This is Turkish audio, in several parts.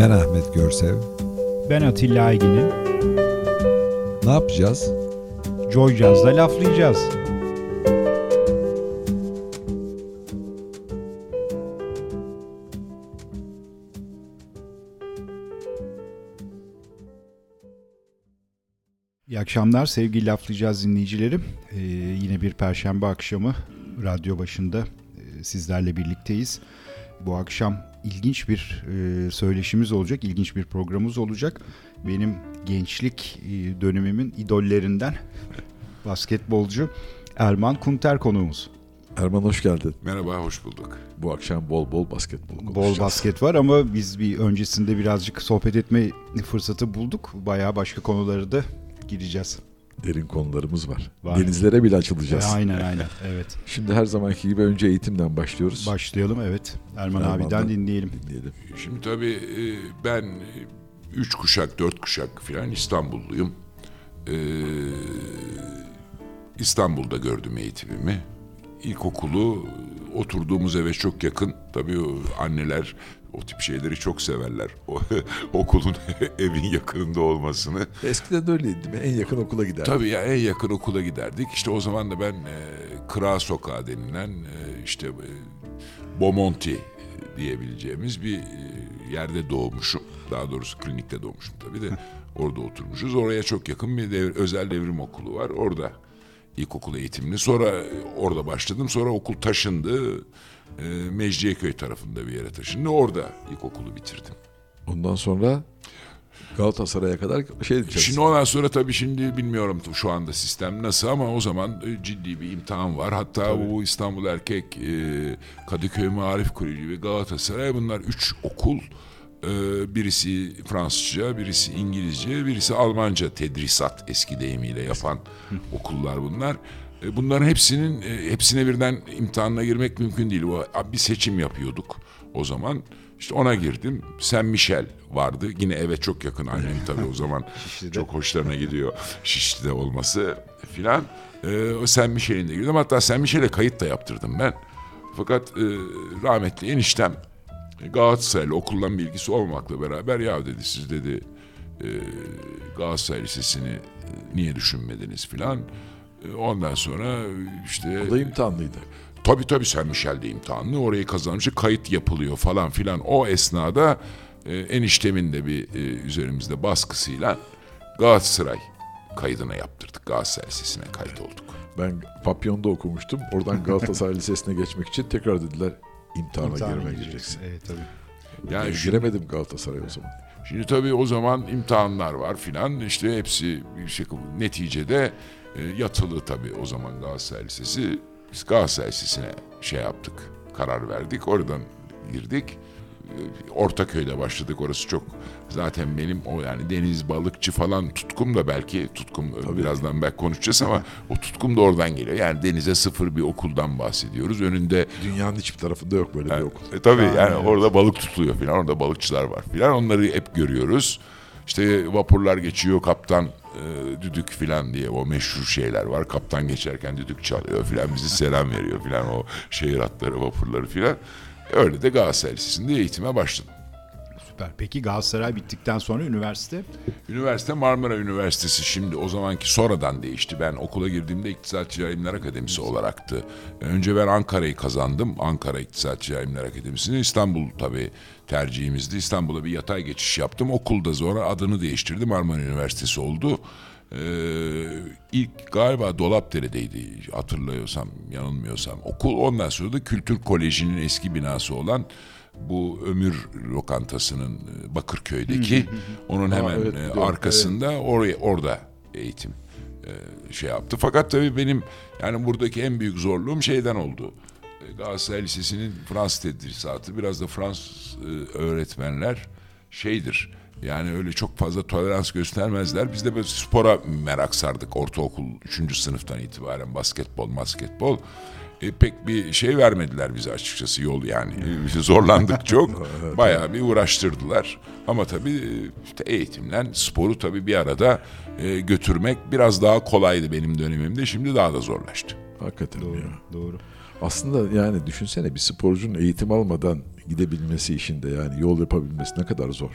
Ben Ahmet Görsev. Ben Atilla Aygin'im. Ne yapacağız? Joy Jazz'da laflayacağız. İyi akşamlar sevgili laflayacağız dinleyicilerim. Ee, yine bir perşembe akşamı radyo başında e, sizlerle birlikteyiz. Bu akşam ilginç bir e, söyleşimiz olacak, ilginç bir programımız olacak. Benim gençlik e, dönemimin idollerinden basketbolcu Erman Kunter konuğumuz. Erman hoş geldin. Merhaba, hoş bulduk. Bu akşam bol bol basketbol konuşacağız. Bol basket var ama biz bir öncesinde birazcık sohbet etme fırsatı bulduk. Bayağı başka konuları da gireceğiz. Derin konularımız var. Var. Denizlere bile açılacağız. E, aynen aynen evet. Şimdi her zamanki gibi önce eğitimden başlıyoruz. Başlayalım evet. Erman Erman'dan abiden dinleyelim. Dinleyelim. Şimdi tabii e, ben e, üç kuşak, dört kuşak filan İstanbulluyum. E, İstanbul'da gördüm eğitimimi. İlkokulu oturduğumuz eve çok yakın. Tabii anneler o tip şeyleri çok severler. O, okulun evin yakınında olmasını. Eskiden de öyleydi mi? En yakın okula gider. Tabii ya en yakın okula giderdik. İşte o zaman da ben e, Kıra Sokağı denilen e, işte e, Bomonti diyebileceğimiz bir e, yerde doğmuşum. Daha doğrusu klinikte doğmuşum tabii de orada oturmuşuz. Oraya çok yakın bir dev- özel devrim okulu var. Orada ilkokul eğitimini. Sonra e, orada başladım. Sonra okul taşındı. E, Mecidiyeköy tarafında bir yere taşındı. Orada ilkokulu bitirdim. Ondan sonra Galatasaray'a kadar şey diyeceğiz. Şimdi ondan sonra tabii şimdi bilmiyorum şu anda sistem nasıl ama o zaman e, ciddi bir imtihan var. Hatta bu İstanbul Erkek, e, Kadıköy Marif Kulübü ve Galatasaray bunlar üç okul. E, birisi Fransızca, birisi İngilizce, birisi Almanca tedrisat eski deyimiyle yapan okullar bunlar. E, Bunların hepsinin e, hepsine birden imtihanına girmek mümkün değil. Bir seçim yapıyorduk o zaman. İşte ona girdim. Saint Michel vardı. Yine eve çok yakın annem tabii o zaman çok hoşlarına gidiyor Şişli'de olması filan. Ee, o Saint Michel'in de girdim. Hatta Saint Michel'e kayıt da yaptırdım ben. Fakat e, rahmetli eniştem e, Galatasaraylı okuldan bilgisi olmakla beraber ya dedi siz dedi e, Galatasaray Lisesi'ni e, niye düşünmediniz filan. E, ondan sonra işte O da imtihanlıydı. Tabii tabii Saint Michel'de imtihanlı. Orayı kazanınca kayıt yapılıyor falan filan. O esnada e, eniştemin de bir e, üzerimizde baskısıyla Galatasaray kaydına yaptırdık. Galatasaray Lisesi'ne kayıt olduk. Ben Papyon'da okumuştum. Oradan Galatasaray Lisesi'ne geçmek için tekrar dediler imtihana, İmtihana girmeye gireceksin. Evet tabii. Yani Ben şu- giremedim Galatasaray'a o zaman. Şimdi tabii o zaman imtihanlar var filan. İşte hepsi bir şey neticede e, yatılı tabii o zaman Galatasaray Lisesi. Biz Galatasaray Lisesi'ne şey yaptık. Karar verdik. Oradan girdik. E, Ortaköy'de başladık. Orası çok zaten benim o yani deniz balıkçı falan tutkum da belki tutkum e, birazdan belki konuşacağız ama o tutkum da oradan geliyor. Yani denize sıfır bir okuldan bahsediyoruz. Önünde Dünyanın hiçbir tarafında yok böyle bir yani, okul. e, tabii Yani yani evet. orada balık tutuluyor filan orada balıkçılar var filan onları hep görüyoruz. İşte vapurlar geçiyor kaptan e, düdük filan diye o meşhur şeyler var. Kaptan geçerken düdük çalıyor filan bizi selam veriyor filan o şehir hatları vapurları filan. Öyle de Galatasaray Lisesi'nde eğitime başladım. Süper. Peki Galatasaray bittikten sonra üniversite? Üniversite Marmara Üniversitesi şimdi o zamanki sonradan değişti. Ben okula girdiğimde İktisatçı İlimler Akademisi olaraktı. Önce ben Ankara'yı kazandım. Ankara İktisatçı İlimler Akademisi'ni. İstanbul tabii tercihimizdi. İstanbul'a bir yatay geçiş yaptım. Okulda sonra adını değiştirdi. Marmara Üniversitesi oldu. Ee, ilk galiba Dolapdere'deydi hatırlıyorsam yanılmıyorsam okul ondan sonra da Kültür Koleji'nin eski binası olan bu Ömür Lokantası'nın e, Bakırköy'deki onun hemen evet, e, biliyorum. arkasında oraya orada eğitim e, şey yaptı. Fakat tabii benim yani buradaki en büyük zorluğum şeyden oldu. Galatasaray Lisesi'nin Fransız tedrisatı biraz da Fransız e, öğretmenler şeydir. Yani öyle çok fazla tolerans göstermezler. Biz de böyle spora merak sardık ortaokul 3. sınıftan itibaren basketbol, basketbol. E, pek bir şey vermediler bize açıkçası yol yani. Zorlandık çok. Bayağı bir uğraştırdılar. Ama tabii e, işte eğitimle sporu tabii bir arada e, götürmek biraz daha kolaydı benim dönemimde. Şimdi daha da zorlaştı. Hakikaten Doğru, ya. doğru. Aslında yani düşünsene bir sporcunun eğitim almadan gidebilmesi işinde yani yol yapabilmesi ne kadar zor.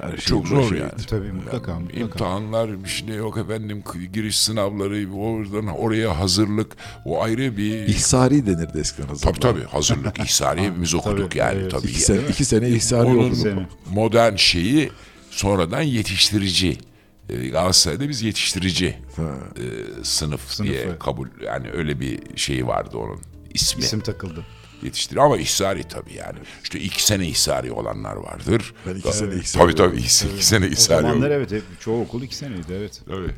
Her şey Çok zor yani. Tabii mutlaka, mutlaka. İmtihanlar bir şey yok efendim giriş sınavları oradan oraya hazırlık o ayrı bir İhsari denirdi eskiden hazırlığa. tabii tabii hazırlık ihsari hepimiz okuduk tabii, yani evet. tabii. İki sene, iki sene ihsari Onun sene. modern şeyi sonradan yetiştirici. Ee, Galatasaray'da biz yetiştirici Ha. e, sınıf Sınıfı. diye kabul yani öyle bir şeyi vardı onun ismi. İsim takıldı. Yetiştiri ama ihsari tabii yani. İşte iki sene ihsari olanlar vardır. Ben iki sene ihsari Tabii tabii iki, iki sene O ihsari zamanlar oldu. evet hep çoğu okul iki seneydi evet. Tabii.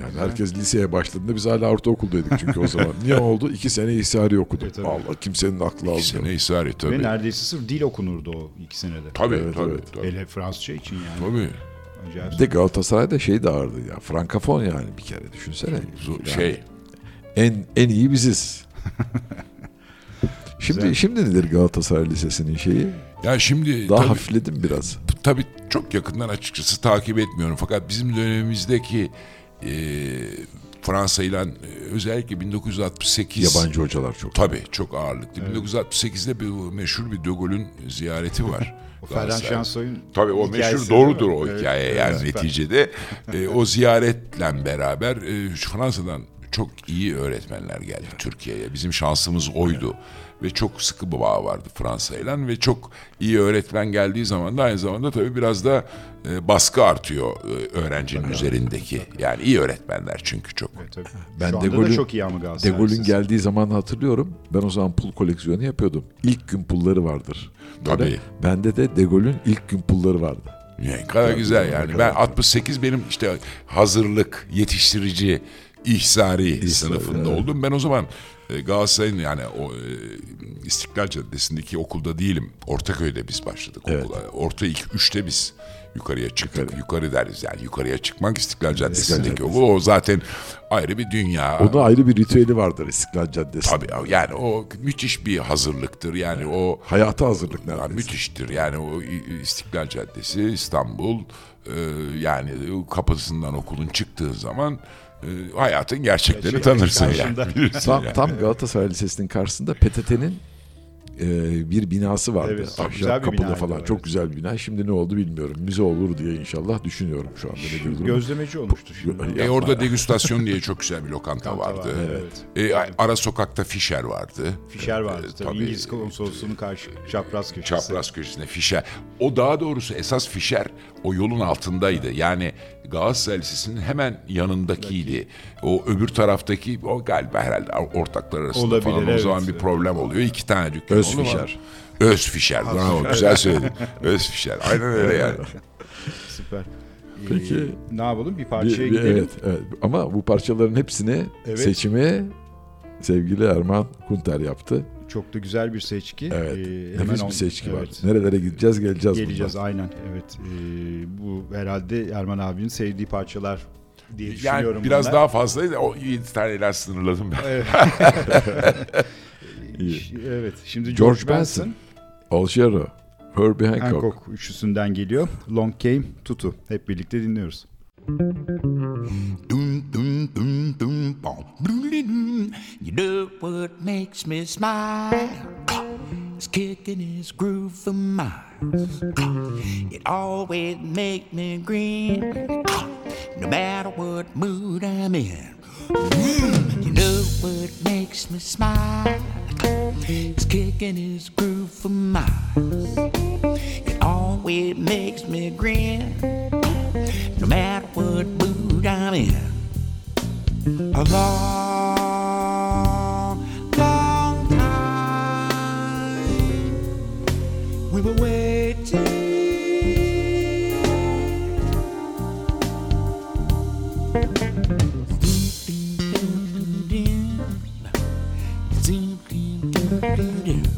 Yani herkes liseye başladığında biz hala ortaokuldaydık çünkü o zaman. Niye oldu? İki sene ihsari okudum. E, tabii. Allah kimsenin aklı İki almıyor. sene ihsari Ve tabii. neredeyse sırf dil okunurdu o iki senede. Tabii Evet, tabii. evet. tabii. Hele Fransızca için yani. Tabii. Acayip. Bir de Galatasaray'da şey de ağırdı ya. Frankafon yani bir kere düşünsene. Zo- Yani Şey en en iyi biziz. Şimdi Güzel. şimdi nedir Galatasaray Lisesi'nin şeyi? ya şimdi Daha tabii, hafifledim biraz. tabii çok yakından açıkçası takip etmiyorum. Fakat bizim dönemimizdeki e, Fransa ile e, özellikle 1968 Yabancı hocalar çok. Tabii çok ağırlıklı. 1968'de bir meşhur bir De Gaulle'ün ziyareti var. O Ferhan. Şansoy'un Tabii o meşhur doğrudur o Evet, hikaye evet, yani süper. neticede. E, o ziyaretle beraber e, Fransa'dan çok iyi öğretmenler geldi Türkiye'ye. Bizim şansımız oydu. Ve çok sıkı bir bağ vardı Fransa'yla ve çok iyi öğretmen geldiği zaman da aynı zamanda tabii biraz da e, baskı artıyor e, öğrencinin üzerindeki. Yani iyi öğretmenler çünkü çok. Evet, tabii. Ben Şu De anda da Gaulle'ün- çok iyi ama De. Gaulle'ün geldiği zaman hatırlıyorum. Ben o zaman pul koleksiyonu yapıyordum. İlk gün pulları vardır. Böyle Tabii. Bende de De Gaulle'ün ilk gün pulları vardı. Ne kadar Tabii, güzel yani. Ben güzel. 68 benim işte hazırlık, yetiştirici, ihsari, İhsari, sınıfında evet. oldum. Ben o zaman e, Galatasaray'ın yani o e, İstiklal Caddesi'ndeki okulda değilim. Ortaköy'de biz başladık Evet. okula. Orta ilk üçte biz yukarıya çıktık. Yukarı. Yukarı, deriz yani. Yukarıya çıkmak İstiklal Caddesi'ndeki Caddesi. okul. O zaten ayrı bir dünya. Onun ayrı bir ritüeli vardır İstiklal Caddesi. Tabii yani o müthiş bir hazırlıktır. Yani o Hayata hazırlık neredeyse. müthiştir. Yani o İstiklal Caddesi, İstanbul e, yani kapısından okulun çıktığı zaman e, hayatın gerçeklerini Gerçekten tanırsın karşında. yani. Bilirsin Tam, yani. tam Galatasaray Lisesi'nin karşısında PTT'nin e, bir binası vardı. Evet, çok güzel bir kapılı binaydı falan. o, Çok evet. güzel bir bina. Şimdi ne oldu bilmiyorum. Müze olur diye inşallah düşünüyorum şu anda. Durum. Gözlemeci olmuştu şimdi. E orada degüstasyon diye çok güzel bir lokanta vardı. Evet. E, ara sokakta Fischer vardı. Fişer vardı. E, tabii. İngiliz konsolosluğunun karşı çapraz köşesi. Çapraz köşesinde Fischer. O daha doğrusu esas Fischer o yolun altındaydı. Yani Galatasaray Lisesi'nin hemen yanındakiydi. O öbür taraftaki o galiba herhalde ortaklar arasında Olabilir, falan o evet. zaman bir problem oluyor. İki tane dükkan Öz oldu ama- Fischer. Öz Fischer. Bravo güzel söyledin. Öz Fischer. Aynen öyle yani. Süper. Peki. Ee, ne yapalım? Bir Bir- parçaya bir- gidelim. evet, evet. Ama bu parçaların hepsini Evet. seçimi sevgili Erman Kunter yaptı. Çok da güzel bir seçki. Evet. Ee, Nefis on- bir seçki var. Evet. Nerelere gideceğiz geleceğiz. Geleceğiz bundan. aynen. Evet. Ee, bu herhalde Erman abinin sevdiği parçalar diye Yani düşünüyorum. biraz bunlar. daha fazlaydı. O yedi taneler sınırladım ben. İyi. Evet. Şimdi George George, Benson, Al Jarreau, Herbie Hancock. Hancock üçlüsünden geliyor. Long Came Tutu. Hep birlikte dinliyoruz. You know what makes me smile? It's kicking his groove for miles. It always makes me grin. No matter what mood I'm in. Mm, You know what makes me smile? It's kicking his groove for miles. It always makes me grin no matter what mood I'm in. A long, long time we were waiting.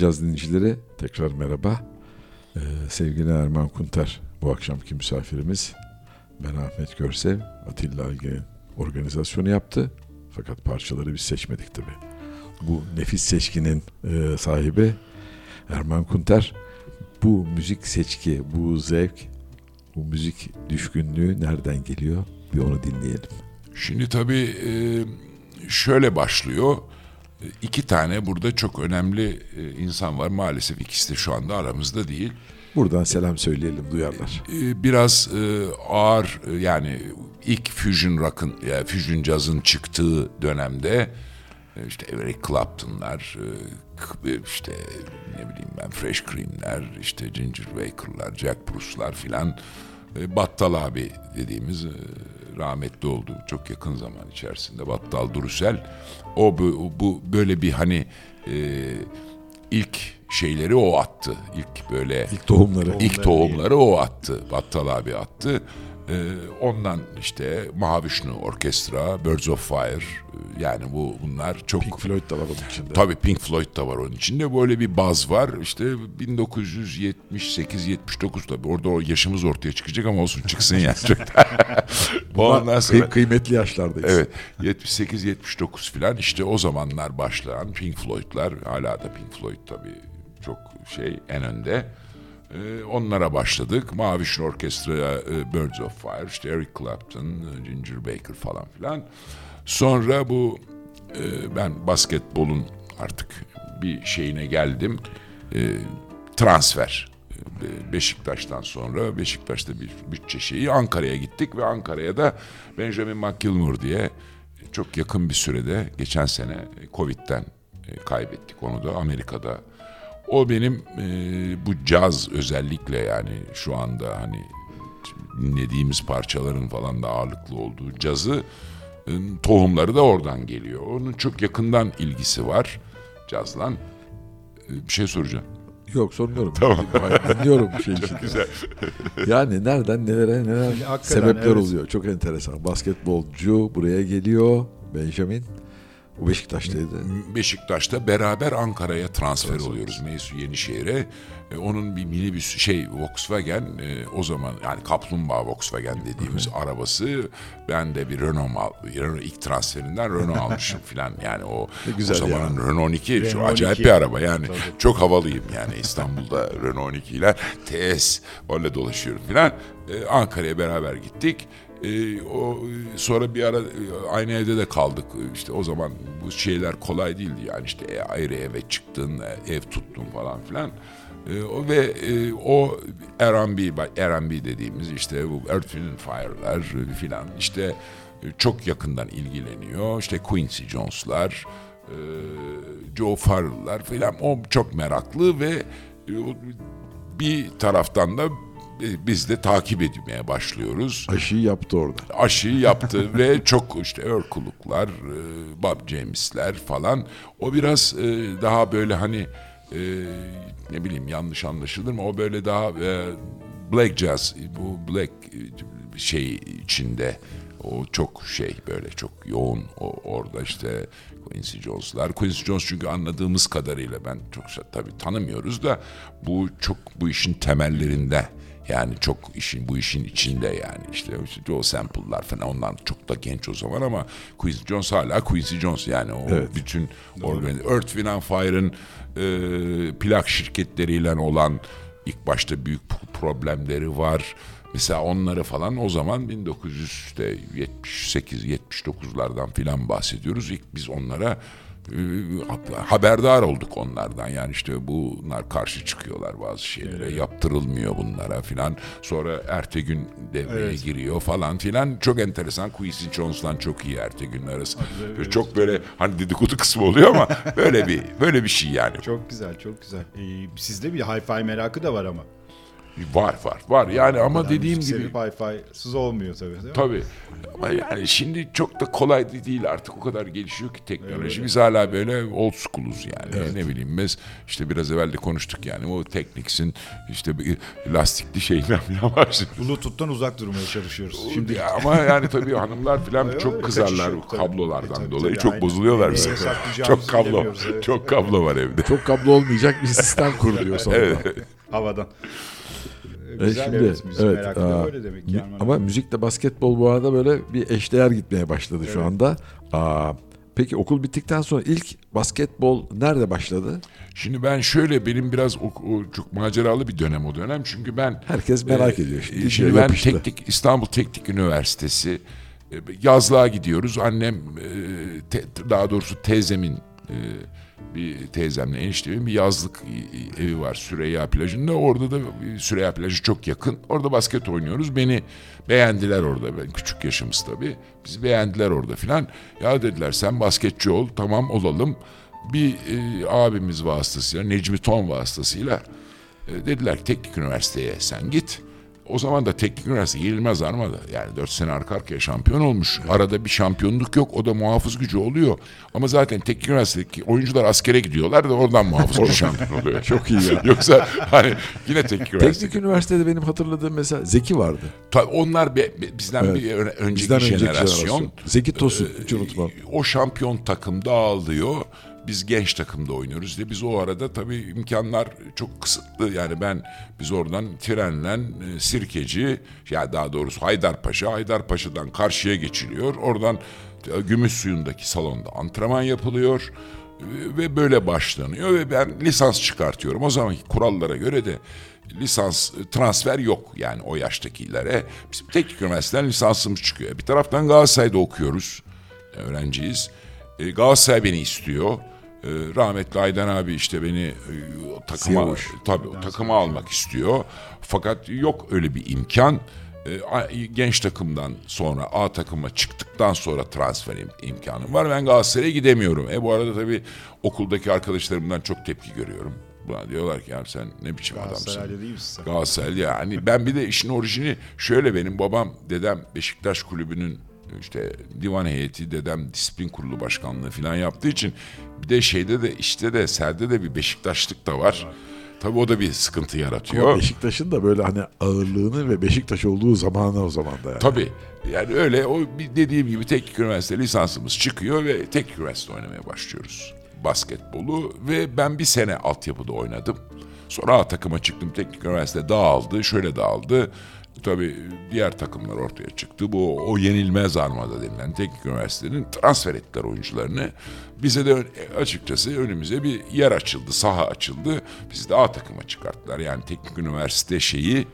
Laflayacağız dinleyicileri. Tekrar merhaba. Ee, sevgili Erman Kunter bu akşamki misafirimiz. Ben Ahmet Görsev. Atilla Algen'in organizasyonu yaptı. Fakat parçaları biz seçmedik tabi. Bu nefis seçkinin e, sahibi Erman Kunter. Bu müzik seçki, bu zevk, bu müzik düşkünlüğü nereden geliyor? Bir onu dinleyelim. Şimdi tabii e, şöyle başlıyor. E, İki tane burada çok önemli e, insan var. Maalesef ikisi de şu anda aramızda değil. Buradan selam söyleyelim duyarlar. E, Biraz ağır yani ilk fusion rock'ın yani fusion jazz'ın çıktığı dönemde işte Eric Clapton'lar işte ne bileyim ben Fresh Cream'ler işte Ginger Baker'lar Jack Bruce'lar filan Battal abi dediğimiz rahmetli oldu çok yakın zaman içerisinde Battal Durusel o bu, bu böyle bir hani e, ilk şeyleri o attı ilk böyle İlk tohumları. İlk tohumları o attı. Battal abi attı. Ee, ondan işte Mahavishnu Orkestra, Birds of Fire e, yani bu bunlar çok Pink Floyd da var onun içinde. Tabii Pink Floyd da var onun içinde. Böyle bir baz var. İşte 1978-79 tabii. Orada o yaşımız ortaya çıkacak ama olsun çıksın yani. Ondan sonra... Kıy- kıymetli yaşlardayız. Evet 78-79 filan işte o zamanlar başlayan Pink Floyd'lar hala da Pink Floyd tabii çok şey en önde. Ee, onlara başladık. Mavişin Orkestra'ya e, Birds of Fire, işte Eric Clapton, Ginger Baker falan filan. Sonra bu e, ben basketbolun artık bir şeyine geldim. E, transfer. E, Beşiktaş'tan sonra Beşiktaş'ta bir bütçe şeyi Ankara'ya gittik ve Ankara'ya da Benjamin McGilmour diye çok yakın bir sürede geçen sene Covid'den e, kaybettik onu da Amerika'da. O benim e, bu caz özellikle yani şu anda hani dinlediğimiz parçaların falan da ağırlıklı olduğu cazı e, tohumları da oradan geliyor. Onun çok yakından ilgisi var cazla. E, bir şey soracağım. Yok sormuyorum. Tamam. Dinliyorum bir şey için. Güzel. Yani nereden nelere neler hakikaten, sebepler evet. oluyor. Çok enteresan. Basketbolcu buraya geliyor. Benjamin. O Beşiktaş'taydı. Beşiktaş'ta beraber Ankara'ya transfer oluyoruz Meysu Yenişehir'e. E, onun bir minibüs şey Volkswagen e, o zaman yani Kaplumbağa Volkswagen dediğimiz arabası ben de bir Renault mal Renault ilk transferinden Renault almışım filan yani o Ne güzel o zamanın ya. Renault 12 çok Renault acayip 12. bir araba yani çok havalıyım yani İstanbul'da Renault 12 ile TS öyle dolaşıyorum filan E, Ankara'ya beraber gittik. E, o sonra bir ara e, aynı evde de kaldık. İşte o zaman bu şeyler kolay değildi yani işte e, ayrı eve çıktın, e, ev tuttun falan filan. E, o ve e, o R&B, R&B dediğimiz işte bu Earth, Wind Fire'lar filan işte çok yakından ilgileniyor. İşte Quincy Jones'lar, e, Joe Farrell'lar filan o çok meraklı ve e, bir taraftan da biz de takip etmeye başlıyoruz Aşıyı yaptı orada. aşıyı yaptı ve çok işte Örkuluklar, e, Bob James'ler falan. O biraz e, daha böyle hani e, ne bileyim yanlış anlaşılır mı? O böyle daha e, black jazz, bu black e, şey içinde o çok şey böyle çok yoğun o, orada işte Quincy Jones'lar. Quincy Jones çünkü anladığımız kadarıyla ben çok tabii tanımıyoruz da bu çok bu işin temellerinde yani çok işin bu işin içinde yani işte, işte Joe Sample'lar falan onlar çok da genç o zaman ama Quincy Jones hala Quincy Jones yani o Evet. bütün organiz Earth, Wind and Fire'ın e, plak şirketleriyle olan ilk başta büyük problemleri var. Mesela onları falan o zaman 1978 79'lardan filan bahsediyoruz. İlk biz onlara haberdar olduk onlardan. Yani işte bunlar karşı çıkıyorlar bazı şeylere. Yaptırılmıyor bunlara filan. Sonra Ertegün devreye giriyor falan filan. Çok enteresan. Quincy Jones'la çok iyi Ertegün'le arası. Böyle Çok böyle hani dedikodu kısmı oluyor ama böyle bir böyle bir şey yani. Çok güzel, çok güzel. Ee, sizde bir hi-fi merakı da var ama. Var var var yani ama Yani dediğim gibi hi-fi'sız olmuyor tabii değil mi? Tabii. Ama yani şimdi çok da kolay değil artık o kadar gelişiyor ki teknoloji. Biz hala böyle old school'uz yani. Ne bileyim biz işte biraz evvel de konuştuk yani o Technics'in işte bir lastikli falan başladı. Bluetooth'tan uzak durmaya çalışıyoruz. Şimdi ama yani tabii hanımlar falan çok kızarlar tabii. kablolardan E, tabii, dolayı. tabii, çok aynen. bozuluyorlar bize. Çok kablo. evet. Çok kablo var evde. Çok kablo olmayacak bir sistem kur diyor sonra. havadan. E Güzel şimdi, evet, müzik evet, merakı da aa, böyle demek ki. Erman ama müzikle basketbol bu arada böyle bir eşdeğer gitmeye başladı şu Evet. anda. Aa, peki okul bittikten sonra ilk basketbol nerede başladı? Şimdi ben şöyle benim biraz o, o çok maceralı bir dönem o dönem. Çünkü ben Herkes merak Ee, ediyor şimdi. Şimdi Şimdi ben yapıştı. Teknik İstanbul Teknik Üniversitesi e, yazlığa gidiyoruz. Annem e, te- daha doğrusu teyzemin e, bir teyzemle eniştemin bir yazlık e, evi var Süreyya plajında. Orada da e, Süreyya plajı çok yakın. Orada basket oynuyoruz. Beni beğendiler orada. Ben küçük yaşımız tabii. Bizi beğendiler orada filan. Ya dediler sen basketçi ol. Tamam olalım. Bir e, abimiz vasıtasıyla Necmi Ton vasıtasıyla e, dediler teknik üniversiteye sen git. O zaman da teknik üniversite yenilmez armada. Yani 4 sene arka arkaya şampiyon olmuş. Arada bir şampiyonluk yok. O da muhafız gücü oluyor. Ama zaten teknik üniversitedeki oyuncular askere gidiyorlar da oradan muhafız gücü şampiyon oluyor. Çok iyi ya. Yoksa hani yine teknik üniversite. Teknik üniversitede benim hatırladığım mesela Zeki vardı. Tabii onlar be- be- bizden Evet. bir önceki, Bizden jenerasyon. jenerasyon. Zeki Tosun hiç unutmam. O şampiyon takım dağılıyor. Biz genç takımda oynuyoruz diye biz o arada tabii imkanlar çok kısıtlı. Yani ben biz oradan trenle e, Sirkeci ya daha doğrusu Haydarpaşa, Haydarpaşa'dan karşıya geçiliyor. Oradan e, Gümüş Suyu'ndaki salonda antrenman yapılıyor e, ve böyle başlanıyor ve ben lisans çıkartıyorum. O zamanki kurallara göre de lisans transfer yok yani o yaştakilere. Bizim teknik üniversiteden lisansımız çıkıyor. Bir taraftan Galatasaray'da okuyoruz. Öğrenciyiz. Galatasaray beni istiyor. E, rahmetli Aydan abi işte beni e, takıma Siyavuş. tabii o takıma almak istiyor. Fakat yok öyle bir imkan. E, a- genç takımdan sonra A takıma çıktıktan sonra transfer im- imkanım var. Ben Galatasaray'a gidemiyorum. E bu arada tabii okuldaki arkadaşlarımdan çok tepki görüyorum. Bana diyorlar ki ya sen ne biçim adamsın. Galatasaraylı değil misin sen? Galatasaray yani ben bir de işin orijini şöyle benim babam dedem Beşiktaş kulübünün işte divan heyeti dedem disiplin kurulu başkanlığı falan yaptığı için bir de şeyde de işte de serde de bir Beşiktaşlık da var. Tabii o da bir sıkıntı Ama yaratıyor. Beşiktaş'ın da böyle hani ağırlığını ve Beşiktaş olduğu zamanı o zaman da yani. Tabii. Yani öyle o dediğim gibi teknik üniversite lisansımız çıkıyor ve teknik üniversite oynamaya başlıyoruz. Basketbolu ve ben bir sene altyapıda oynadım. Sonra A takıma çıktım. Teknik üniversite dağıldı. Şöyle dağıldı. Tabii diğer takımlar ortaya çıktı. Bu o yenilmez armada denilen teknik üniversitenin transfer ettiler oyuncularını. Bize de açıkçası önümüze bir yer açıldı, saha açıldı. Bizi de A takıma çıkarttılar. Yani teknik üniversite şeyi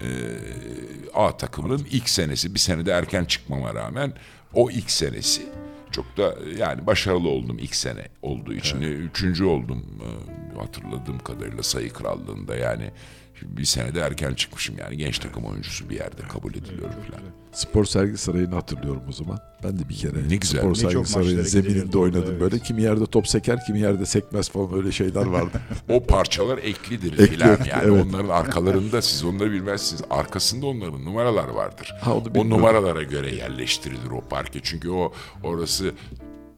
e, A takımının ilk senesi bir senede erken çıkmama rağmen o ilk senesi çok da yani başarılı oldum ilk sene olduğu için. E, Üçüncü oldum e, hatırladığım kadarıyla sayı krallığında yani bir senede erken çıkmışım yani genç takım oyuncusu bir yerde kabul ediliyorum falan. Spor sergi sarayını hatırlıyorum o zaman. Ben de bir kere Ne güzel. spor Ne sergi maçlara zemininde oynadım evet. böyle. Kimi yerde top seker, kimi yerde sekmez falan öyle şeyler vardı. O parçalar eklidir Ekli, yani evet. onların arkalarında siz onları bilmezsiniz arkasında onların numaralar vardır. Ha, onu o numaralara göre yerleştirilir o parke çünkü o orası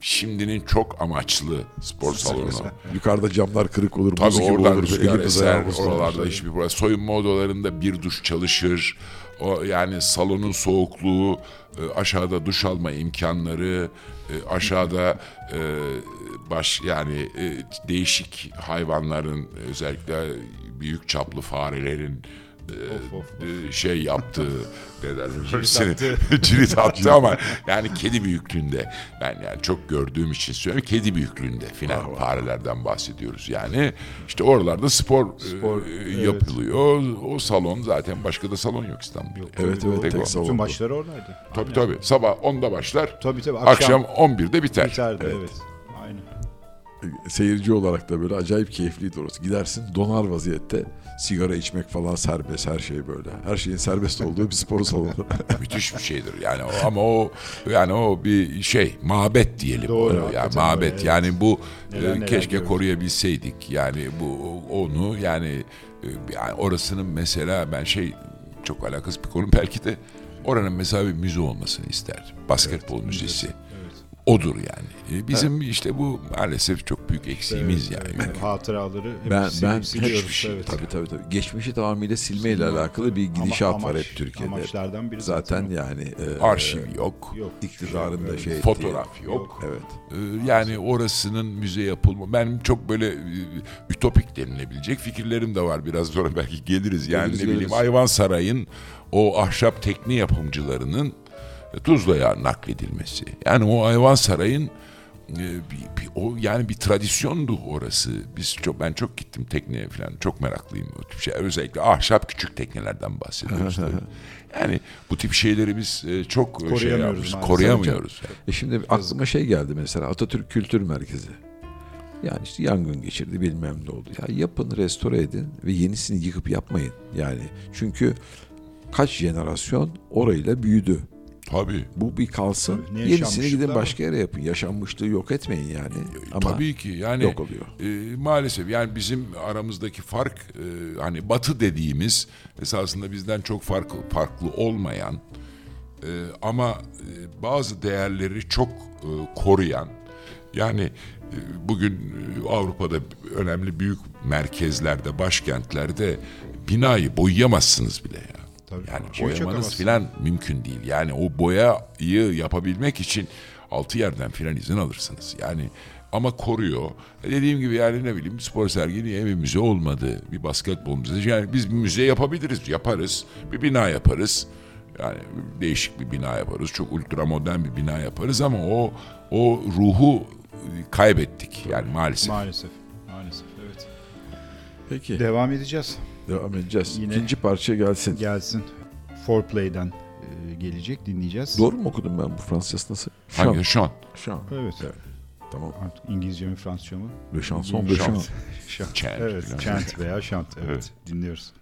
şimdinin çok amaçlı spor salonu. Yukarıda camlar kırık olur, buz Tabii gibi oradan olur. elimiz eser, oralarda hiçbir problem. Soyunma odalarında bir duş çalışır. O yani salonun soğukluğu, e, aşağıda duş alma imkanları, e, aşağıda e, baş yani değişik hayvanların özellikle büyük çaplı farelerin e, e, şey yaptığı ne derler cirit attı ama yani kedi büyüklüğünde ben yani çok gördüğüm için söylüyorum kedi büyüklüğünde filan farelerden bahsediyoruz yani işte oralarda spor, Spor, e, evet. yapılıyor o salon zaten başka da salon yok İstanbul'da. Evet evet Tek salon. Bütün maçları oradaydı. Tabii tabii sabah 10'da başlar Tabii tabii. akşam 11'de biter. biterdi evet. Aynen. seyirci olarak da böyle acayip keyifliydi orası. Gidersin donar vaziyette sigara içmek falan serbest her şey böyle. Her şeyin serbest olduğu bir spor salonu. Müthiş bir şeydir yani o, ama o yani o bir şey mabet diyelim. Doğru, yani mabet öyle, yani bu Neler e, neler keşke görüyoruz. koruyabilseydik. Yani bu onu yani e, yani orasının mesela ben şey çok alakasız bir konu belki de oranın mesela bir müze olmasını isterdim. Basketbol müzesi. Odur yani. E, Bizim işte bu maalesef çok büyük eksiğimiz yani. Evet, hatıraları hep ben ben hiçbir şey evet. tabii tabii tabii. Geçmişi tamamıyla silmeyle Silme, alakalı bir ama gidişat var amaç- hep Türkiye'de. Amaçlardan biri Zaten zaten. yani e, Arşiv yok. Yok. iktidarın da Evet. şey ettiği- Fotoğraf yok. Evet. Ee, Yani orasının müze yapılma. Ben çok böyle e, ütopik denilebilecek fikirlerim de var. Biraz sonra belki geliriz. Yani Geliriz, ne bileyim geliriz. Ayvansaray'ın o ahşap tekne yapımcılarının Tuzla'ya nakledilmesi. Yani o Ayvansaray'ın e, bir, bir- o yani bir tradisyondu orası. Biz çok ben çok gittim tekneye falan. Çok meraklıyım o tip şey. Özellikle ahşap küçük teknelerden bahsediyoruz. tabii. yani bu tip şeyleri biz e, çok e, şey Koruyamıyoruz yapıyoruz, koruyamıyoruz. E şimdi aklıma şey geldi mesela Atatürk Kültür Merkezi. Yani işte yangın geçirdi bilmem ne oldu. Ya yapın restore edin ve yenisini yıkıp yapmayın. Yani çünkü kaç jenerasyon orayla büyüdü. Tabii. Bu bir kalsın. Tabii, ne Yenisini gidin başka yere yapın. Yaşanmışlığı yok etmeyin yani. Ama Tabii ki yani yok oluyor. e, maalesef yani bizim aramızdaki fark e, hani Batı dediğimiz esasında bizden çok farklı farklı olmayan e, ama e, bazı değerleri çok e, koruyan yani e, bugün e, Avrupa'da önemli büyük merkezlerde başkentlerde binayı boyayamazsınız bile ya. Tabii, yani boyamanız filan mümkün değil. Yani o boyayı yapabilmek için altı yerden filan izin alırsınız. Yani ama koruyor. E, Dediğim gibi yani ne bileyim spor sergi niye bir müze olmadı? Bir basketbol müzesi. Yani biz bir müze yapabiliriz. Yaparız. Bir bina yaparız. Yani değişik bir bina yaparız. Çok ultra modern bir bina yaparız ama o o ruhu kaybettik yani maalesef. Maalesef. Maalesef evet. Peki Devam edeceğiz. Devam edeceğiz. Yine- İkinci parça gelsin. Gelsin. Foreplay'den e, gelecek dinleyeceğiz. Doğru mu okudum ben bu Fransızcası nasıl? Hangi şu an? Şan. Evet. Tamam. Artık İngilizce mi Fransızca mı? Le chanson Şant. chant. Şant. Chant Evet, chant veya şant. Evet, Evet. dinliyoruz.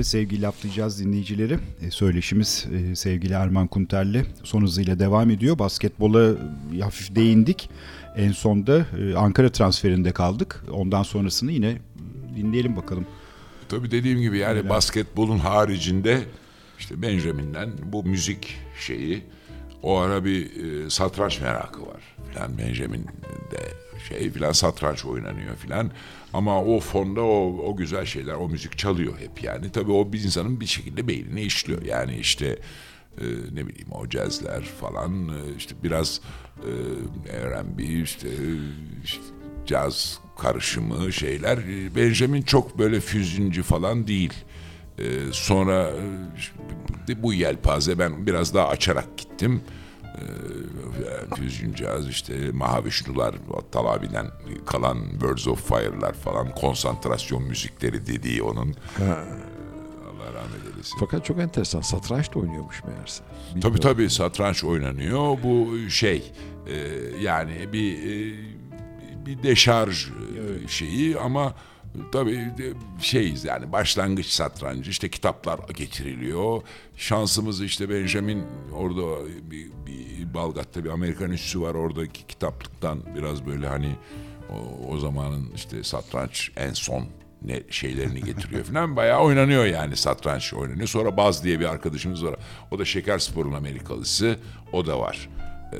Evet sevgili laflayacağız dinleyicileri. E, söyleşimiz e, sevgili Erman Kunter'le son hızıyla devam ediyor. Basketbola e, hafif değindik. En sonda e, Ankara transferinde kaldık. Ondan sonrasını yine dinleyelim bakalım. Tabii dediğim gibi yani basketbolun haricinde işte Benjamin'den bu müzik şeyi o ara bir e, satranç merakı var filan Benjamin şey filan satranç oynanıyor filan ama o fonda o, o güzel şeyler o müzik çalıyor hep yani tabii o bir insanın bir şekilde beynine işliyor yani işte e, ne bileyim o cazler falan e, işte biraz e, R&B işte, işte caz karışımı şeyler E, Benjamin çok böyle füzyoncu falan değil. Ee, sonra e, bu yelpaze ben biraz daha açarak gittim. Ee, Füzyon caz işte Mahavişnular, Talabi'den kalan Birds of Fire'lar falan konsantrasyon müzikleri dediği onun. Allah rahmet eylesin. Fakat çok enteresan. Satranç da oynuyormuş meğerse. Tabii Bilmiyorum. tabii satranç oynanıyor. Bu şey e, yani bir e, bir deşarj e, şeyi ama tabii de şeyiz yani başlangıç satrancı işte kitaplar getiriliyor. Şansımız işte Benjamin orada bir, bir Balgat'ta bir Amerikan üssü var oradaki kitaplıktan biraz böyle hani o, o zamanın işte satranç en son ne şeylerini getiriyor falan bayağı oynanıyor yani satranç oynanıyor. Sonra Baz diye bir arkadaşımız var. O da Şekerspor'un Amerikalısı. O da var. Ee,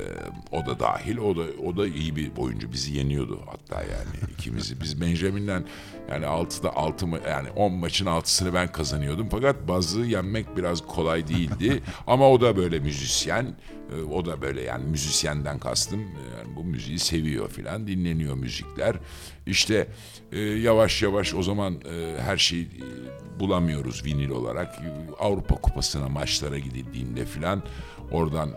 o da dahil. O da o da iyi bir oyuncu. Bizi yeniyordu hatta yani ikimizi. Biz Benjamin'den yani 6'da 6 ma- yani 10 maçın 6'sını ben kazanıyordum. Fakat Baz'ı yenmek biraz kolay değildi. Ama o da böyle müzisyen. Ee, O da böyle yani müzisyenden kastım. Yani bu müziği seviyor filan. Dinleniyor müzikler. İşte e, yavaş yavaş o zaman e, her şeyi e, bulamıyoruz vinil olarak. Avrupa Kupası'na maçlara gidildiğinde filan oradan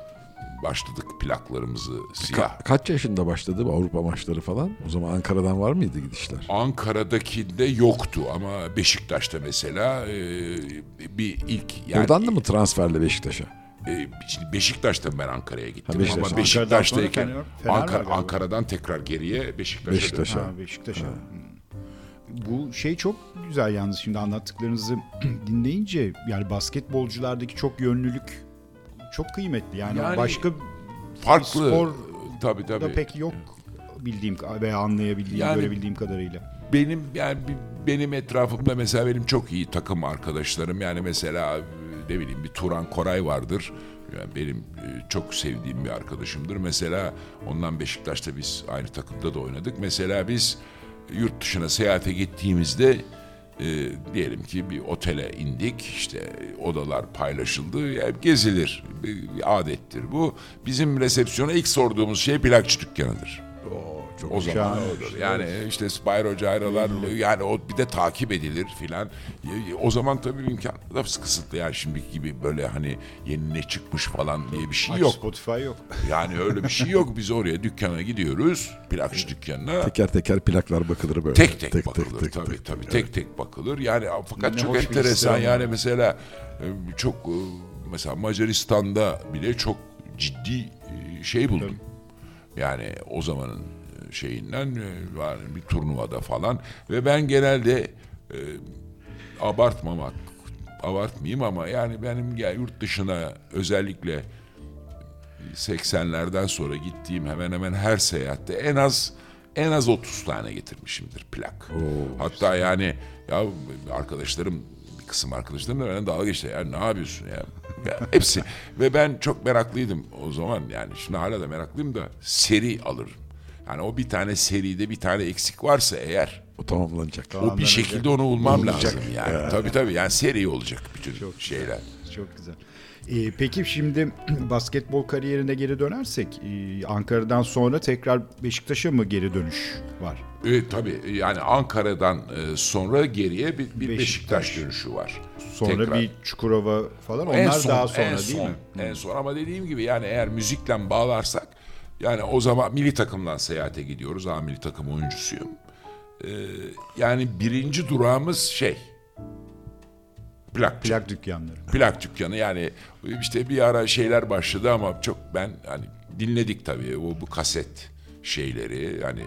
başladık plaklarımızı siyah. Ka- kaç yaşında başladı bu Avrupa maçları falan? O zaman Ankara'dan var mıydı gidişler? Ankara'daki de yoktu ama Beşiktaş'ta mesela e, bir ilk yani Oradan da mı transferle Beşiktaş'a? e, şimdi Beşiktaş'tan ben Ankara'ya gittim Ha, Beşiktaş. ama Ankara'dan Beşiktaş'tayken Ankara. Ankara'dan tekrar geriye Beşiktaş'a Beşiktaş'a. Ha, Beşiktaş'a. Hmm. Bu şey çok güzel yalnız şimdi anlattıklarınızı dinleyince yani basketbolculardaki çok yönlülük çok kıymetli. Yani, Yani başka Farklı. spor tabii da tabii. pek yok bildiğim veya anlayabildiğim, Yani- görebildiğim kadarıyla. benim yani benim etrafımda mesela benim çok iyi takım arkadaşlarım yani mesela ne bileyim bir Turan Koray vardır. Yani benim e, çok sevdiğim bir arkadaşımdır. Mesela ondan Beşiktaş'ta biz aynı takımda da oynadık. Mesela biz yurt dışına seyahate gittiğimizde e, diyelim ki bir otele indik işte odalar paylaşıldı yani gezilir bir, adettir bu bizim resepsiyona ilk sorduğumuz şey plakçı dükkanıdır. O zaman Şahane. odur. Yani işte Spyro Gyro'lar yani o bir de takip edilir filan. O zaman tabii imkan da kısıtlı yani şimdiki gibi böyle hani yeni ne çıkmış falan diye bir şey Aç yok. Spotify yok. Yani öyle bir şey yok. Biz oraya dükkana gidiyoruz. Plakçı dükkanına. Teker teker plaklar bakılır böyle. Tek tek, bakılır tabii tabii. Tek tek bakılır. Yani fakat Ne çok enteresan yani mesela e, çok e, mesela Macaristan'da bile çok ciddi e, şey buldum. Yani o zamanın e, şeyinden e, var bir turnuvada falan ve ben genelde e, abartmamak abartmayayım ama yani benim ya yurt dışına özellikle 80'lerden sonra gittiğim hemen hemen her seyahatte en az en az 30 tane getirmişimdir plak. Hatta yani ya arkadaşlarım kısım arkadaşlarım da benden dalga geçti. Ya ne yapıyorsun ya? ya hepsi. Ve ben çok meraklıydım o zaman yani. Şimdi hala da meraklıyım da seri alırım. Yani o bir tane seride bir tane eksik varsa eğer O tamamlanacak. o bir şekilde onu bulmam lazım yani. Tabii tabii yani seri olacak bütün şeyler. Çok güzel. Ee, peki şimdi basketbol kariyerine geri dönersek e, Ankara'dan sonra tekrar Beşiktaş'a mı geri dönüş var? Evet tabii yani Ankara'dan e, sonra geriye bir, bir Beşiktaş. Beşiktaş dönüşü var. Sonra Tekrar. bir Çukurova falan onlar en son, daha sonra en değil son, mi? En son ama dediğim gibi yani eğer müzikle bağlarsak yani o zaman milli takımdan seyahate gidiyoruz. A milli takım oyuncusuyum. Ee, yani birinci durağımız şey plak Plak dükkanları. plak dükkanı yani işte bir ara şeyler başladı ama çok ben hani dinledik tabii o bu kaset şeyleri hani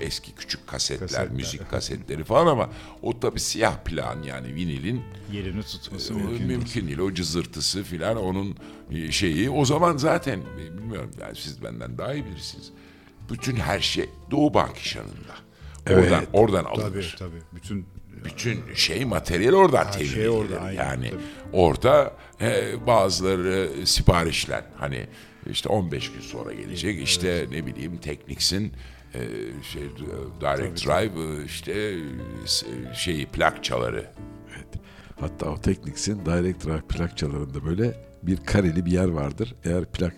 eski küçük kasetler, Kasetler. müzik kasetleri falan ama o tabii siyah plan yani vinilin Yerini tutması o mümkün. mümkün, değil. O cızırtısı filan onun e, şeyi. O zaman zaten e, bilmiyorum yani siz benden daha iyi bilirsiniz. Bütün her şey Doğu Bankişan'ında. Evet. Oradan, oradan Tabii alınır. tabii. Bütün Bütün şey materyal oradan temin şey orada, edilir. aynen, yani tabii. orada e, bazıları siparişlen hani işte 15 gün sonra gelecek işte ne bileyim Technics'in e, şey Direct Drive e, işte e, şeyi plakçaları Evet. Hatta o Technics'in Direct Drive plakçalarında böyle bir kareli bir yer vardır. Eğer plak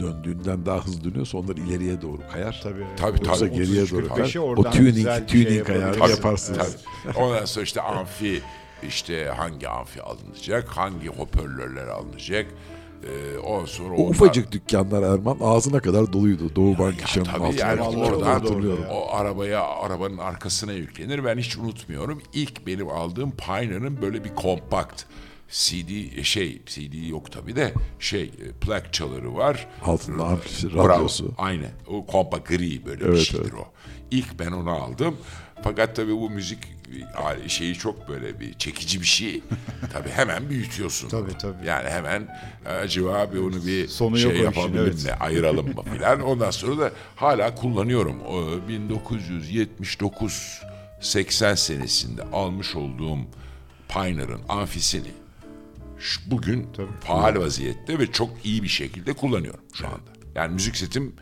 döndüğünden daha hızlı dönüyorsa onlar ileriye doğru kayar. tabii. Tabii, tabii. Yoksa 30 geriye doğru 45'e kayar. O tuning, bir şey tuning ayarı yaparsınız. Tabii. Ondan sonra işte amfi işte hangi amfi alınacak, hangi hoparlörler alınacak. Ee, ondan sonra O onlar- ufacık dükkanlar Erman ağzına kadar doluydu. Doğu Bank işinin tabii altında. yani oradan hatırlıyorum. o arabaya arabanın arkasına yüklenir. Ben hiç unutmuyorum. İlk benim aldığım Pioneer'ın böyle bir kompakt CD şey CD yok tabii de şey e, plak çaları var. Altında amfisi, Bravo, radyosu. Aynı. O kompa gri böyle bir Evet, şeydir evet. o. İlk ben onu aldım. Fakat tabii bu müzik e, şeyi çok böyle bir çekici bir şey. tabii hemen büyütüyorsun. Tabii, tabii. Yani hemen e, acaba bir onu bir Sonu şey yapabilir evet. mi? Ayıralım mı filan. Ondan sonra da hala kullanıyorum. O 1979 80 senesinde almış olduğum Pioneer'ın amfisini bugün faal vaziyette ve çok iyi bir şekilde kullanıyorum şu anda. Yani müzik setim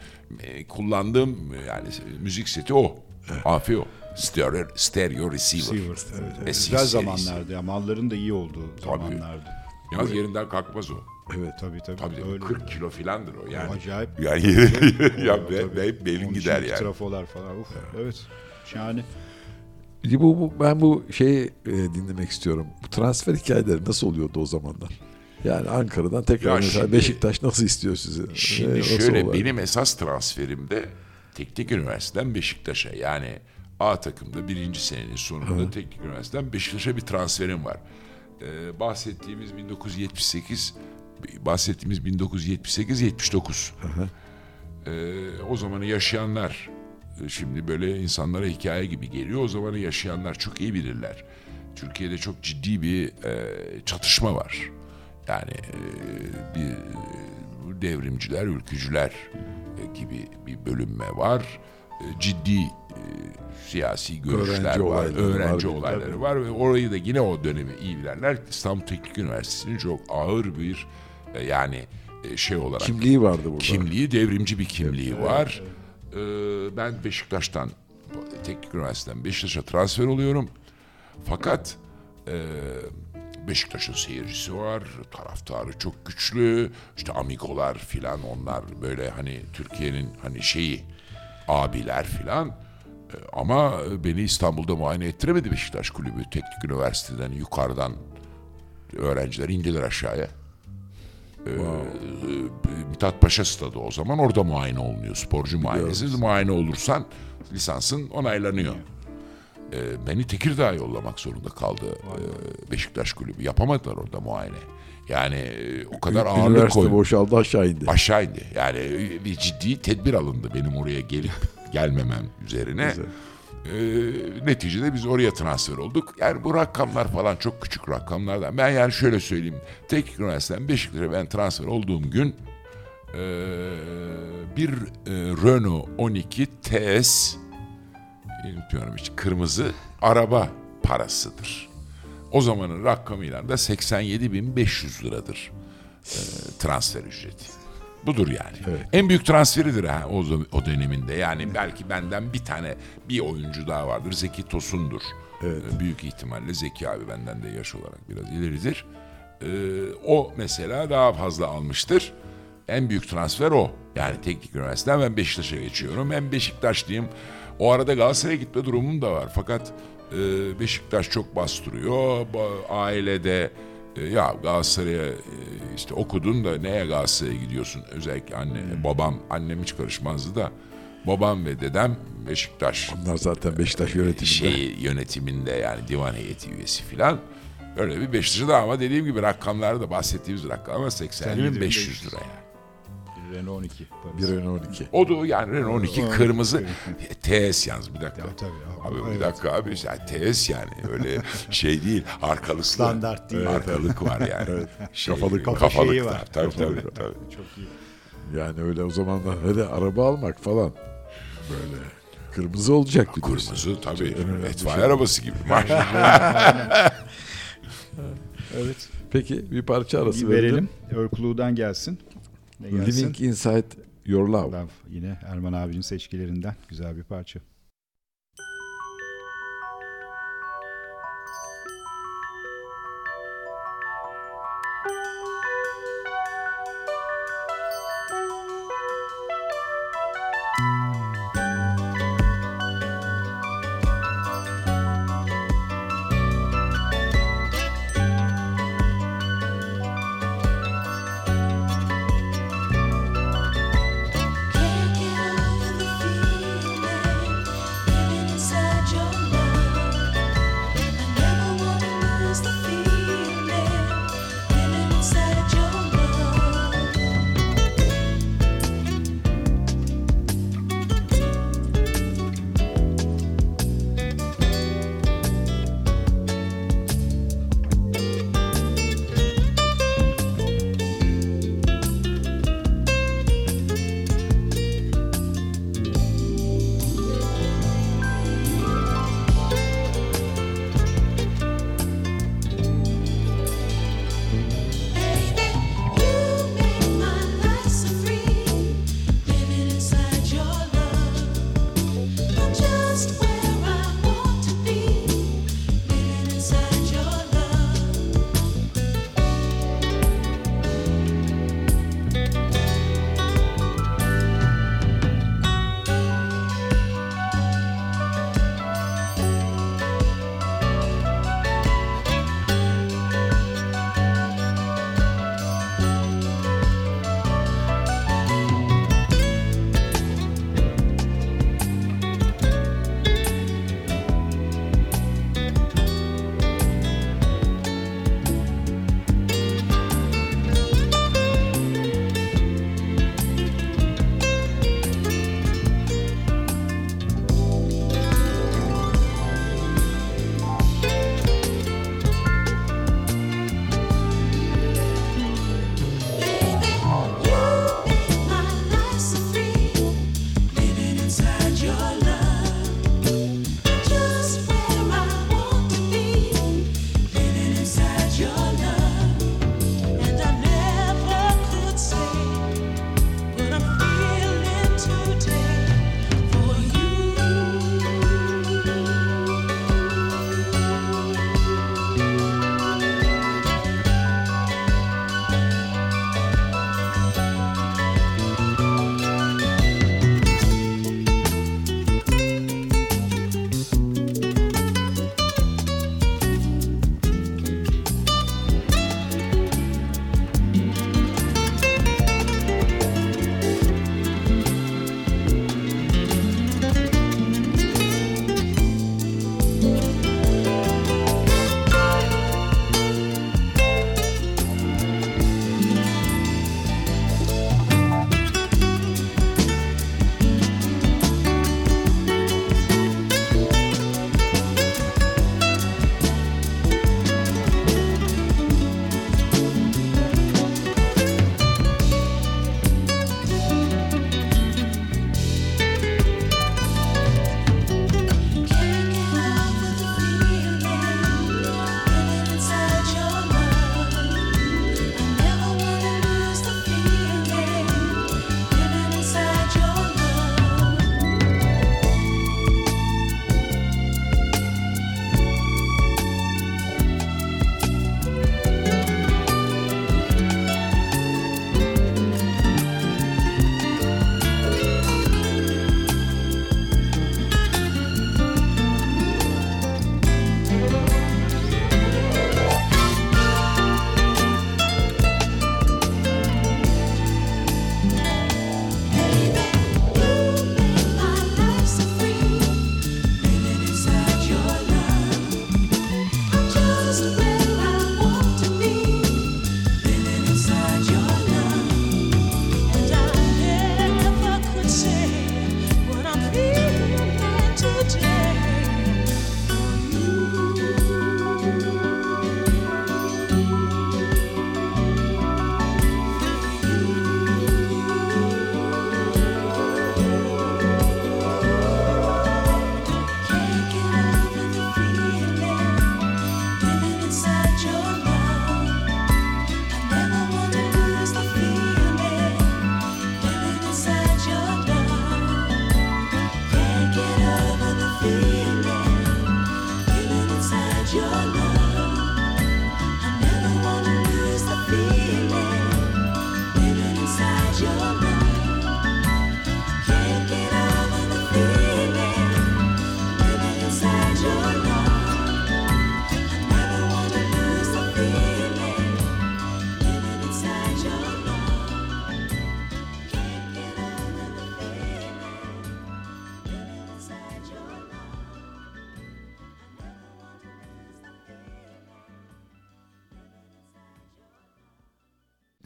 e, kullandığım e, yani müzik seti o. Amfi o. Stereo, stereo receiver. Receiver, evet, evet. SC Güzel zamanlardı ya. Malların da iyi olduğu zamanlardı. Yalnız yerinden kalkmaz o. Evet. Tabii tabii. Tabii öyle. 40 kilo filandır o yani. Acayip. Yani yeri, ya Tabii. be, be, belin Onun gider içindeki yani. Trafolar falan. Uf, evet. Şahane. Bu, bu, ben bu şeyi e, dinlemek istiyorum. Bu transfer hikayeleri nasıl oluyordu o zamanlar? Yani Ankara'dan tekrar Ya mesela şimdi- Beşiktaş nasıl istiyor sizi? Şimdi E, nasıl şöyle olay? benim esas transferimde Teknik Üniversiteden Beşiktaş'a yani A takımda birinci senenin sonunda Teknik Üniversiteden Beşiktaş'a bir transferim var. Ee, bahsettiğimiz 1978 bahsettiğimiz 1978-79. Ee, o zamanı yaşayanlar şimdi böyle insanlara hikaye gibi geliyor. O zamanı yaşayanlar çok iyi bilirler. Türkiye'de çok ciddi bir e, çatışma var. Yani e, bir e, devrimciler, ülkücüler e, gibi bir bölünme var. E, ciddi e, siyasi görüşler Öğrenci var, olayları öğrenci var. olayları var ve orayı da yine o dönemi iyi bilenler İstanbul Teknik Üniversitesi'nin çok ağır bir e, yani e, şey olarak Kimliği vardı burada. kimliği devrimci bir kimliği var. Ee, ben Beşiktaş'tan Teknik Üniversiteden Beşiktaş'a transfer oluyorum. Fakat e, Beşiktaş'ın seyircisi var, taraftarı çok güçlü. İşte amigolar filan onlar böyle hani Türkiye'nin hani şeyi abiler filan. E, Ama beni İstanbul'da muayene ettiremedi Beşiktaş Kulübü. Teknik Üniversiteden yukarıdan öğrenciler indiler aşağıya. Ee, Mithat Paşa stadı o zaman orada muayene olunuyor. Sporcu muayenesi. Muayene olursan lisansın onaylanıyor. Ee, beni Tekirdağ'a yollamak zorunda kaldı ee, Beşiktaş kulübü. Yapamadılar orada muayene. Yani e, o kadar ağırlık Üniversite koydu. boşaldı aşağı indi. Aşağı indi. Yani e, bir ciddi tedbir alındı benim oraya gelip gelmemem üzerine. Güzel. Ee, neticede biz oraya transfer olduk. Yani bu rakamlar falan çok küçük rakamlardan. Ben yani şöyle söyleyeyim. Teknik Üniversiteden Beşiktaş'a ben transfer olduğum gün ee, bir e, Renault 12 TS unutmuyorum hiç kırmızı araba parasıdır. O zamanın rakamıyla da 87.500 liradır e, transfer ücreti. Budur yani. Evet. En büyük transferidir ha o, o döneminde. Yani belki benden bir tane bir oyuncu daha vardır. Zeki Tosun'dur. E, Büyük ihtimalle Zeki abi benden de yaş olarak biraz ileridir. E, o mesela daha fazla almıştır. En büyük transfer o. Yani teknik üniversiteden ben Beşiktaş'a geçiyorum. Hem Beşiktaşlıyım. O arada Galatasaray'a gitme durumum da var. Fakat e, Beşiktaş çok bastırıyor. Ba- Ailede ya Galatasaray'a e, işte okudun da neye Galatasaray'a gidiyorsun? Özellikle anne, babam, annem hiç karışmazdı da babam ve dedem Beşiktaş Onlar zaten Beşiktaş yönetiminde. şey yönetiminde yani divan heyeti üyesi filan. Öyle bir Beşiktaş'ı da ama dediğim gibi rakamlarda bahsettiğimiz rakam ama 80 bin 500 lira yani. Renault 12. Bir Renault 12. O da yani Renault 12 O- kırmızı. TS yalnız bir dakika. Ya, tabii. Abi bir Evet. dakika abi yani TS yani öyle şey değil arkalıklı. Standart değil. Arkalık var yani. Şey, Kafalık var. Kafa şeyi kafalıklar. var. Tabii tabii tabii. Çok iyi. Yani öyle o zamanlar hadi araba almak falan. Böyle kırmızı olacak bir diyorsun. Kırmızı tabii. bir Etfaiye şey. arabası gibi. Evet. Peki bir parça arası Bir verelim. verelim. Örkuluğu'dan gelsin. Ne gelsin? Living Inside Your Love. Love. Yine Erman abinin seçkilerinden güzel bir parça.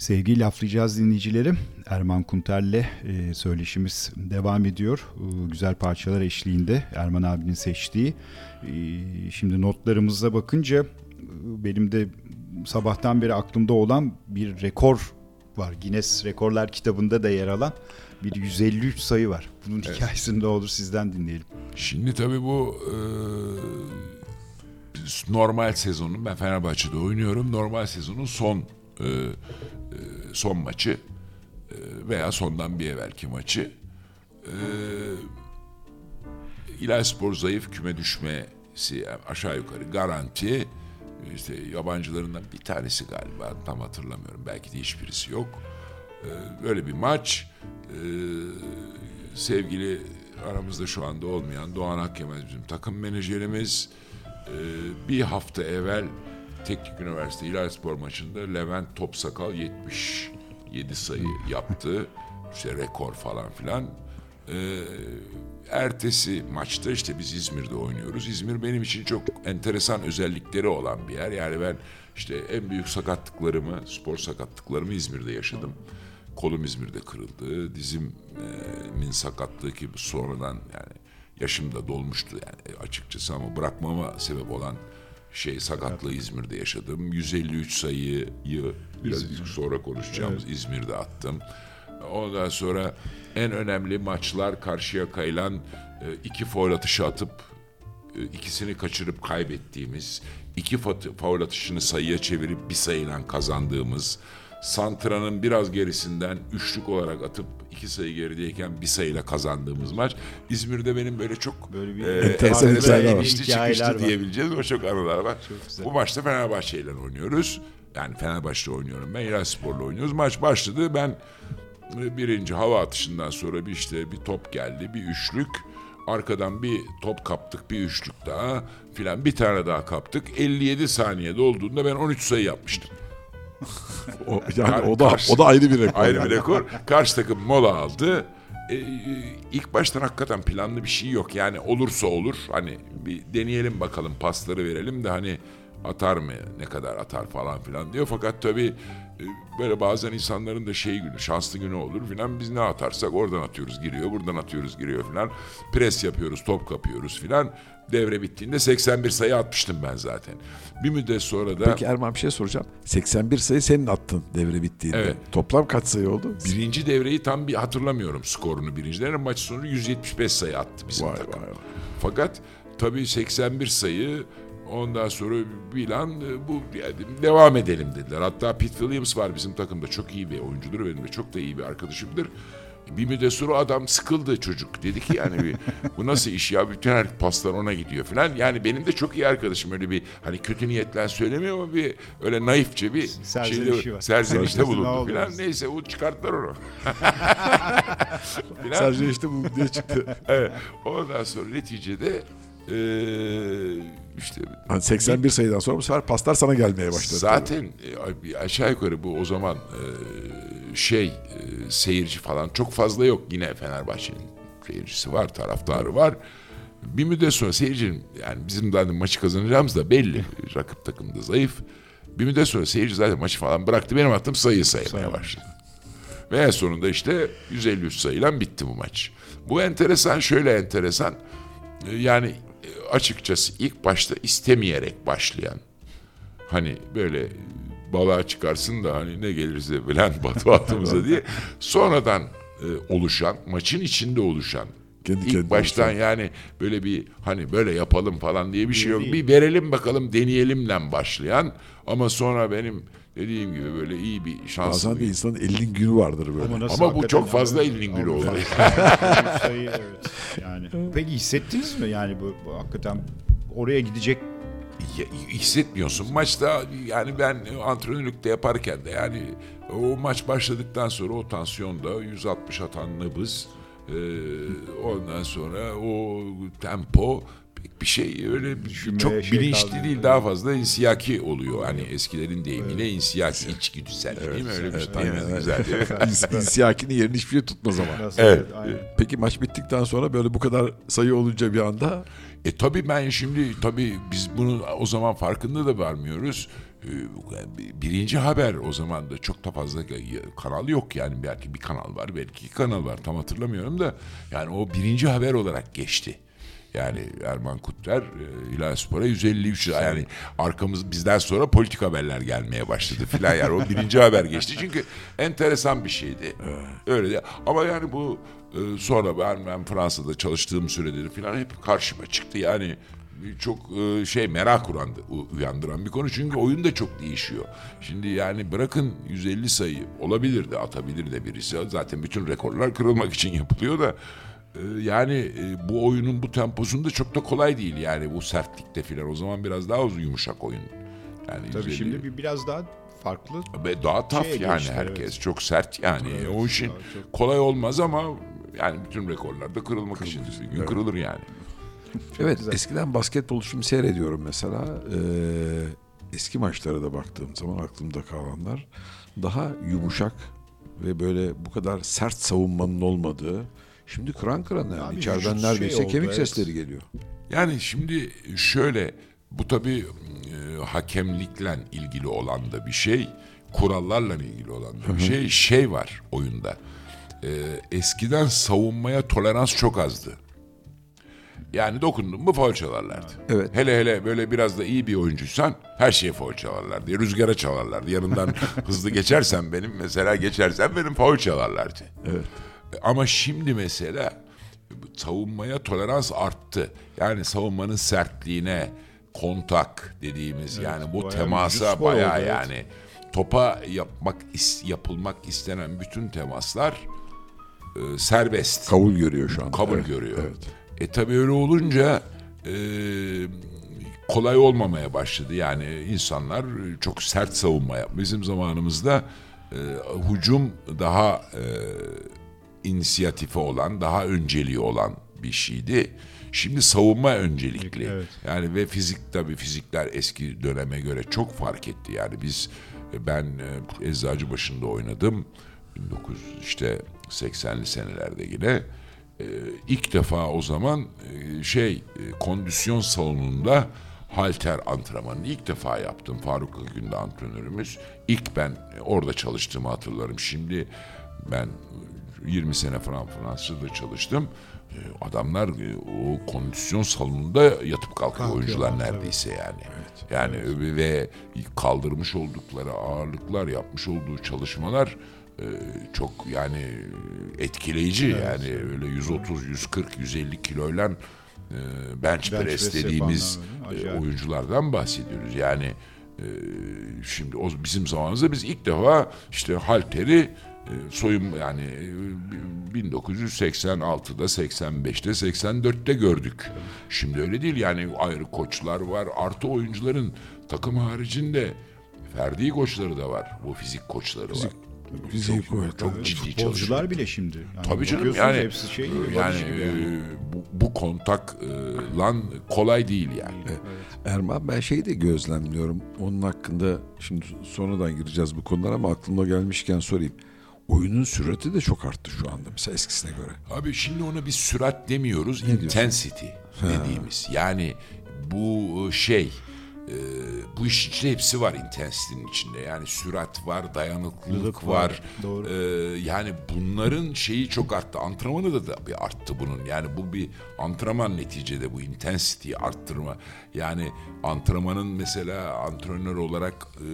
Sevgili laflayacağız dinleyicilerim. Erman Kunter'le e, söyleşimiz devam ediyor. E, güzel parçalar eşliğinde Erman abinin seçtiği. E, şimdi notlarımıza bakınca e, benim de sabahtan beri aklımda olan bir rekor var. Guinness Rekorlar kitabında da yer alan bir 153 sayı var. Bunun evet. hikayesini ne olur sizden dinleyelim. Şimdi tabii bu e, normal sezonun ben Fenerbahçe'de oynuyorum. Normal sezonun son e, e, son maçı e, veya sondan bir evvelki maçı. E, İlahi Spor zayıf küme düşmesi aşağı yukarı garanti. İşte yabancılarından bir tanesi galiba tam hatırlamıyorum. Belki de hiçbirisi yok. E, böyle bir maç. E, sevgili aramızda şu anda olmayan Doğan Hakkemez bizim takım menajerimiz. E, bir hafta evvel Teknik Üniversite İlahi Spor maçında Levent Topsakal 77 sayı yaptı. İşte rekor falan filan. Ee, ertesi maçta işte biz İzmir'de oynuyoruz. İzmir benim için çok enteresan özellikleri olan bir yer. Yani ben işte en büyük sakatlıklarımı, spor sakatlıklarımı İzmir'de yaşadım. Kolum İzmir'de kırıldı. Dizimin sakatlığı ki sonradan yani yaşım da dolmuştu yani açıkçası ama bırakmama sebep olan şey sakatlığı İzmir'de yaşadım. 153 sayıyı biraz İzmir. sonra konuşacağımız evet. İzmir'de attım. Ondan sonra en önemli maçlar karşıya kayılan e, iki foul atışı atıp e, ikisini kaçırıp kaybettiğimiz, iki foul atışını sayıya çevirip bir sayıyla kazandığımız, Santra'nın biraz gerisinden üçlük olarak atıp iki sayı gerideyken bir sayıyla kazandığımız maç. İzmir'de benim böyle çok böyle bir e, enteresan inişli çıkışlı diyebileceğiz ama çok anılar var. Çok Bu maçta Fenerbahçe ile oynuyoruz. Yani Fenerbahçe'de oynuyorum ben. İlahi Spor'la oynuyoruz. Maç başladı. Ben e, birinci hava atışından sonra bir işte bir top geldi. Bir üçlük. Arkadan bir top kaptık. Bir üçlük daha filan. Bir tane daha kaptık. 57 saniyede olduğunda ben 13 sayı yapmıştım. O, yani o da karşı, o da ayrı bir rekor. Ayrı bir rekor. Karşı takım mola aldı. Ee, ilk baştan hakikaten planlı bir şey yok. Yani olursa olur. Hani bir deneyelim bakalım pasları verelim de hani atar mı ne kadar atar falan filan diyor. Fakat tabii e, böyle bazen insanların da şey günü şanslı günü olur filan biz ne atarsak oradan atıyoruz giriyor buradan atıyoruz giriyor filan. Pres yapıyoruz top kapıyoruz filan. Devre bittiğinde 81 sayı atmıştım ben zaten. Bir müddet sonra da... Peki Erman bir şey soracağım. 81 sayı senin attın devre bittiğinde. Evet. Toplam kaç sayı oldu? Birinci devreyi tam bir hatırlamıyorum skorunu birinci devre. Maç sonu 175 sayı attı bizim vay takım. Vay vay. Fakat tabii 81 sayı Ondan sonra bir an e, bu yani devam edelim dediler. Hatta Pete Williams var bizim takımda. Çok iyi bir oyuncudur benim de çok da iyi bir arkadaşımdır. Bir müddet sonra adam sıkıldı çocuk. Dedi ki yani bir, bu nasıl iş ya bütün her paslar ona gidiyor falan. Yani benim de çok iyi arkadaşım öyle bir hani kötü niyetle söylemiyor ama bir öyle naifçe bir serzenişi var. serzenişte bulundu falan. Neyse o çıkarttılar onu. serzenişte bulundu diye çıktı. evet. Ondan sonra neticede ee, işte hani 81 bir, sayıdan sonra bu sefer paslar sana gelmeye başladı. Zaten tabii. aşağı yukarı bu o zaman e, şey e, seyirci falan çok fazla yok yine Fenerbahçe'nin seyircisi var, taraftarı var. Bir müddet sonra seyircinin yani bizim zaten maçı kazanacağımız da belli. Rakip takım da zayıf. Bir müddet sonra seyirci zaten maçı falan bıraktı. Benim attığım sayıyı saymaya başladı. Ve en sonunda işte 153 sayıyla bitti bu maç. Bu enteresan, şöyle enteresan. Yani açıkçası ilk başta istemeyerek başlayan hani böyle balığa çıkarsın da hani ne gelirse bilen atımıza diye sonradan e, oluşan maçın içinde oluşan kendi ilk baştan olsun. yani böyle bir hani böyle yapalım falan diye bir şey yok. Bir verelim bakalım deneyelimle başlayan ama sonra benim dediğim gibi böyle iyi bir şans. Bazen bir insanın elinin günü vardır böyle. Ama, Ama bu çok fazla elinin günü oldu. evet. Yani peki hissettiniz mi yani bu, bu hakikaten oraya gidecek ya, hissetmiyorsun. Maçta yani ben antrenörlükte yaparken de yani o maç başladıktan sonra o tansiyonda 160 atan nabız ondan sonra o tempo pek bir şey öyle Düşünmeye çok şey bilinçli değil daha fazla insiyaki oluyor. Hani eskilerin deyimiyle evet. insiyaki içgüdüsel evet. değil mi? Öyle bir evet, şey değil mi? Güzel İnsiyakinin yerini hiçbir şey tutmaz ama. Evet. evet. Peki maç bittikten sonra böyle bu kadar sayı olunca bir anda e tabii ben şimdi tabii biz bunu o zaman farkında da varmıyoruz. Ee, birinci haber o zaman da çok da fazla kanal yok yani belki bir kanal var belki iki kanal var tam hatırlamıyorum da yani o birinci haber olarak geçti. Yani Erman Kutler e, Hilal Spor'a 153 lira. Yani arkamız bizden sonra politik haberler gelmeye başladı filan. Yani o birinci haber geçti. Çünkü enteresan bir şeydi. Öyle de. Ama yani bu e, sonra ben, ben Fransa'da çalıştığım süredir filan hep karşıma çıktı. Yani çok e, şey merak uyandı, uyandıran bir konu çünkü oyun da çok değişiyor. Şimdi yani bırakın 150 sayı olabilir de atabilir de birisi. Zaten bütün rekorlar kırılmak için yapılıyor da e, yani e, bu oyunun bu temposunda çok da kolay değil yani bu sertlikte filan. O zaman biraz daha uzun yumuşak oyun. Yani Tabii 150... şimdi bir biraz daha farklı. Ve daha taf şey yani herkes. Evet. Çok sert yani. Evet, o işin çok... kolay olmaz ama yani bütün rekorlar da kırılmak Kırılır. için bir gün evet. kırılır yani evet güzel. eskiden basketbol şimdi seyrediyorum mesela. Ee, eski maçlara da baktığım zaman aklımda kalanlar daha yumuşak ve böyle bu kadar sert savunmanın olmadığı Şimdi kıran kıran yani Abi içeriden neredeyse şey oldu, kemik evet. sesleri geliyor. Yani şimdi şöyle bu tabii e, hakemlikle ilgili olan da bir şey, kurallarla ilgili olan da bir şey. Şey var oyunda. E, eskiden savunmaya tolerans çok azdı. Yani dokundun mu foul çalarlardı. Evet. Hele hele böyle biraz da iyi bir oyuncuysan her şeye foul çalarlardı. Rüzgara çalarlardı. Yanından hızlı geçersen benim mesela geçersen benim foul çalarlardı. Evet. Ama şimdi mesela savunmaya tolerans arttı. Yani savunmanın sertliğine kontak dediğimiz evet, yani bu bayağı temasa bayağı oldu, yani evet. topa yapmak yapılmak istenen bütün temaslar e, serbest. Kabul görüyor şu an. Kabul evet, görüyor. Evet. E tabii öyle olunca e, kolay olmamaya başladı. Yani insanlar çok sert savunma yap. Bizim zamanımızda e, hücum daha e, inisiyatifi olan, daha önceliği olan bir şeydi. Şimdi savunma öncelikli. Evet. Yani ve fizik tabii fizikler eski döneme göre çok fark etti. Yani biz ben e, eczacı başında oynadım. 19 işte 80'li senelerde yine e, ilk defa o zaman e, şey e, kondisyon salonunda halter antrenmanını ilk defa yaptım. Faruk Akgün'de antrenörümüz. İlk ben orada çalıştığımı hatırlarım. Şimdi ben 20 sene falan Fransa'da çalıştım. E, adamlar e, o kondisyon salonunda yatıp kalkıyor oyuncular neredeyse evet. yani. Evet. Yani evet. ve kaldırmış oldukları ağırlıklar, yapmış olduğu çalışmalar ee, çok yani etkileyici evet. yani öyle 130, 140, 150 kiloyla e, bench, bench press dediğimiz e, oyunculardan bahsediyoruz. Yani e, şimdi o bizim zamanımızda biz ilk defa işte halteri e, soyun yani 1986'da, 85'te, 84'te gördük. Şimdi öyle değil yani ayrı koçlar var. Artı oyuncuların takım haricinde ferdi koçları da var. Bu fizik koçları fizik var. Fiziği kuvvet. Çok evet. ciddi Futbolcular bile şimdi. Yani Tabii canım yani hepsi şey yani, gibi yani. E, bu, bu kontak e, lan kolay değil yani. Evet. Erman ben şeyi de gözlemliyorum. Onun hakkında şimdi sonradan gireceğiz bu konulara ama aklıma gelmişken sorayım. Oyunun sürati de çok arttı şu anda mesela eskisine göre. Abi şimdi ona bir sürat demiyoruz. Ne intensity diyorsun? dediğimiz. Ha. Yani bu şey e, bu iş içinde hepsi var intensity'nin içinde. Yani sürat var, dayanıklılık var. var. Doğru. E, yani bunların şeyi çok arttı. Antrenmanı da, da bir arttı bunun. Yani bu bir antrenman neticede bu intensity'yi arttırma. Yani antrenmanın mesela antrenör olarak e,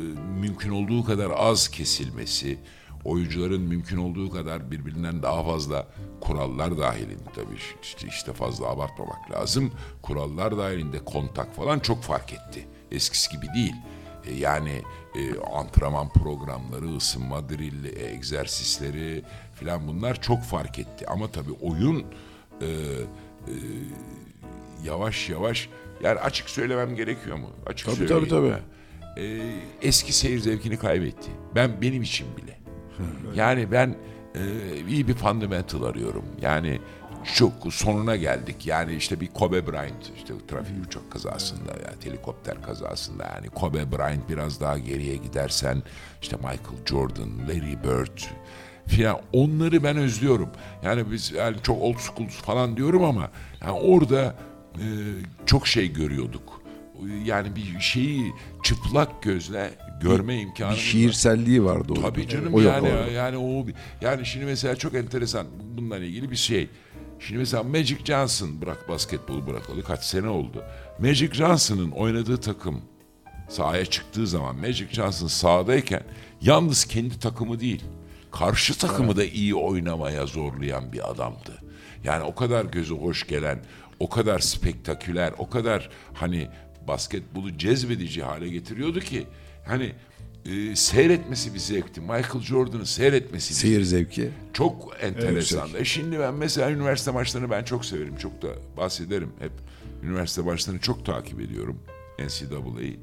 mümkün olduğu kadar az kesilmesi, oyuncuların mümkün olduğu kadar birbirinden daha fazla kurallar dahilinde tabii işte, işte fazla abartmamak lazım. Kurallar dahilinde kontak falan çok fark etti eskisi gibi değil. E, yani e, antrenman programları, ısınma drilli, egzersizleri filan bunlar çok fark etti. Ama tabii oyun e, e, yavaş yavaş yani açık söylemem gerekiyor mu? Açık tabii tabii tabii. E, eski seyir zevkini kaybetti. Ben benim için bile. yani ben e, iyi bir fundamental arıyorum. Yani çok sonuna geldik. Yani işte bir Kobe Bryant işte trafik uçak kazasında ya yani helikopter kazasında yani Kobe Bryant biraz daha geriye gidersen işte Michael Jordan, Larry Bird filan onları ben özlüyorum. Yani biz yani çok old school falan diyorum ama yani orada e, çok şey görüyorduk. yani bir şeyi çıplak gözle görme Bir imkanı şiirselliği vardı orada. Tabii canım O yok yani orada. yani o yani şimdi mesela çok enteresan bununla ilgili bir şey. Şimdi mesela Magic Johnson bırak basketbolu bırakalı kaç sene oldu. Magic Johnson'ın oynadığı takım sahaya çıktığı zaman Magic Johnson sahadayken yalnız kendi takımı değil karşı takımı da iyi oynamaya zorlayan bir adamdı. Yani o kadar gözü hoş gelen, o kadar spektaküler, o kadar hani basketbolu cezbedici hale getiriyordu ki hani e, seyretmesi bir zevkti. Michael Jordan'ı seyretmesi Seyir zevki. çok enteresan. yüksek. E şimdi ben mesela üniversite maçlarını ben çok severim. Çok da bahsederim hep. Üniversite maçlarını çok takip ediyorum. NCAA'yı.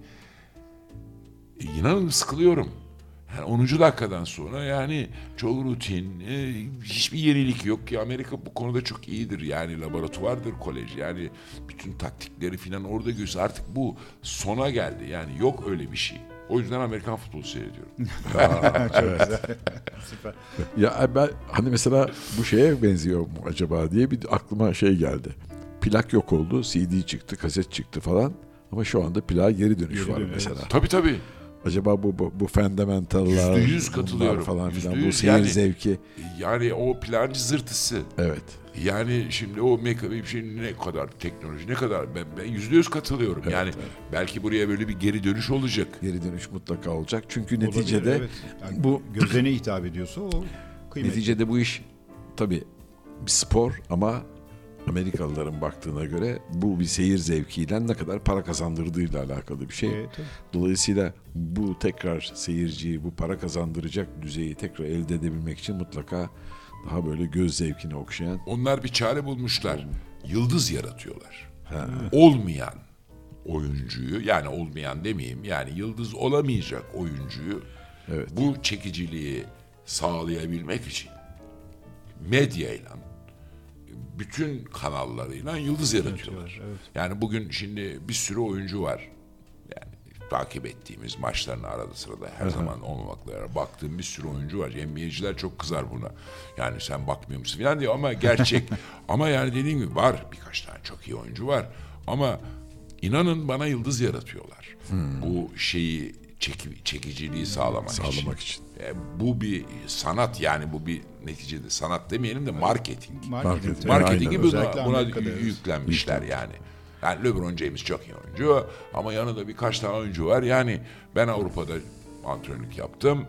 E, inanın sıkılıyorum. Yani 10. dakikadan sonra yani çok rutin, e, hiçbir yenilik yok ki Amerika bu konuda çok iyidir. Yani laboratuvardır kolej. Yani bütün taktikleri falan orada göz artık bu sona geldi. Yani yok öyle bir şey. O yüzden Amerikan futbolu seyrediyorum. Çok güzel. Süper. Ya ben hani mesela bu şeye benziyor mu acaba diye bir aklıma şey geldi. Plak yok oldu, CD çıktı, kaset çıktı falan. Ama şu anda plağa geri dönüş Geri var dönüş, mesela. tabii tabii. Acaba bu bu, bu fundamental'lar, Yüzde yüz bunlar katılıyorum. falan Yüzde filan bu yüz. seyir Yani- zevki. Yani o plancı zırtısı. Evet. Yani şimdi o meka bir şey ne kadar teknoloji ne kadar ben ben yüzde yüz katılıyorum. yani belki buraya böyle bir geri dönüş olacak. Geri dönüş mutlaka olacak. Çünkü Olabilir, neticede evet. Yani bu göze ne hitap ediyorsa o kıymetli. neticede bu iş tabii bir spor ama Amerikalıların baktığına göre bu bir seyir zevkiyle ne kadar para kazandırdığıyla alakalı bir şey. Evet, tabii. Dolayısıyla bu tekrar seyirciyi, bu para kazandıracak düzeyi tekrar elde edebilmek için mutlaka daha böyle göz zevkini okşayan Onlar bir çare bulmuşlar. Yıldız yaratıyorlar. Olmayan oyuncuyu yani olmayan demeyeyim yani yıldız olamayacak oyuncuyu Evet. bu çekiciliği sağlayabilmek için medyayla bütün kanallarıyla yıldız yaratıyorlar. evet. Yani bugün şimdi bir sürü oyuncu var. Takip ettiğimiz maçlarını arada sırada her zaman olmamakla beraber baktığım bir sürü oyuncu var. NBA'ciler çok kızar buna. Yani sen bakmıyor musun falan diyor ama gerçek. ama yani dediğim gibi var birkaç tane çok iyi oyuncu var. Ama inanın bana yıldız yaratıyorlar. Bu şeyi çeki- çekiciliği sağlamak, sağlamak için. E, bu bir sanat yani bu bir neticede sanat demeyelim de marketing. Marketing. Marketing. Marketingi buna, buna yüklenmişler yani. Yani LeBron James çok iyi oyuncu ama yanında birkaç tane oyuncu var. Yani ben Avrupa'da antrenörlük yaptım.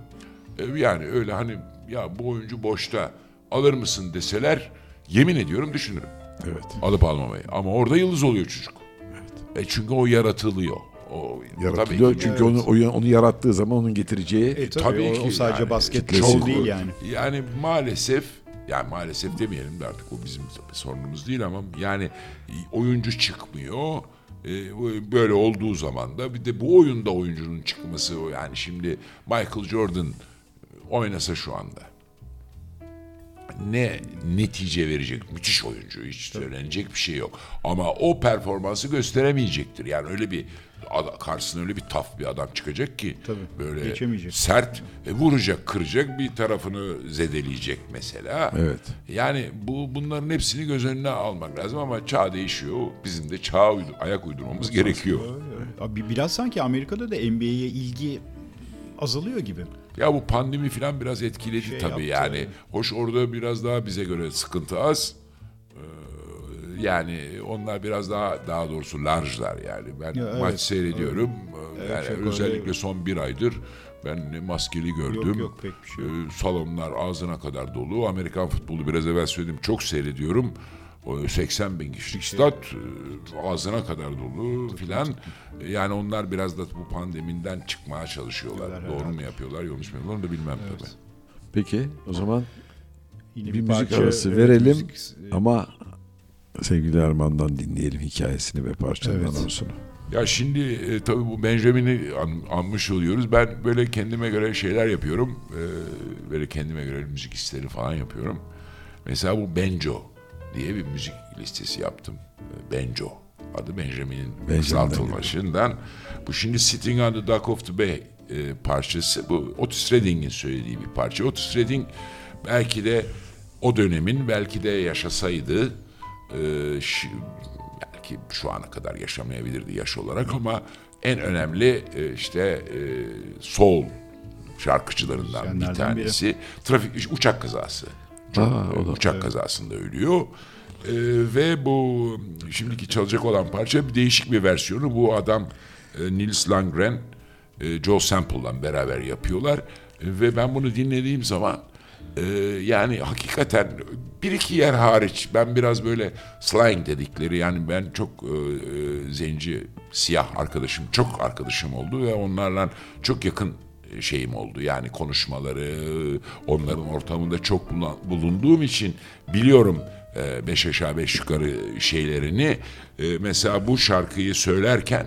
E, Yani öyle hani ya bu oyuncu boşta alır mısın deseler yemin ediyorum düşünürüm. Evet. Alıp almamayı. Ama orada yıldız oluyor çocuk. E çünkü o yaratılıyor. O Yaratılıyor. tabii ki. Çünkü onu, onu, onu yarattığı zaman onun getireceği E, tabii, Tabii o, ki o sadece yani. basket çok değil yani. Yani maalesef yani maalesef demeyelim de artık o bizim sorunumuz değil ama yani oyuncu çıkmıyor. Bu- böyle olduğu zaman da bir de bu oyunda oyuncunun çıkması yani şimdi Michael Jordan oynasa şu anda. Ne netice verecek? Müthiş oyuncu hiç söylenecek bir şey yok. Ama o performansı gösteremeyecektir. Yani öyle bir karşısına öyle bir taf bir adam çıkacak ki Tabii, böyle geçemeyecek. sert e, vuracak kıracak bir tarafını zedeleyecek mesela Evet. yani bu bunların hepsini göz önüne almak lazım ama çağ değişiyor bizim de çağa uydu- ayak uydurmamız gerekiyor. Abi biraz sanki Amerika'da da NBA'ye ilgi azalıyor gibi. Ya bu pandemi falan biraz etkiledi Şey tabii yaptı, yani. Hoş orada biraz daha bize göre sıkıntı az. Yani onlar biraz daha daha doğrusu large'lar yani. Ben Ya, evet, maç seyrediyorum. Ee, yani özellikle öyle. son bir aydır ben maskeli gördüm. Yok, yok, pek bir şey yok. Ee, salonlar ağzına kadar dolu. Amerikan futbolu biraz evvel söyledim çok seyrediyorum. O 80 bin kişilik Şey- stat e, ağzına kadar dolu filan. Yani onlar biraz da bu pandemiden çıkmaya çalışıyorlar. Diyorlar Doğru herhalde. mu yapıyorlar, yanlış mı yapıyorlar onu da bilmem tabii. Peki o zaman Yine bir, müzik parça, arası evet, verelim müzik- e, ama sevgili Erman'dan dinleyelim hikayesini ve parçanın Evet. anonsunu. Ya şimdi e, tabii bu Benjamin'i an- anmış oluyoruz. Ben böyle kendime göre şeyler yapıyorum. E, böyle kendime göre müzik hisleri falan yapıyorum. Mesela bu Benjo diye bir müzik listesi yaptım. E, Benjo. Adı Benjamin'in Benjamin'den kısaltılmışından. Bu şimdi Sitting on the Dock of the Bay e, parçası. Bu Otis Redding'in söylediği bir parça. Otis Redding belki de o dönemin belki de yaşasaydı e, şi- belki şu ana kadar yaşamayabilirdi yaş olarak ama en önemli e, işte e, soul şarkıcılarından bir Müzisyenlerden biri. tanesi. Trafik uçak kazası. Aa, o da- uçak kazasında ölüyor. Ee, ve bu şimdiki çalacak olan parça bir değişik bir versiyonu. Bu adam e, Nils Landgren, e, Joe Sample'la beraber yapıyorlar. E, ve ben bunu dinlediğim zaman e, yani hakikaten bir iki yer hariç ben biraz böyle slang dedikleri yani ben çok e, e, zenci siyah arkadaşım çok arkadaşım oldu ve onlarla çok yakın şeyim oldu. Yani konuşmaları, onların ortamında çok bulunduğum için biliyorum e, beş aşağı beş yukarı şeylerini. E, mesela bu şarkıyı söylerken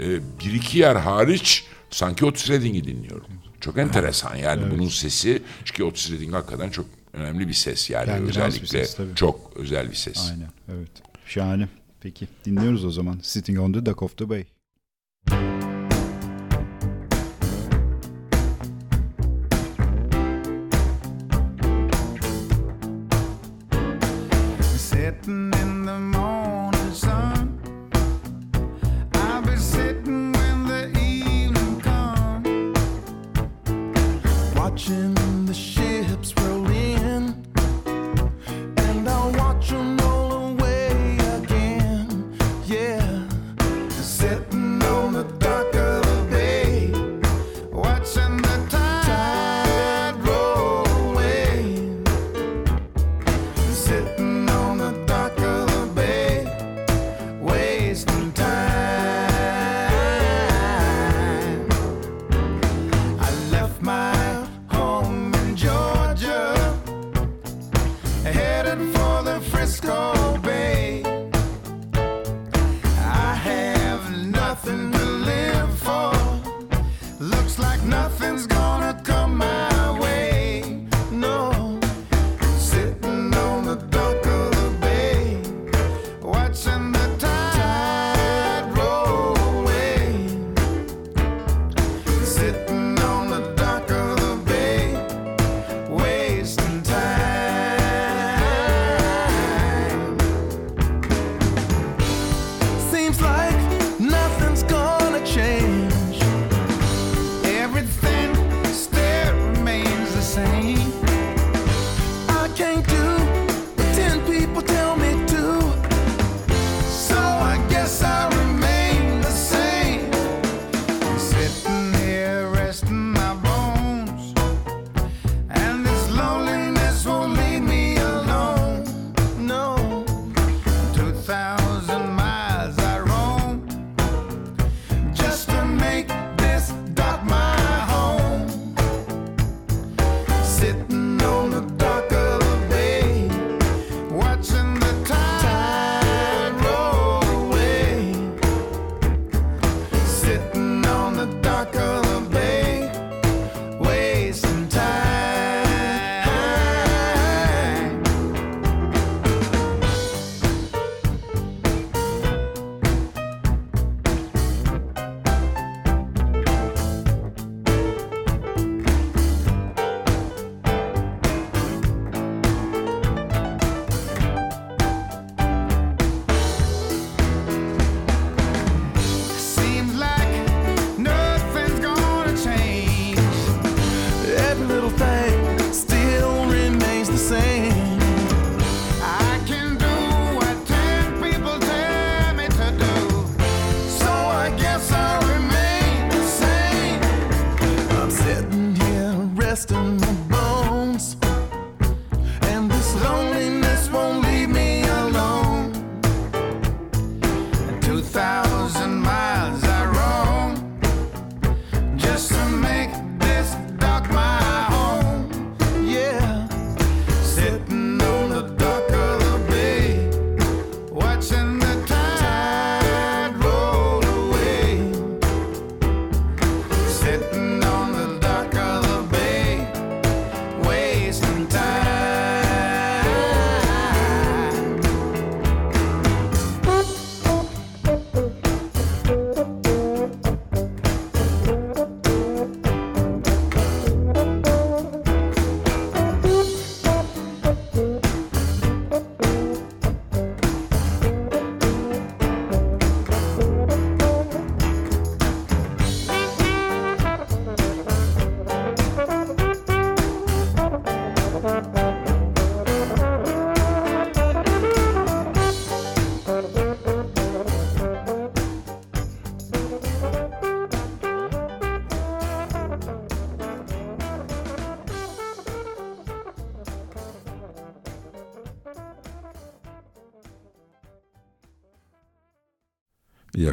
e, bir iki yer hariç sanki Otis Redding'i dinliyorum. Çok enteresan yani bunun sesi. Çünkü Otis Redding hakikaten çok önemli bir ses yani bir özellikle ses, tabii. çok özel bir ses. Aynen evet. Şahane. Peki dinliyoruz o zaman. Sitting on the Dock of the Bay.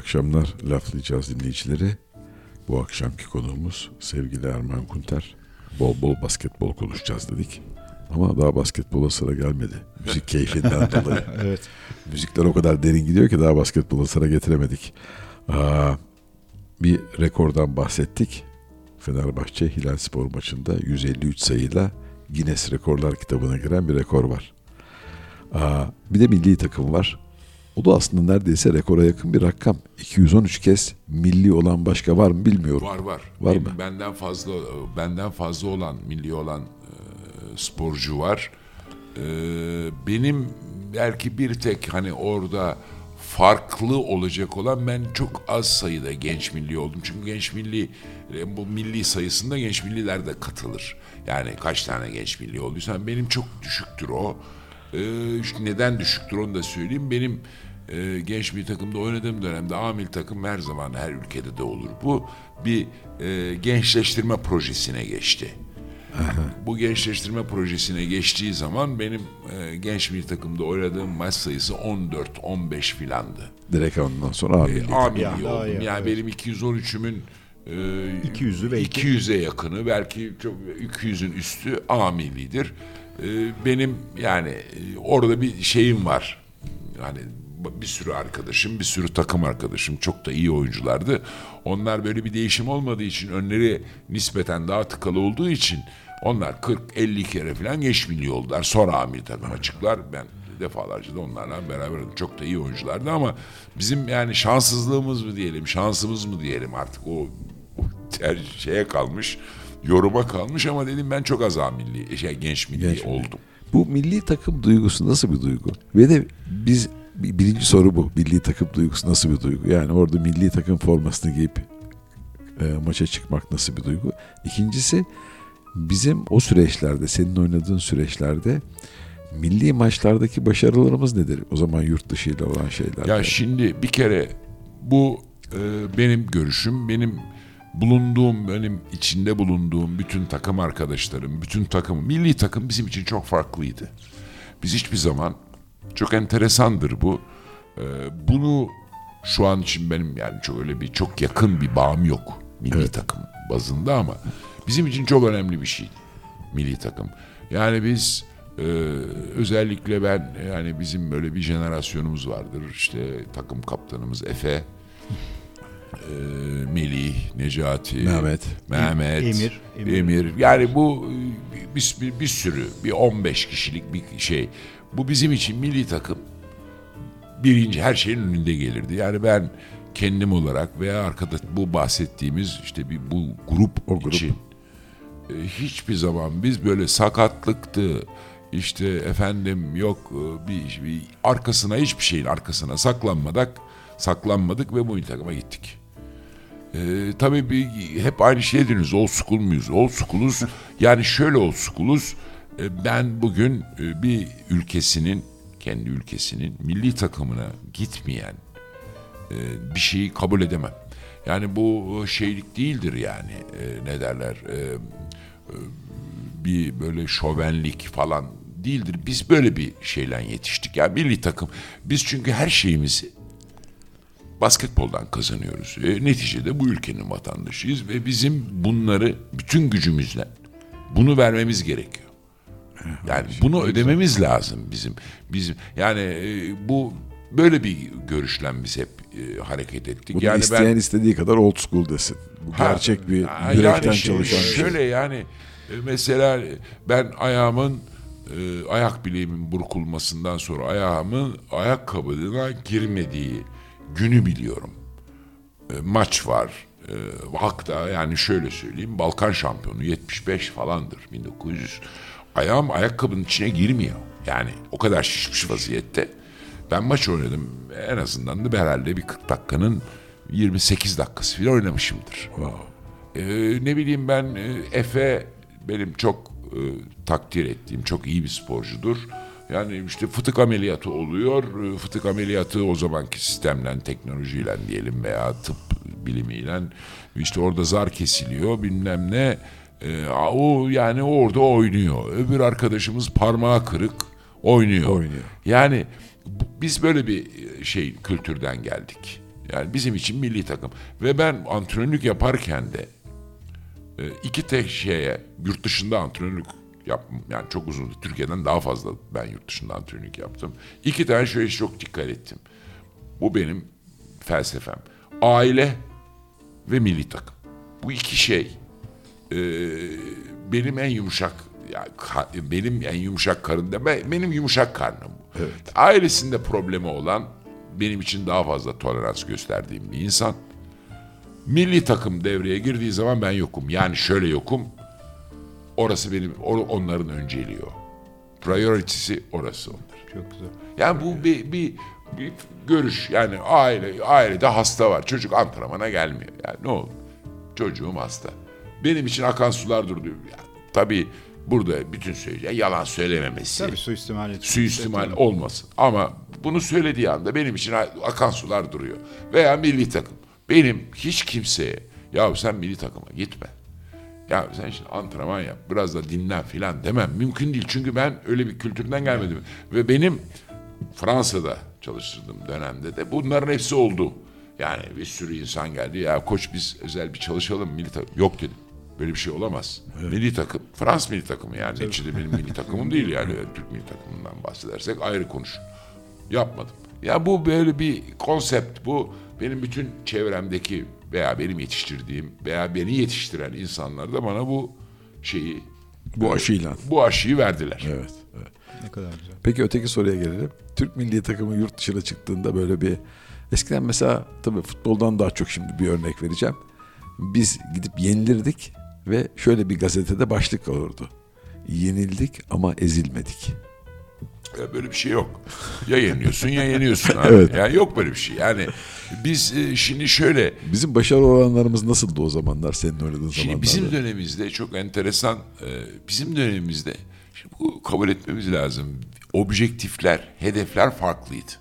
Akşamlar laflayacağız dinleyicileri. Bu akşamki konuğumuz sevgili Erman Kunter. Bol bol basketbol konuşacağız dedik. Ama daha basketbola sıra gelmedi. Müzik keyfinden dolayı. Evet. Müzikler o kadar derin gidiyor ki daha basketbola sıra getiremedik. Aa, bir rekordan bahsettik. Fenerbahçe Hilal Spor maçında 153 sayıyla Guinness Rekorlar kitabına giren bir rekor var. Aa, bir de milli takım var. O da aslında neredeyse rekora yakın bir rakam. 213 kez milli olan başka var mı bilmiyorum. Var var. Var Benim mı? Benden fazla benden fazla olan milli olan e, sporcu var. E, benim belki bir tek hani orada farklı olacak olan ben çok az sayıda genç milli oldum. Çünkü genç milli e, bu milli sayısında genç milliler de katılır. Yani kaç tane genç milli olduysan benim çok düşüktür o. E, neden düşüktür onu da söyleyeyim. Benim e, genç bir takımda oynadığım dönemde amil takım her zaman her ülkede de olur. Bu bir e, gençleştirme projesine geçti. Bu gençleştirme projesine geçtiği zaman benim e, genç bir takımda oynadığım maç sayısı 14-15 filandı. Direkt ondan sonra abi. E, A milli Ya, oldum. iyi, yani evet. benim 213'ümün e, 200'ü belki. 200'e yakını belki çok 200'ün üstü A millidir. E, benim yani e, orada bir şeyim var. Yani bir sürü arkadaşım, bir sürü takım arkadaşım çok da iyi oyunculardı. Onlar böyle bir değişim olmadığı için önleri nispeten daha tıkalı olduğu için onlar 40-50 kere falan geç milli oldular. Sonra amir takıma çıktılar. Ben defalarca da onlarla beraber çok da iyi oyunculardı ama bizim yani şanssızlığımız mı diyelim, şansımız mı diyelim artık o, o ter şeye kalmış, yoruma kalmış ama dedim ben çok az milli, şey genç milli Genç milli. oldum. Bu milli takım duygusu nasıl bir duygu? Ve de biz birinci soru bu. Milli takım duygusu nasıl bir duygu? Yani orada milli takım formasını giyip e, maça çıkmak nasıl bir duygu? İkincisi bizim o süreçlerde, senin oynadığın süreçlerde milli maçlardaki başarılarımız nedir? O zaman yurt dışıyla olan şeyler. Ya şimdi bir kere bu e, benim görüşüm, benim bulunduğum, benim içinde bulunduğum bütün takım arkadaşlarım, bütün takım, milli takım bizim için çok farklıydı. Biz hiçbir zaman, çok enteresandır bu, e, bunu şu an için benim yani çok öyle bir çok yakın bir bağım yok milli takım bazında ama bizim için çok önemli bir şeydi milli takım. Yani biz e, özellikle ben yani bizim böyle bir jenerasyonumuz vardır. İşte takım kaptanımız Efe, e, Melih, Necati, Mehmet. Mehmet, Emir, Emir. Emir. Yani bu e, bir, bir, bir sürü, bir 15 kişilik bir şey. Bu bizim için milli takım birinci her şeyin önünde gelirdi. Yani ben kendim olarak veya arkada bu bahsettiğimiz işte bir bu grup, O grup. için e, hiçbir zaman biz böyle sakatlıktı işte efendim yok e, bir, bir arkasına hiçbir şeyin arkasına saklanmadık saklanmadık ve bu takıma gittik. Ee, tabii bir, hep aynı şey diyoruz. Old school muyuz? Old school'uz. yani şöyle old school'uz. Ee, ben bugün e, bir ülkesinin, kendi ülkesinin milli takımına gitmeyen e, bir şeyi kabul edemem. Yani bu şeylik değildir yani. E, ne derler? E, e, bir böyle şovenlik falan değildir. Biz böyle bir şeyle yetiştik. Yani milli takım. Biz çünkü her şeyimizi basketboldan kazanıyoruz. E, neticede bu ülkenin vatandaşıyız ve bizim bunları bütün gücümüzle bunu vermemiz gerekiyor. Yani bunu ödememiz lazım bizim. Bizim yani e, bu böyle bir görüşle biz hep e, hareket ettik. Bunu yani isteyen istediği kadar old school desin. Bu Ha, gerçek bir ha, yürekten yani şey- çalışan şey. Şöyle yani e, mesela ben ayağımın e, ayak bileğimin burkulmasından sonra ayağımın ayakkabına girmediği günü biliyorum. E, maç var. E, hatta yani şöyle söyleyeyim Balkan şampiyonu 75 falandır 1900. Ayağım ayakkabının içine girmiyor. Yani o kadar şişmiş vaziyette. Ben maç oynadım. En azından da herhalde bir 40 dakikanın 28 dakikası falan oynamışımdır. Ee, ne bileyim ben e, Efe benim çok e, takdir ettiğim çok iyi bir sporcudur. Yani işte fıtık ameliyatı oluyor. E, Fıtık ameliyatı o zamanki sistemle, teknolojiyle diyelim veya tıp bilimiyle işte orada zar kesiliyor bilmem ne. E, o yani orada oynuyor. Öbür arkadaşımız parmağı kırık oynuyor. Oynuyor. Yani biz böyle bir şey kültürden geldik. Yani bizim için milli takım. Ve ben antrenörlük yaparken de e, iki tek şeye yurt dışında antrenörlük yaptım. Yani çok uzun. Türkiye'den daha fazla ben yurt dışında antrenörlük yaptım. İki tane şöyle çok dikkat ettim. Bu benim felsefem. Aile ve milli takım. Bu iki şey e, benim en yumuşak yani ka- benim en yumuşak karın deme benim yumuşak karnım. bu. Ailesinde problemi olan benim için daha fazla tolerans gösterdiğim bir insan. Milli takım devreye girdiği zaman ben yokum. Yani şöyle yokum. Orası benim or- onların önceliği o. Priority'si orası onlar. Çok güzel. Yani bu bir, bir, bir görüş. Yani aile ailede hasta var. Çocuk antrenmana gelmiyor. Yani ne olur? Çocuğum hasta. Benim için akan sular durdu. Yani, tabii burada bütün söyleyeceğim yalan söylememesi. Tabii suistimal etmek. Suistimal olmasın. Ama bunu söylediği anda benim için akan sular duruyor. Veya milli takım. Benim hiç kimseye ya sen milli takıma gitme. Ya sen şimdi antrenman yap, biraz da dinlen filan demem. Mümkün değil çünkü ben öyle bir kültürden gelmedim. Ve benim Fransa'da çalıştırdığım dönemde de bunların hepsi oldu. Yani bir sürü insan geldi. Ya koç biz özel bir çalışalım milli takım. Yok dedim. Böyle bir şey olamaz. Milli takım, Frans milli takımı yani. Neticede benim milli takımım değil yani. Türk milli takımından bahsedersek ayrı konuş. Yapmadım. Ya bu böyle bir konsept. Bu benim bütün çevremdeki veya benim yetiştirdiğim veya beni yetiştiren insanlar da bana bu şeyi Bu aşıyla. bu aşıyı verdiler. Evet. evet. Ne kadar güzel. Peki öteki soruya gelelim. Türk milli takımı yurt dışına çıktığında böyle bir eskiden mesela tabii futboldan daha çok şimdi bir örnek vereceğim. Biz gidip yenilirdik ve şöyle bir gazetede başlık olurdu. Yenildik ama ezilmedik. Ya böyle bir şey yok. Ya yeniyorsun ya yeniyorsun abi. Evet. Yani yok böyle bir şey. Yani biz e, şimdi şöyle Bizim başarı oranlarımız nasıldı o zamanlar senin oynadığın Şimdi zamanlarda? bizim dönemimizde çok enteresan, e, bizim dönemimizde şimdi bu kabul etmemiz lazım. Objektifler, hedefler farklıydı.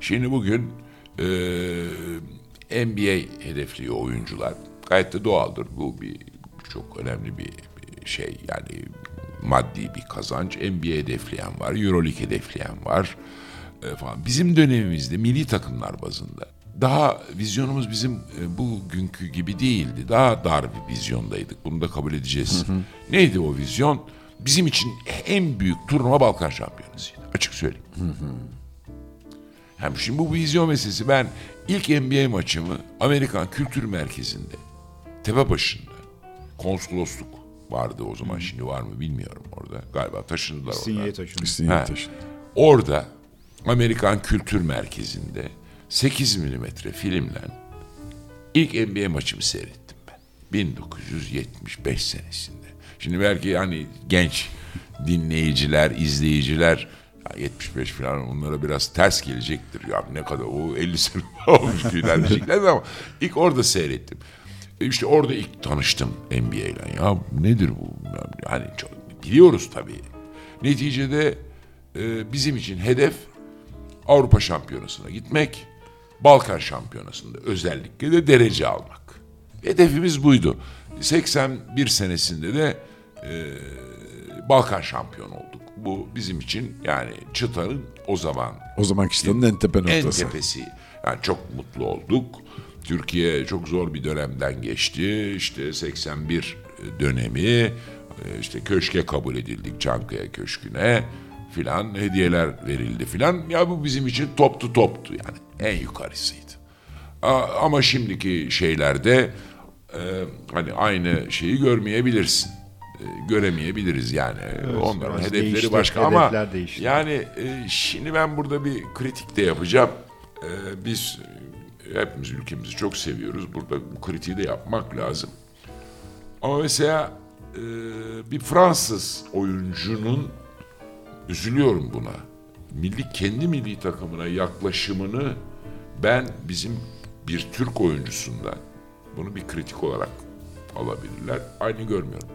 Şimdi bugün e, NBA hedefliyor oyuncular. Gayet de doğaldır. Bu bir çok önemli bir, şey. Yani maddi bir kazanç. NBA hedefleyen var, Euroleague hedefleyen var e, falan. Bizim dönemimizde milli takımlar bazında daha vizyonumuz bizim e, bugünkü gibi değildi. Daha dar bir vizyondaydık. Bunu da kabul edeceğiz. Neydi o vizyon? Bizim için en büyük turnuva Balkan Şampiyonası'ydı. Açık söyleyeyim. Hem şimdi bu vizyon meselesi ben ilk NBA maçımı Amerikan Kültür Merkezi'nde tepe başında konsolosluk vardı o zaman şimdi var mı bilmiyorum orada. Galiba taşındılar. Sinyeye taşındı. İstinye Ha. taşın. Orada Amerikan Kültür Merkezi'nde 8 milimetre filmle ilk NBA maçımı seyrettim ben. 1975 senesinde. Şimdi belki hani genç dinleyiciler, izleyiciler ya 75 falan onlara biraz ters gelecektir. Ya ne kadar o 50 sene olmuş tüyler diyecekler ama ilk orada seyrettim. İşte orada ilk tanıştım NBA ile. Ya nedir bu? Yani çok, biliyoruz tabii. Neticede e, bizim için hedef Avrupa Şampiyonası'na gitmek, Balkan Şampiyonası'nda özellikle de derece almak. Hedefimiz buydu. 81 senesinde de e, Balkan şampiyonu olduk. Bu bizim için yani çıtanın o zaman O zamanki çıtanın en tepe en noktası. tepesi. Yani çok mutlu olduk. Türkiye çok zor bir dönemden geçti. İşte 81 dönemi e, işte köşke kabul edildik Çankaya Köşkü'ne filan hediyeler verildi filan. Ya bu bizim için toptu toptu yani en yukarısıydı. Ama şimdiki şeylerde e, hani aynı şeyi görmeyebilirsin. E, göremeyebiliriz yani. Onların biraz hedefleri değişti, başka ama değişti. yani şimdi ben burada bir kritik de yapacağım. Biz hepimiz ülkemizi çok seviyoruz. Burada bu kritiği de yapmak lazım. Ama mesela e, bir Fransız oyuncunun üzülüyorum buna. Milli kendi milli takımına yaklaşımını ben bizim bir Türk oyuncusundan bunu bir kritik olarak alabilirler. Aynı görmüyorum.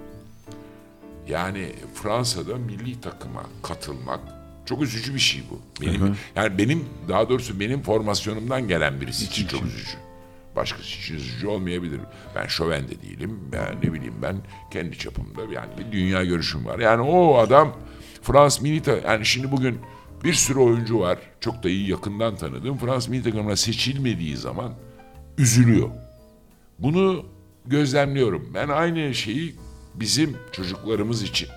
Yani Fransa'da milli takıma katılmak çok üzücü bir şey bu. Benim yani benim daha doğrusu benim formasyonumdan gelen birisi için çok üzücü. Başkası için üzücü olmayabilir. Ben şoven de değilim. Ben ne bileyim ben kendi çapımda yani bir dünya görüşüm var. Yani o adam Frans milli ta- yani şimdi bugün bir sürü oyuncu var. Çok da iyi yakından tanıdığım. Fransız milli takımına seçilmediği zaman üzülüyor. Bunu gözlemliyorum. Ben aynı şeyi bizim çocuklarımız için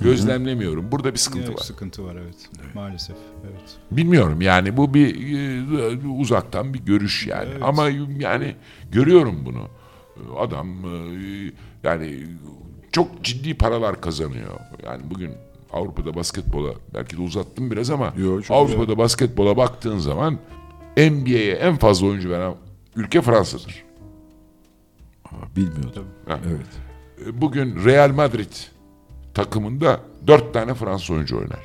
gözlemlemiyorum. Burada bir sıkıntı Evet, var. sıkıntı var evet. Maalesef. Evet. Bilmiyorum yani bu bir e, uzaktan bir görüş yani. Evet. Ama yani görüyorum bunu. Adam e, yani çok ciddi paralar kazanıyor. Yani bugün Avrupa'da basketbola belki de uzattım biraz ama Yo, Avrupa'da basketbola baktığın zaman NBA'ye en fazla oyuncu veren ülke Fransa'dır. Aa, bilmiyordum. Ha. Evet. Bugün Real Madrid takımında dört tane Fransız oyuncu oynar.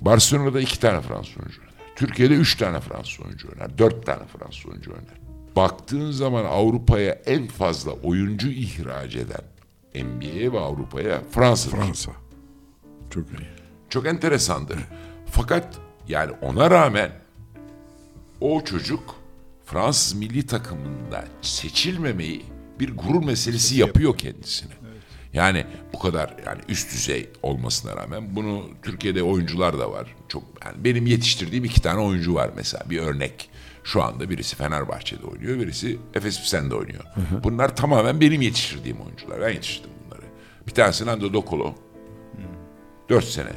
Barcelona'da iki tane Fransız oyuncu oynar. Türkiye'de üç tane Fransız oyuncu oynar. Dört tane Fransız oyuncu oynar. Baktığın zaman Avrupa'ya en fazla oyuncu ihraç eden NBA'ye ve Avrupa'ya Fransa'dır. Fransa. Çok iyi. Çok enteresandır. Fakat yani ona rağmen o çocuk Fransız milli takımında seçilmemeyi bir gurur meselesi yapıyor kendisine. Yani bu kadar yani üst düzey olmasına rağmen bunu Türkiye'de oyuncular da var. Çok yani benim yetiştirdiğim iki tane oyuncu var mesela bir örnek. Şu anda birisi Fenerbahçe'de oynuyor, birisi Efes Pilsen'de oynuyor. Bunlar tamamen benim yetiştirdiğim oyuncular. Ben yetiştirdim bunları. Bir tanesi Nando Dokolo. 4 sene.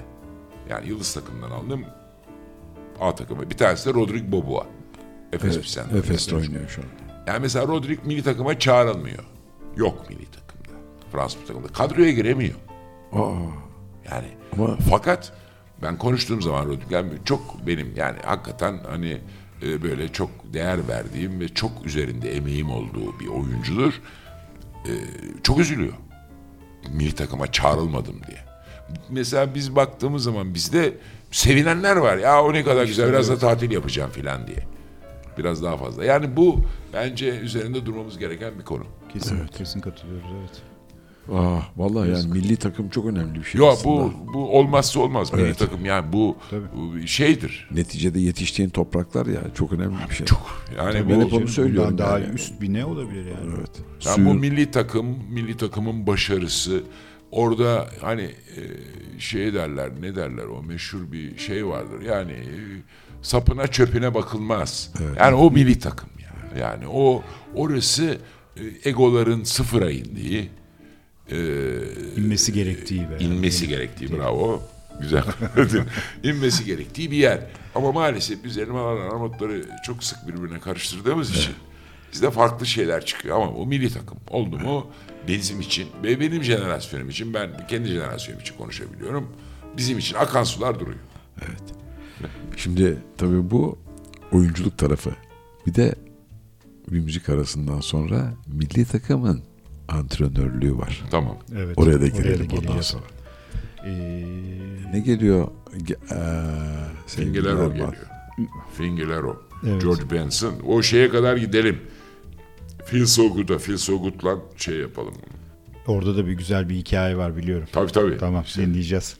Yani Yıldız takımından aldım. A takımı. Bir tanesi de Rodrik Boboa. Efes Evet, Pilsen'de. Efes'te oynuyor şu an. Yani mesela Rodrik milli takıma çağrılmıyor. Yok milli takımda. Fransız milli takımda. Kadroya giremiyor. Aa, Yani Ama- fakat ben konuştuğum zaman yani çok benim yani hakikaten hani e, böyle çok değer verdiğim ve çok üzerinde emeğim olduğu bir oyuncudur. E, çok üzülüyor. Milli takıma çağrılmadım diye. Mesela biz baktığımız zaman bizde sevinenler var. Ya o ne kadar güzel biraz da tatil yapacağım filan diye. Biraz daha fazla. Yani bu bence üzerinde durmamız gereken bir konu. Kesin, kesin katılıyoruz evet. Ah, vallahi yani milli takım çok önemli bir şey Yok bu bu olmazsa olmaz milli Evet. takım yani bu, Tabii. bu şeydir. Neticede yetiştiğin topraklar ya çok önemli bir şey. Çok yani Ben bu, hep onu söylüyorum. Bundan daha yani. üst bir ne olabilir yani? Evet. yani bu milli takım, milli takımın başarısı orada hani e, şey derler ne derler o meşhur bir şey vardır. Yani e, sapına çöpüne bakılmaz. Yani o milli takım yani. Yani o orası e, egoların sıfıra indiği e, İnmesi gerektiği ve inmesi gerektiği bravo. Güzel. inmesi gerektiği bir yer. Ama maalesef biz elmalarla armutları çok sık birbirine karıştırdığımız için bizde farklı şeyler çıkıyor. Ama o milli takım oldu mu bizim için ve benim jenerasyonum için ben kendi jenerasyonum için konuşabiliyorum. Bizim için akan sular duruyor. Şimdi tabii bu oyunculuk tarafı. Bir de bir müzik arasından sonra milli takımın antrenörlüğü var. Tamam. evet, Oraya da girelim ondan geleceğiz. sonra. Ee, Ne geliyor? Fingilero Erman? geliyor. Fingilero. Evet. George Benson. O şeye kadar gidelim. Feel So Good'a, Feel So Good'la şey yapalım. orada da bir güzel bir hikaye var biliyorum. Tabii tabii. Tamam dinleyeceğiz.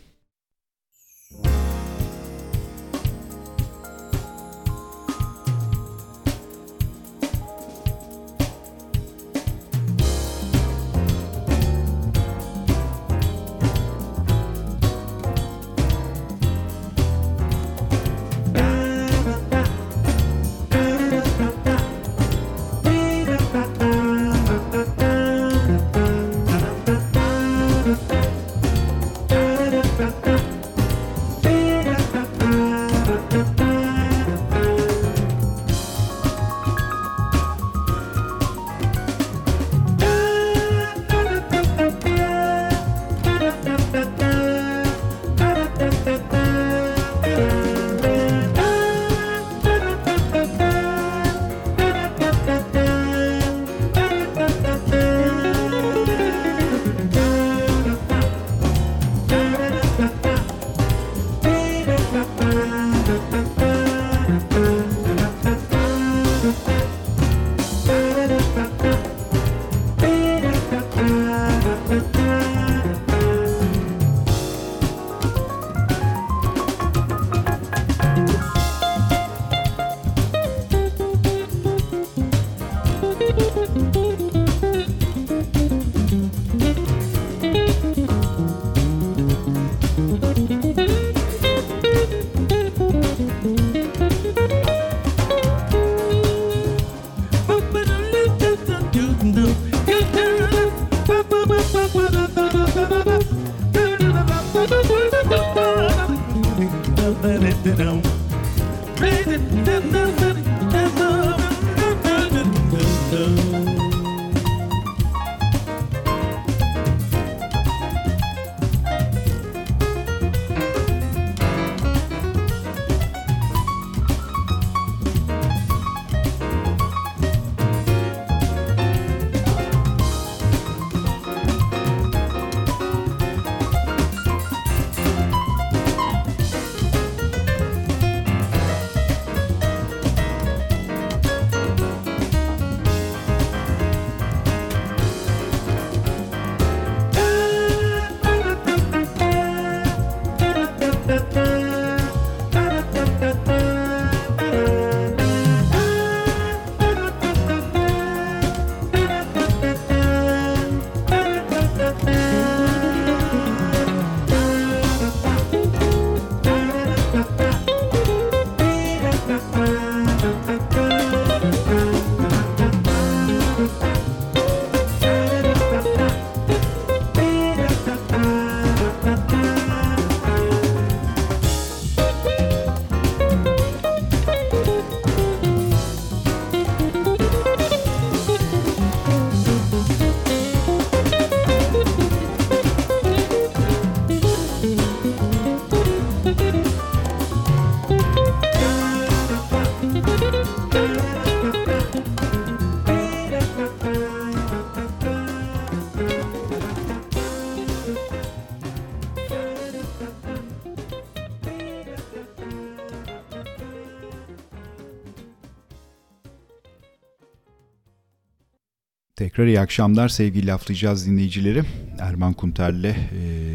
Tekrar iyi akşamlar sevgili laflayacağız dinleyicileri. Erman Kunter'le e,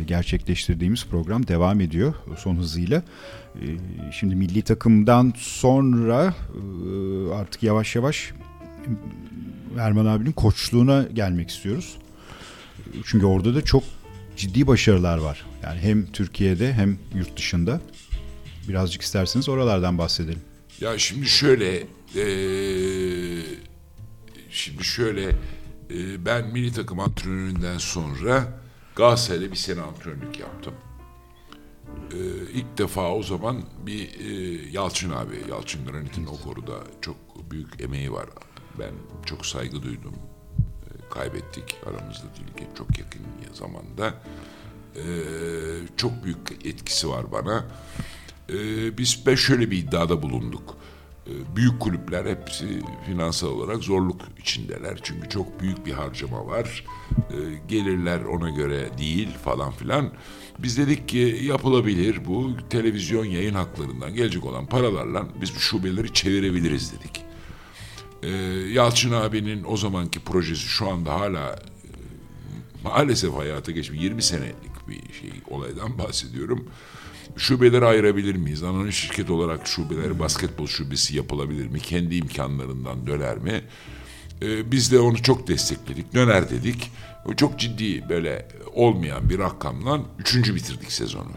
gerçekleştirdiğimiz program devam ediyor son hızıyla. E, şimdi milli takımdan sonra e, artık yavaş yavaş Erman abinin koçluğuna gelmek istiyoruz. Çünkü orada da çok ciddi başarılar var. Yani hem Türkiye'de hem yurt dışında. Birazcık isterseniz oralardan bahsedelim. Ya şimdi şöyle eee, şimdi şöyle ben milli takım antrenöründen sonra Galatasaray'da bir sene antrenörlük yaptım. Eee ilk defa o zaman bir eee, Yalçın abi, Yalçın Granit'in o konuda çok büyük emeği var. Ben çok saygı duydum. Eee, kaybettik aramızda değil ki çok yakın zamanda. Eee, çok büyük etkisi var bana. Ee, biz şöyle bir iddiada bulunduk. Ee, büyük kulüpler hepsi finansal olarak zorluk içindeler. Çünkü çok büyük bir harcama var. Ee, gelirler ona göre değil falan filan. Biz dedik ki yapılabilir bu televizyon yayın haklarından gelecek olan paralarla biz bu şubeleri çevirebiliriz dedik. Ee, Yalçın abinin o zamanki projesi şu anda hala e, maalesef hayata geçmiş 20 senelik bir şey olaydan bahsediyorum. Şubeleri ayırabilir miyiz? Anonim şirket olarak şubeleri basketbol şubesi yapılabilir mi? Kendi imkanlarından döner mi? Ee, biz de onu çok destekledik. Döner dedik. Çok ciddi böyle olmayan bir rakamla üçüncü bitirdik sezonu.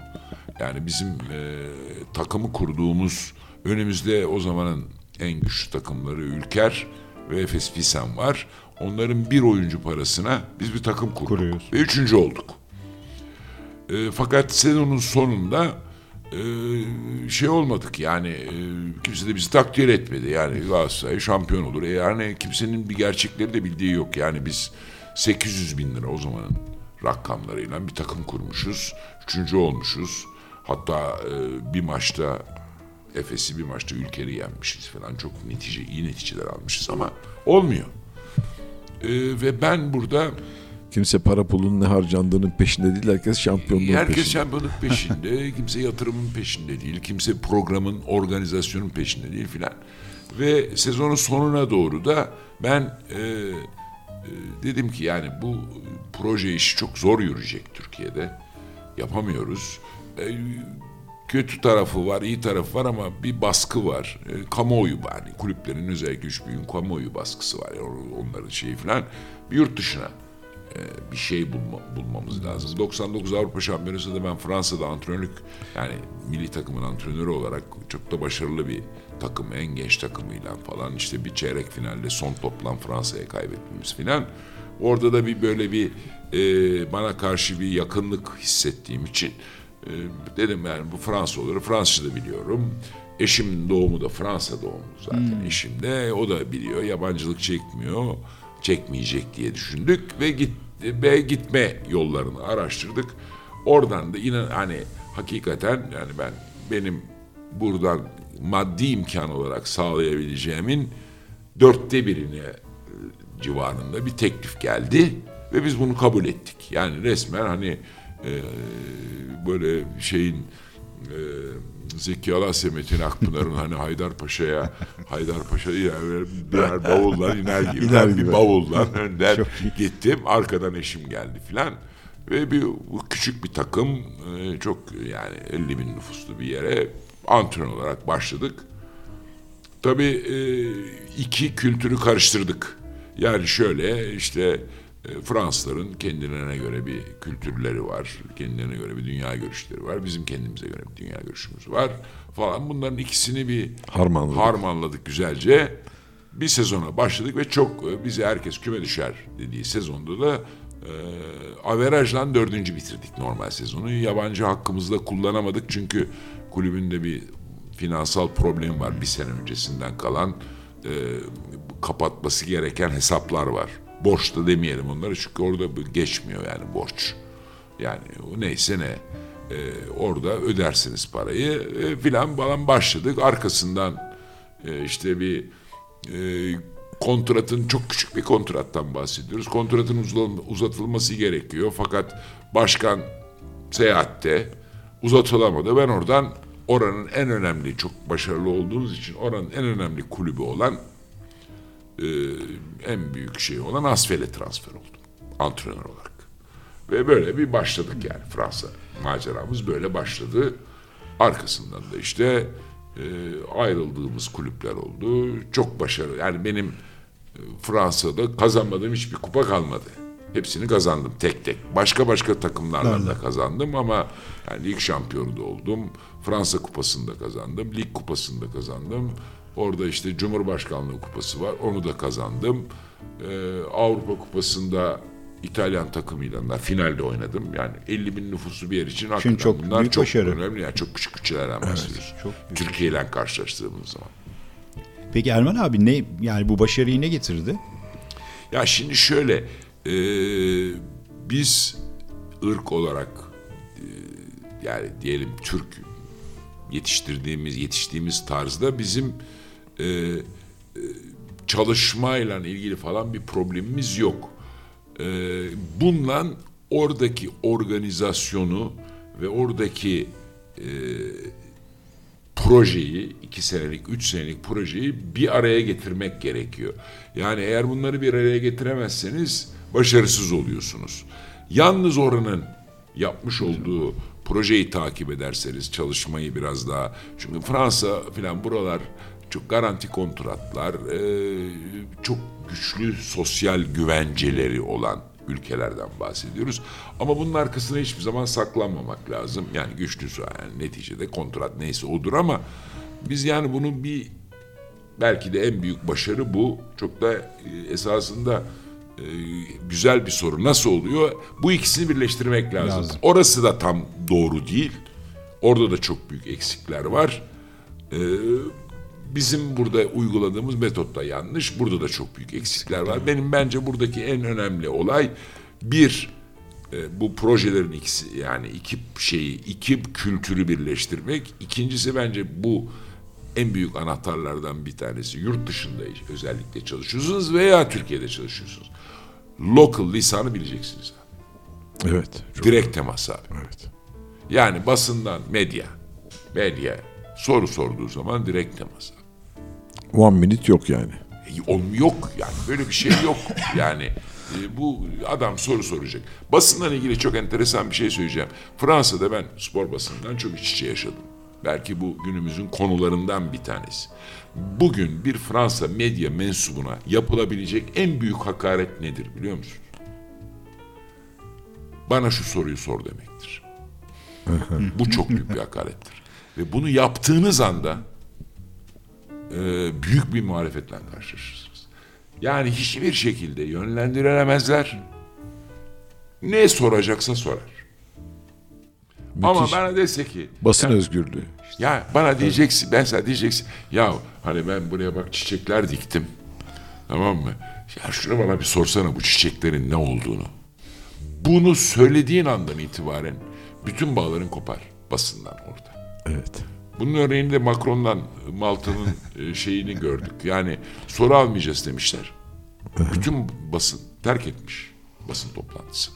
Yani bizim e, takımı kurduğumuz önümüzde o zamanın en güçlü takımları Ülker ve Efes Pilsen var. Onların bir oyuncu parasına biz bir takım kurduk. Kuruyoruz. Ve üçüncü olduk. E, fakat sezonun sonunda e, şey olmadık yani e, kimse de bizi takdir etmedi. Yani Galatasaray şampiyon olur. E, yani kimsenin bir gerçekleri de bildiği yok. Yani biz 800 bin lira o zamanın rakamlarıyla bir takım kurmuşuz. Üçüncü olmuşuz. Hatta e, bir maçta Efes'i bir maçta Ülker'i yenmişiz falan. Çok netice, iyi neticeler almışız ama olmuyor. E, ve ben burada Kimse para pulunun ne harcandığının peşinde değil. Herkes şampiyonluğun Herkes peşinde. şampiyonluk peşinde, kimse yatırımın peşinde değil, kimse programın, organizasyonun peşinde değil filan. Ve sezonun sonuna doğru da ben e, e, dedim ki yani bu proje işi çok zor yürüyecek Türkiye'de. Yapamıyoruz. E, kötü tarafı var, iyi tarafı var ama bir baskı var. E, kamuoyu yani kulüplerin özellikle üç büyüğün kamuoyu baskısı var. Yani onların şeyi filan. Bir yurt dışına bir şey bulma, bulmamız lazım. 99 Avrupa Şampiyonası'nda ben Fransa'da antrenörlük yani milli takımın antrenörü olarak çok da başarılı bir takım en genç takımıyla falan işte bir çeyrek finalde son toplam Fransa'ya kaybetmemiz filan. Orada da bir böyle bir e, bana karşı bir yakınlık hissettiğim için e, dedim yani bu Fransa olur. Fransızca da biliyorum. eşimin doğumu da Fransa doğumlu zaten eşim de o da biliyor yabancılık çekmiyor çekmeyecek diye düşündük ve git ve gitme yollarını araştırdık. Oradan da inan hani hakikaten yani ben benim buradan maddi imkan olarak sağlayabileceğimin dörtte birine e, civarında bir teklif geldi ve biz bunu kabul ettik. Yani resmen hani e, böyle şeyin Zeki Alasya Metin Akpınar'ın hani Haydarpaşa'ya Haydarpaşa'ya yani birer bavullar iner gibi. İner gibi. bir bavulla önden gittim. Arkadan eşim geldi filan. Ve bir küçük bir takım e, çok yani 50 bin nüfuslu bir yere antrenör olarak başladık. Tabii e, iki kültürü karıştırdık. Yani şöyle işte Fransızların kendilerine göre bir kültürleri var. Kendilerine göre bir dünya görüşleri var. Bizim kendimize göre bir dünya görüşümüz var falan. Bunların ikisini bir Harmanladık. harmanladık güzelce. Bir sezona başladık ve çok e, bize herkes küme düşer dediği sezonda da e, averajla dördüncü bitirdik normal sezonu. Yabancı hakkımızda kullanamadık çünkü kulübünde bir finansal problem var bir sene öncesinden kalan e, kapatması gereken hesaplar var. Borç da demeyelim onları çünkü orada geçmiyor yani borç. Yani o neyse ne e, orada ödersiniz parayı e, filan falan başladık. Arkasından e, işte bir e, kontratın çok küçük bir kontrattan bahsediyoruz. Kontratın uzatılması gerekiyor fakat başkan seyahatte uzatılamadı. Ben oradan oranın en önemli, çok başarılı olduğunuz için oranın en önemli kulübü olan e, en büyük şey olan Asfel'e transfer oldum. Antrenör olarak. Ve böyle bir başladık yani Fransa maceramız böyle başladı. Arkasından da işte e, ayrıldığımız kulüpler oldu. Çok başarılı. Yani benim e, Fransa'da kazanmadığım hiçbir kupa kalmadı. Hepsini kazandım tek tek. Başka başka takımlarla da kazandım ama yani lig şampiyonu da oldum. Fransa kupasında kazandım. Lig kupasında kazandım. Orada işte Cumhurbaşkanlığı kupası var. Onu da kazandım. Ee, Avrupa kupasında İtalyan takımıyla da finalde oynadım. Yani 50 bin nüfuslu bir yer için hakikaten çok bunlar büyük çok başarı. önemli. Yani çok küçük küçülerden bahsediyoruz. çok büyük Türkiye ile karşılaştırdığımız zaman. Peki Erman abi ne yani bu başarıyı ne getirdi? Ya şimdi şöyle, e, biz ırk olarak e, yani diyelim Türk yetiştirdiğimiz, yetiştiğimiz tarzda bizim e, e, çalışmayla ilgili falan bir problemimiz yok. E, bununla oradaki organizasyonu ve oradaki e, projeyi, iki senelik, üç senelik projeyi bir araya getirmek gerekiyor. Yani eğer bunları bir araya getiremezseniz başarısız oluyorsunuz. Yalnız oranın yapmış olduğu projeyi takip ederseniz çalışmayı biraz daha çünkü Fransa filan buralar çok garanti kontratlar, e, çok güçlü sosyal güvenceleri olan ülkelerden bahsediyoruz. Ama bunun arkasına hiçbir zaman saklanmamak lazım. Yani güçlüsü yani neticede kontrat neyse odur ama biz yani bunu bir belki de en büyük başarı bu. Çok da e, esasında e, güzel bir soru. Nasıl oluyor? Bu ikisini birleştirmek lazım. Lazım. Orası da tam doğru değil. Orada da çok büyük eksikler var. Ee, bizim burada uyguladığımız metot da yanlış. Burada da çok büyük eksikler var. Benim bence buradaki en önemli olay bir e, bu projelerin ikisi yani iki şeyi iki kültürü birleştirmek. İkincisi bence bu en büyük anahtarlardan bir tanesi. Yurt dışında özellikle çalışıyorsunuz veya Türkiye'de çalışıyorsunuz. Local lisanı bileceksiniz abi. Evet. Direkt temas abi. evet. Yani basından medya, medya soru sorduğu zaman direkt temas. One minute yok yani. E, Yok yani böyle bir şey yok. Yani e, bu adam soru soracak. Basından ilgili çok enteresan bir şey söyleyeceğim. Fransa'da ben spor basından çok iç içe yaşadım. Belki bu günümüzün konularından bir tanesi. Bugün bir Fransa medya mensubuna yapılabilecek en büyük hakaret nedir biliyor musun? Bana şu soruyu sor demektir. bu çok büyük bir hakarettir. Ve bunu yaptığınız anda e, büyük bir muhalefetle karşılaşırsınız. Yani hiçbir şekilde yönlendirilemezler. Ne soracaksa sorar. Ama Müthiş. bana dese ki Basın ya, özgürlüğü. ya bana diyeceksin ben sana diyeceksin ya hani ben buraya bak çiçekler diktim. Tamam mı? Ya şunu bana bir sorsana bu çiçeklerin ne olduğunu. Bunu söylediğin andan itibaren bütün bağların kopar basından orada. Evet. Bunun örneğini de Macron'dan Malta'nın e, şeyini gördük. Yani soru almayacağız demişler. Bütün basın terk etmiş basın toplantısını.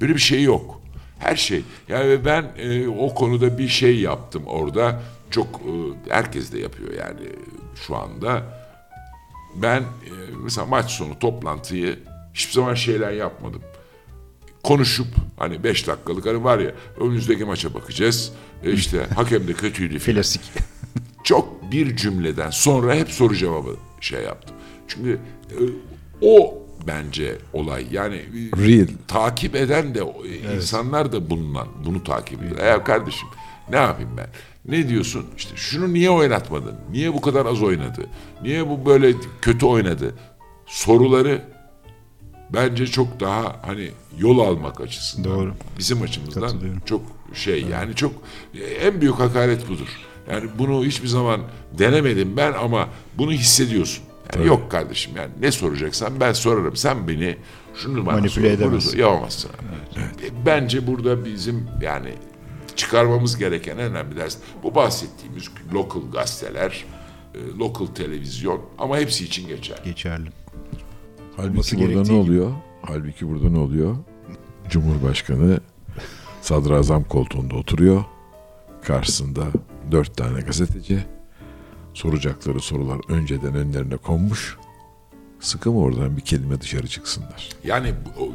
Böyle bir şey yok. Her şey. Yani ben e, o konuda bir şey yaptım orada. Çok e, herkes de yapıyor yani şu anda. Ben e, mesela maç sonu toplantıyı hiçbir zaman şeyler yapmadım. Konuşup hani 5 dakikalık hani var ya önümüzdeki maça bakacağız. E işte hakem de kötüydü Klasik. çok bir cümleden sonra hep soru cevabı şey yaptım. Çünkü e, o bence olay. Yani e, Real. takip eden de e, insanlar da bundan bunu takip ediyor. Ya kardeşim ne yapayım ben? Ne diyorsun? İşte şunu niye oynatmadın? Niye bu kadar az oynadı? Niye bu böyle kötü oynadı? Soruları bence çok daha hani yol almak açısından Doğru. bizim açımızdan çok şey yani çok en büyük hakaret budur. Yani bunu hiçbir zaman denemedim ben ama bunu hissediyorsun. Yani yok kardeşim yani ne soracaksan ben sorarım. Sen beni şunu Manipüle edemezsin. Yapamazsın. E, Bence burada bizim yani çıkarmamız gereken en önemli ders bu bahsettiğimiz local gazeteler, e, local televizyon ama hepsi için geçer. Geçerli. Halbuki burada ne gerektiği gibi. oluyor? Halbuki burada ne oluyor? Cumhurbaşkanı sadrazam koltuğunda oturuyor. Karşısında dört tane gazeteci. Soracakları sorular önceden önlerine konmuş. Sıkı mı oradan bir kelime dışarı çıksınlar? Yani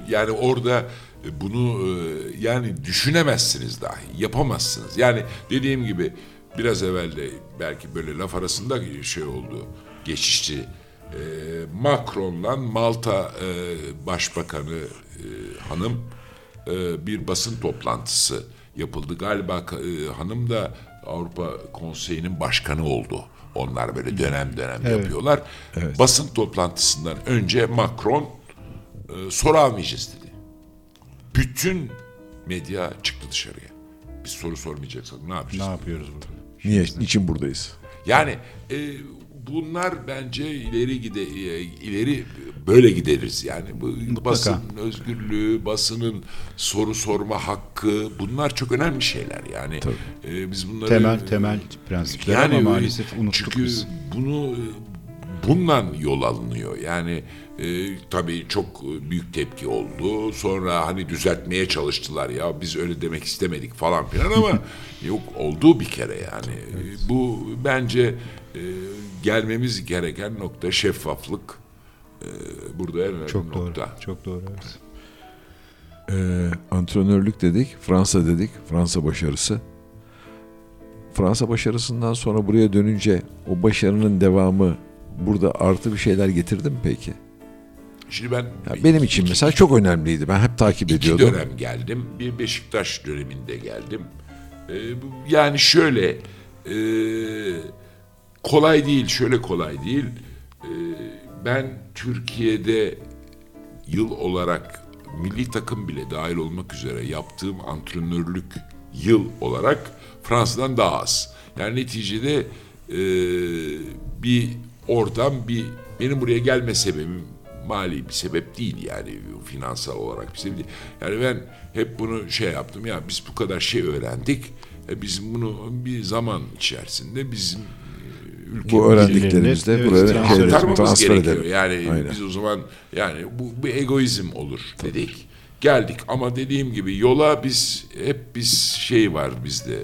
yani orada e, bunu e, yani düşünemezsiniz dahi, yapamazsınız. Yani dediğim gibi biraz evvel de belki böyle laf arasında şey oldu, geçişti. E, Macron'la Malta e, Başbakanı e, hanım e, bir basın toplantısı yapıldı. Galiba e, hanım da Avrupa Konseyi'nin başkanı oldu. Onlar böyle dönem dönem yapıyorlar. Basın toplantısından önce Macron e, soru almayacağız dedi. Bütün medya çıktı dışarıya. Biz soru sormayacaksak ne yapacağız? Ne yapıyoruz burada? Niye? Niçin buradayız? Yani e, bunlar bence ileri gide ileri böyle gideriz yani bu basın özgürlüğü, basının soru sorma hakkı bunlar çok önemli şeyler yani. E, biz bunları Temel temel prensipler ama maalesef unuttuk çünkü biz. bunu bundan yol alınıyor. Yani e, tabii çok büyük tepki oldu. Sonra hani düzeltmeye çalıştılar ya biz öyle demek istemedik falan filan ama yok oldu bir kere yani. E, Bu bence e, gelmemiz gereken nokta şeffaflık. E, burada en önemli Çok doğru. nokta. Çok doğru. Evet. Ee, antrenörlük dedik, Fransa dedik, Fransa başarısı. Fransa başarısından sonra buraya dönünce o başarının devamı burada artı bir şeyler getirdi mi peki? Şimdi ben Ya benim için mesela çok önemliydi. Ben hep takip İki ediyordum. dönem geldim. Bir Beşiktaş döneminde geldim. Ee, yani şöyle e, kolay değil, şöyle kolay değil. Ee, ben Türkiye'de yıl olarak milli takım bile dahil olmak üzere yaptığım antrenörlük yıl olarak Fransa'dan daha az. Yani neticede e, bir oradan bir benim buraya gelme sebebim mali bir sebep değil yani finansal olarak bir sebep değil. Yani ben hep bunu şey yaptım ya biz bu kadar şey öğrendik. E, bizim bunu bir zaman içerisinde bizim e, ülkemiz Bu öğrendiklerimizde Evet, buraya transfer şey, aktarmamız transfer gerekiyor. edelim. Yani Aynen. biz o zaman yani bu bir egoizm olur dedik. Geldik ama dediğim gibi yola biz hep biz şey var bizde.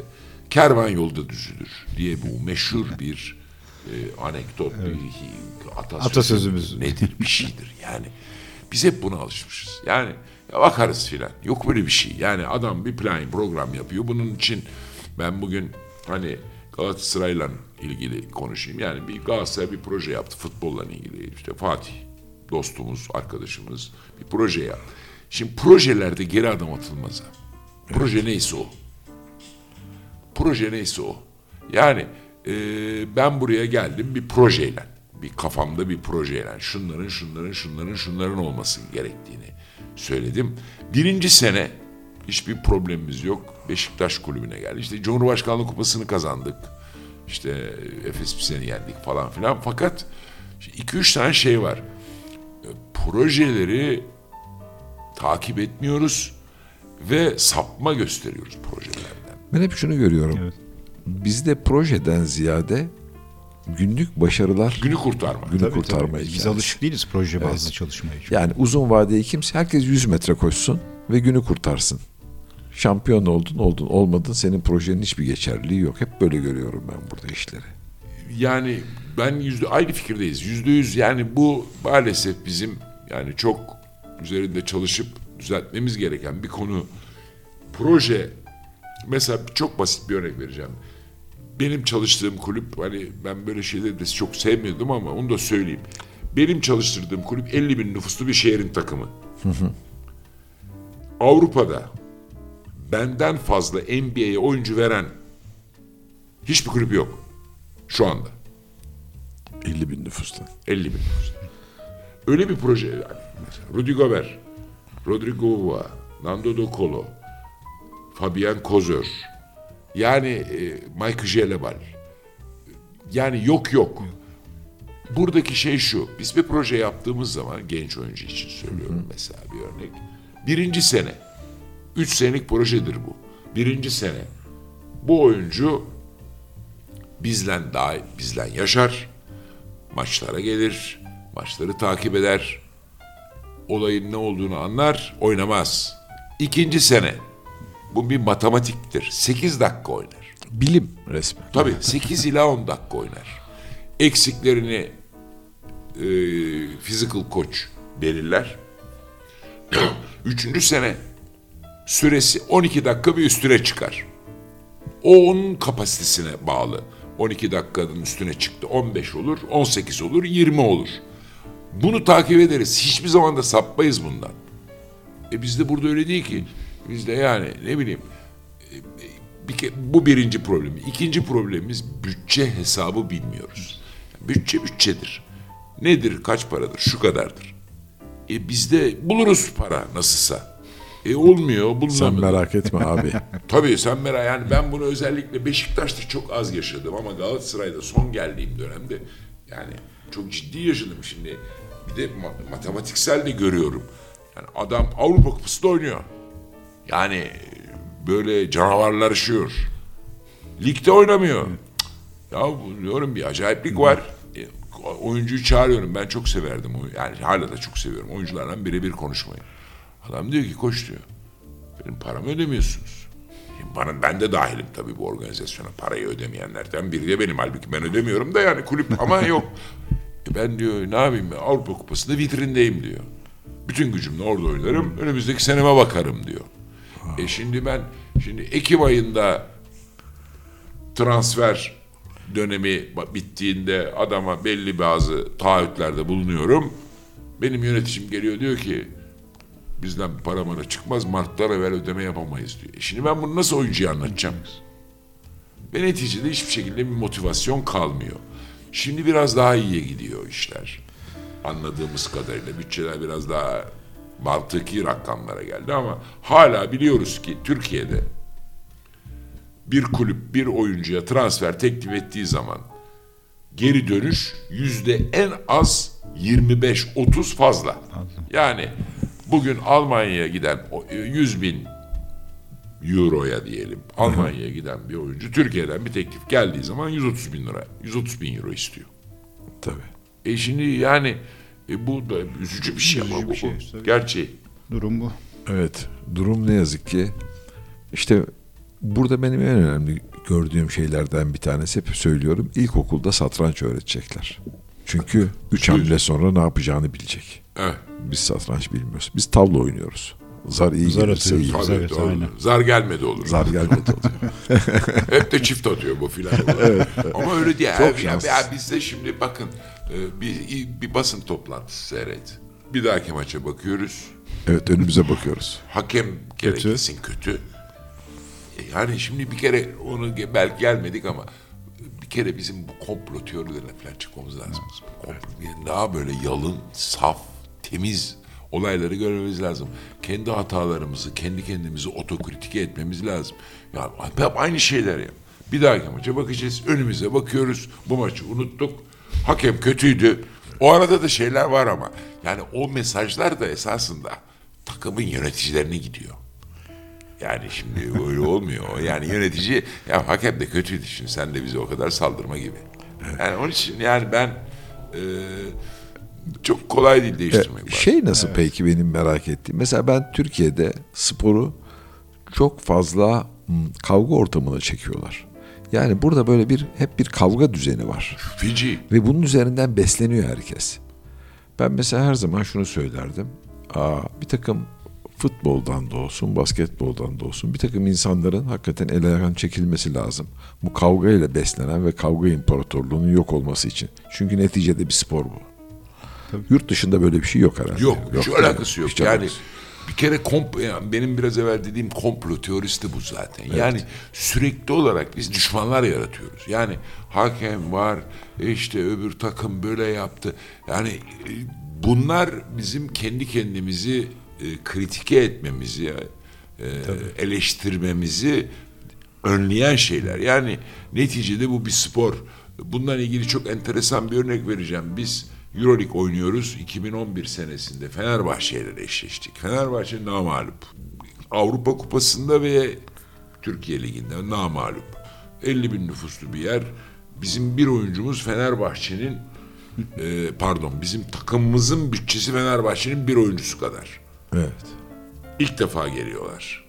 Kervan yolda düzülür diye bu meşhur bir e, anekdot bir atasözü Atasözümüz. nedir bir şeydir yani. Biz hep buna alışmışız. Yani ya bakarız filan. Yok böyle bir şey. Yani adam bir plan program yapıyor. Bunun için ben bugün hani Galatasaray'la ilgili konuşayım. Yani bir Galatasaray bir proje yaptı futbolla ilgili. İşte Fatih dostumuz, arkadaşımız bir proje yaptı. Şimdi projelerde geri adım atılmaz. Proje neyse o. Proje neyse o. Yani e, ben buraya geldim bir projeyle. Bir kafamda bir projeyle. Şunların, şunların, şunların, şunların olması gerektiğini söyledim. Birinci sene Hiçbir problemimiz yok. Beşiktaş kulübüne geldi. İşte Cumhurbaşkanlığı kupasını kazandık. İşte Efes Pilsen'i yendik falan filan. Fakat 2-3 tane şey var. E, Projeleri takip etmiyoruz ve sapma gösteriyoruz projelerden. Ben hep şunu görüyorum. Evet. Bizde projeden ziyade günlük başarılar, Günü kurtarma. günü Tabii, kurtarma tabii. Biz alışık değiliz proje bazlı çalışmaya. çünkü. Yani uzun vadeli kimse herkes 100 metre koşsun ve günü kurtarsın. Şampiyon oldun, oldun, olmadın senin projenin hiçbir geçerliliği yok. Hep böyle görüyorum ben burada işleri. Yani ben yüzde aynı fikirdeyiz. Yüzde yüz yani bu maalesef bizim yani çok üzerinde çalışıp düzeltmemiz gereken bir konu. Proje mesela çok basit bir örnek vereceğim. Benim çalıştığım kulüp hani ben böyle şeyleri de çok sevmiyordum ama onu da söyleyeyim. Benim çalıştırdığım kulüp 50 bin nüfuslu bir şehrin takımı. Avrupa'da benden fazla NBA'ye oyuncu veren hiçbir kulüp yok. Şu anda. 50 bin nüfustan. 50 bin nüfus. Öyle bir proje yani. Rudy Gobert, Rodrigo Uva, Nando Do Colo, Fabian Kozör, yani e, Michael Jelebal. Yani yok yok. Buradaki şey şu. Biz bir proje yaptığımız zaman genç oyuncu için söylüyorum mesela bir örnek. Birinci sene. Üç senelik projedir bu. Birinci sene. Bu oyuncu bizden daha bizden yaşar. Maçlara gelir. Maçları takip eder. Olayın ne olduğunu anlar. Oynamaz. İkinci sene. Bu bir matematiktir. 8 dakika oynar. Bilim resmen. Tabii 8 ila 10 dakika oynar. Eksiklerini e, physical coach belirler. Üçüncü sene süresi 12 dakika bir üstüne çıkar. O onun kapasitesine bağlı. 12 dakikanın üstüne çıktı. 15 olur, 18 olur, 20 olur. Bunu takip ederiz. Hiçbir zaman da sapmayız bundan. E bizde burada öyle değil ki. Bizde yani ne bileyim e, bir ke- bu birinci problemi. İkinci problemimiz bütçe hesabı bilmiyoruz. Bütçe bütçedir. Nedir, kaç paradır, şu kadardır. E bizde buluruz para nasılsa. E olmuyor, Sen bulunamıyor. merak etme abi. Tabii sen merak yani ben bunu özellikle Beşiktaş'ta çok az yaşadım ama Galatasaray'da son geldiğim dönemde yani çok ciddi yaşadım şimdi. Bir de ma- matematiksel de görüyorum. Yani adam Avrupa Kupası'nda oynuyor. Yani e, böyle canavarlarışıyor. Ligde oynamıyor. Ya diyorum bir acayiplik var. E, oyuncuyu çağırıyorum. Ben çok severdim. Yani hala da çok seviyorum. Oyuncularla birebir konuşmayı. Adam diyor ki koş diyor. Benim paramı ödemiyorsunuz. Bana, ben de dahilim tabii bu organizasyona. Parayı ödemeyenlerden biri de benim. Halbuki ben ödemiyorum da yani kulüp ama yok. E ben diyor ne yapayım ben Avrupa Kupası'nda vitrindeyim diyor. Bütün gücümle orada oynarım. Önümüzdeki seneme bakarım diyor. E şimdi ben şimdi Ekim ayında transfer dönemi bittiğinde adama belli bazı taahhütlerde bulunuyorum. Benim yöneticim geliyor diyor ki bizden para mara çıkmaz Mart'tan evvel ödeme yapamayız diyor. E şimdi ben bunu nasıl oyuncuya anlatacağım? Ve neticede hiçbir şekilde bir motivasyon kalmıyor. Şimdi biraz daha iyiye gidiyor işler. Anladığımız kadarıyla bütçeler biraz daha mantıki rakamlara geldi ama hala biliyoruz ki Türkiye'de bir kulüp bir oyuncuya transfer teklif ettiği zaman geri dönüş yüzde en az 25-30 fazla. Yani bugün Almanya'ya giden o- 100 bin euroya diyelim Almanya'ya giden bir oyuncu Türkiye'den bir teklif geldiği zaman 130 bin lira 130 bin euro istiyor. Tabii. E şimdi yani e bu da üzücü bir şey ama Üzücü bu bir şey, bu gerçeği. Durum bu. Evet. Durum ne yazık ki. İşte burada benim en önemli gördüğüm şeylerden bir tanesi hep söylüyorum. İlkokulda satranç öğretecekler. Çünkü üç hamle sonra ne yapacağını bilecek. Evet. Biz satranç bilmiyoruz. Biz tavla oynuyoruz. Zar iyi Zar gelirse iyi. Tabii, Evet, aynen. Zar gelmedi olur. Zar gelmedi oluyor. Hep de çift atıyor bu filan. Ama öyle değil. Çok ya, ya bizde şimdi bakın e, bir, bir basın toplantısı seyret. Bir dahaki maça bakıyoruz. Evet önümüze bakıyoruz. Hakem kere kesin kötü. E, Yani şimdi bir kere onu belki gelmedik ama bir kere bizim bu komplo teorilerine falan çıkmamız lazım. Komplo, bir daha böyle yalın, saf, temiz Olayları görmemiz lazım. Kendi hatalarımızı, kendi kendimizi otokritike etmemiz lazım. Ya hep aynı şeyler ya. Bir dahaki maça bakacağız. Önümüze bakıyoruz. Bu maçı unuttuk. Hakem kötüydü. O arada da şeyler var ama. Yani o mesajlar da esasında takımın yöneticilerine gidiyor. Yani şimdi öyle olmuyor. Yani yönetici ya hakem de kötüydü şimdi sen de bize o kadar saldırma gibi. Yani onun için yani ben e, çok kolay değil değiştirmek. bazen. Şey nasıl peki benim merak ettiğim. Mesela ben Türkiye'de sporu çok fazla kavga ortamına çekiyorlar. Yani burada böyle bir hep bir kavga düzeni var. Fiji. Ve bunun üzerinden besleniyor herkes. Ben mesela her zaman şunu söylerdim. Aa, bir takım futboldan da olsun, basketboldan da olsun bir takım insanların hakikaten el ayağın çekilmesi lazım. Bu kavga ile beslenen ve kavga imparatorluğunun yok olması için. Çünkü neticede bir spor bu. Yurt dışında böyle bir şey yok herhalde. Yok, hiç yani. alakası yok. Hiç yani alakası. bir kere komplo, yani benim biraz evvel dediğim komplo teorisi de bu zaten. Yani sürekli olarak biz düşmanlar yaratıyoruz. Yani hakem var, e işte öbür takım böyle yaptı. Yani e, bunlar bizim kendi kendimizi e, kritike etmemizi, e, eleştirmemizi önleyen şeyler. Yani neticede bu bir spor. Bundan ilgili çok enteresan bir örnek vereceğim. Biz Euroleague oynuyoruz. 2011 senesinde Fenerbahçe ile eşleştik. Fenerbahçe namalup. Avrupa Kupası'nda ve Türkiye Ligi'nde namalup. 50 bin nüfuslu bir yer. Bizim bir oyuncumuz Fenerbahçe'nin e, pardon bizim takımımızın bütçesi Fenerbahçe'nin bir oyuncusu kadar. Evet. İlk defa geliyorlar.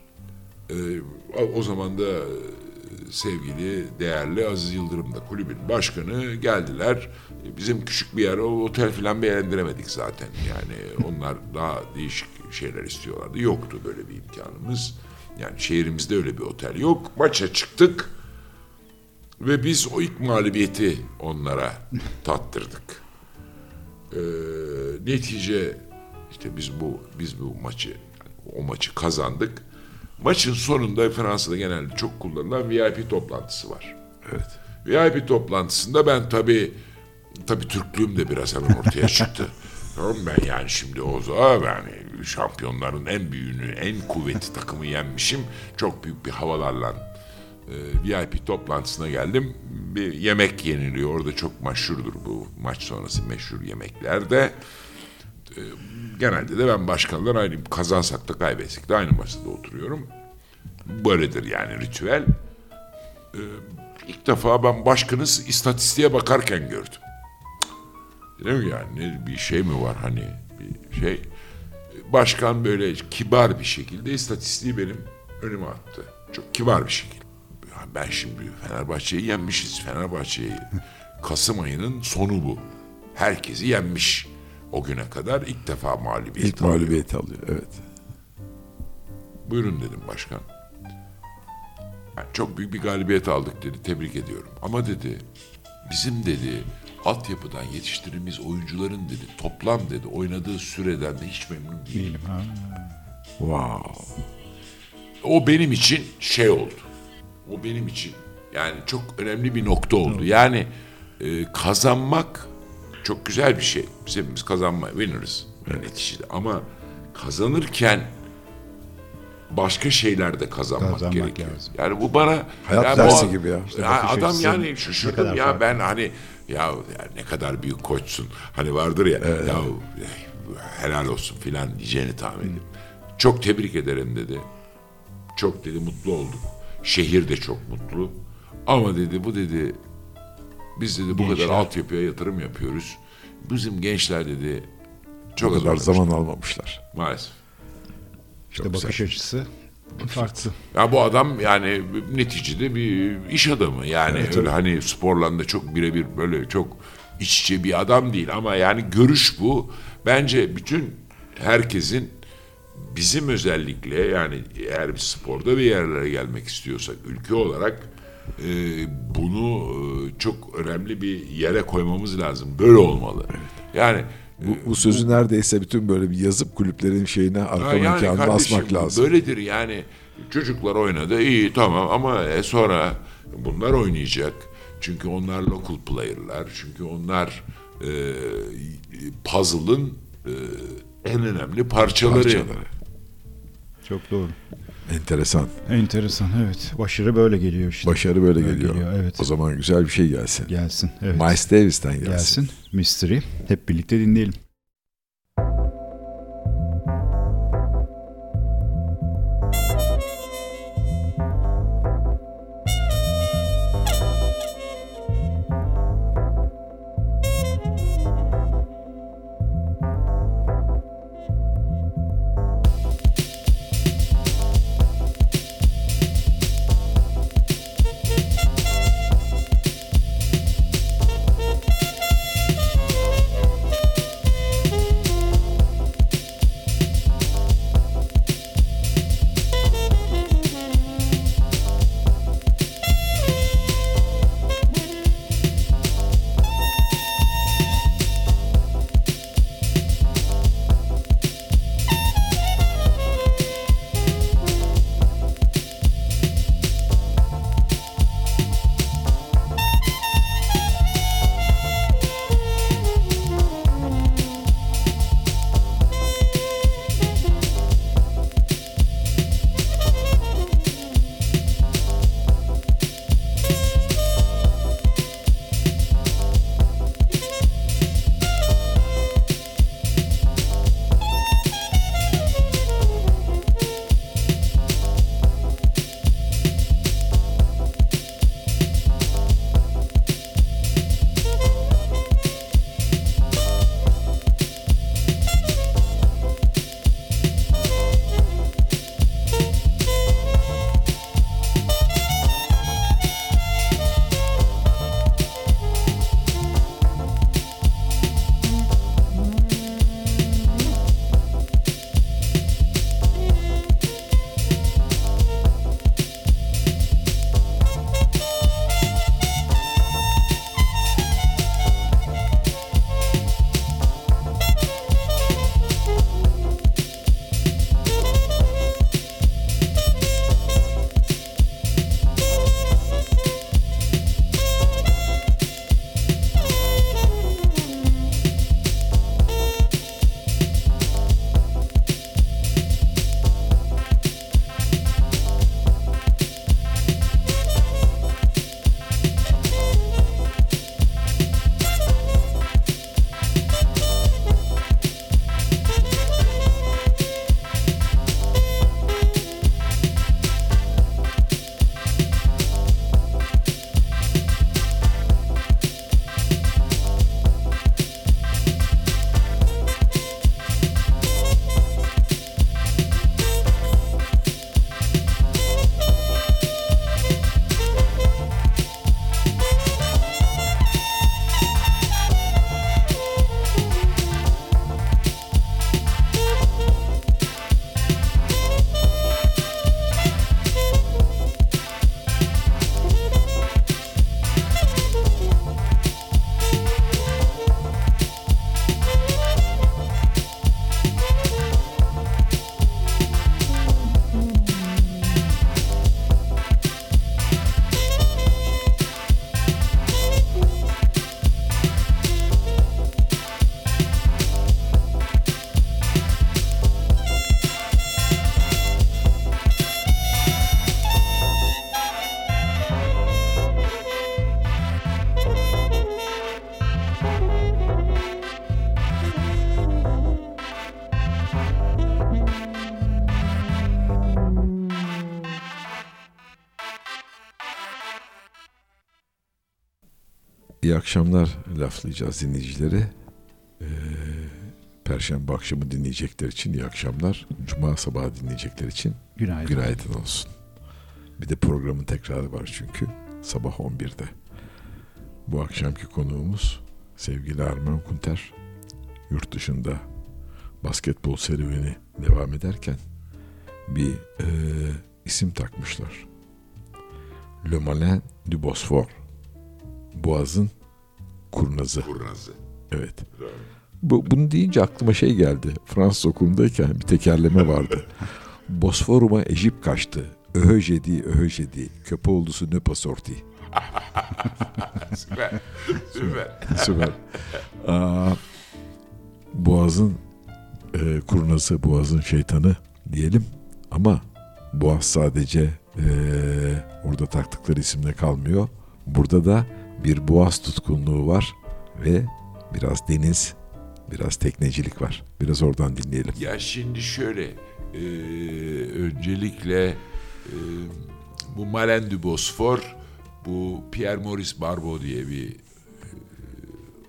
O- o zaman da e, sevgili, değerli Aziz Yıldırım da kulübün başkanı geldiler. Bizim küçük bir yer, o otel falan beğendiremedik zaten. Yani onlar daha değişik şeyler istiyorlardı. Yoktu böyle bir imkanımız. Yani şehrimizde öyle bir otel yok. Maça çıktık ve biz o ilk mağlubiyeti onlara tattırdık. Ee, netice işte biz bu biz bu maçı o maçı kazandık. Maçın sonunda Fransa'da genelde çok kullanılan VIP toplantısı var. Evet. VIP toplantısında ben tabii tabii Türklüğüm de biraz hemen ortaya çıktı. Tamam ben yani şimdi o zaman yani şampiyonların en büyüğünü, en kuvvetli takımı yenmişim. Çok büyük bir havalarla e, VIP toplantısına geldim. Bir yemek yeniliyor. Orada çok meşhurdur bu maç sonrası meşhur yemeklerde. E, genelde de ben başkanlar aynı kazansak da kaybetsek de aynı masada oturuyorum. Böyledir yani ritüel. E, ilk defa ben başkanı istatistiğe bakarken gördüm. Dedim yani ne, bir şey mi var hani bir şey. Başkan böyle kibar bir şekilde istatistiği benim önüme attı. Çok kibar bir şekilde. Ben şimdi Fenerbahçe'yi yenmişiz. Fenerbahçe'yi Kasım ayının sonu bu. Herkesi yenmiş. O güne kadar ilk defa mağlubiyet İlk alıyor. mağlubiyeti alıyor. Evet. Buyurun dedim başkan. Yani çok büyük bir galibiyet aldık dedi. Tebrik ediyorum. Ama dedi bizim dedi altyapıdan yetiştirdiğimiz oyuncuların dedi toplam dedi oynadığı süreden de hiç memnun değilim. Wow. O benim için şey oldu. O benim için yani çok önemli bir nokta oldu. Yani e, kazanmak çok güzel bir şey. Biz hepimiz kazanma, winners neticede. Ama kazanırken başka şeylerde kazanmak, Kazanmak gerekiyor. lazım. Yani bu bana Hayat yani dersi bu- gibi ya. İşte Ya adam yani şaşırdım ya farklı. ben hani ya, ya ne kadar büyük koçsun. Hani vardır ya ya helal olsun filan diyeceğini tahmin ediyorum. Çok tebrik ederim dedi. Çok dedi mutlu olduk. Şehir de çok mutlu. Ama dedi bu dedi biz dedi bu kadar Gençler. altyapıya yatırım yapıyoruz. Bizim gençler dedi çok O kadar zaman almamışlar. Maalesef. İşte bakış açısı farklı. Ya bu adam yani neticede bir iş adamı. Yani öyle hani sporla da çok birebir böyle çok iç içe bir adam değil ama yani görüş bu. Bence bütün herkesin bizim özellikle yani eğer bir sporda bir yerlere gelmek istiyorsak ülke olarak e, bunu e, çok önemli bir yere koymamız lazım. Böyle olmalı. Yani Bu, bu sözü neredeyse bütün böyle bir yazıp kulüplerin şeyine arka yani mekanına asmak lazım. Böyledir yani. Çocuklar oynadı iyi tamam ama e, sonra bunlar oynayacak. Çünkü onlar local player'lar. Çünkü onlar e, puzzle'ın e, en önemli parçaları. Parçaları. Çok doğru. Enteresan. Enteresan evet. Başarı böyle geliyor işte. Başarı böyle Böyle geliyor. geliyor, evet. O zaman güzel bir şey gelsin. Gelsin. Evet. Miles Davis'ten gelsin. Gelsin. Mystery. Hep birlikte dinleyelim. İyi akşamlar laflayacağız dinleyicileri. Ee, Perşembe akşamı dinleyecekler için iyi akşamlar. Cuma sabahı dinleyecekler için Günaydın. günaydın olsun. Bir de programın tekrarı var çünkü sabah 11'de. Bu akşamki konuğumuz sevgili Arman Kunter. Yurt dışında basketbol serüveni devam ederken bir e, isim takmışlar. Le Malin du Bosphore. Boğaz'ın kurnazı. Kurnazı. Evet. Bu, bunu deyince aklıma şey geldi. Fransız okulundayken bir tekerleme vardı. Bosforuma Ejip kaçtı. Öhöjedi, öhöjedi. Köpoğlusu ne pasorti. Süper. Süper. Süper. Aa, Boğaz'ın e, kurnazı, boğazın şeytanı diyelim. Ama boğaz sadece e, orada taktıkları isimle kalmıyor. Burada da bir boğaz tutkunluğu var ve biraz deniz, biraz teknecilik var. Biraz oradan dinleyelim. Ya şimdi şöyle, e, öncelikle e, bu Malen du Bosfor, bu Pierre Maurice Barbeau diye bir e,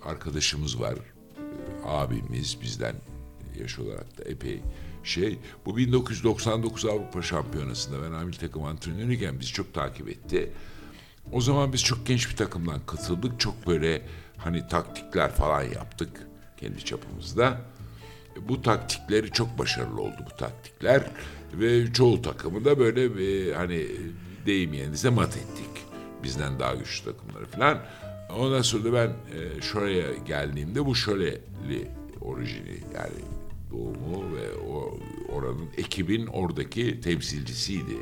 arkadaşımız var. E, abimiz bizden yaş olarak da epey şey. Bu 1999 Avrupa Şampiyonası'nda ben amil takım antrenörüyken bizi çok takip etti. O zaman biz çok genç bir takımdan katıldık. Çok böyle hani taktikler falan yaptık kendi çapımızda. Bu taktikleri çok başarılı oldu bu taktikler ve çoğu takımı da böyle bir, hani deyim yerinize mat ettik. Bizden daha güçlü takımları falan. Ondan sonra da ben e, şuraya geldiğimde bu şöleli orijini yani doğumu ve o oranın ekibin oradaki temsilcisiydi.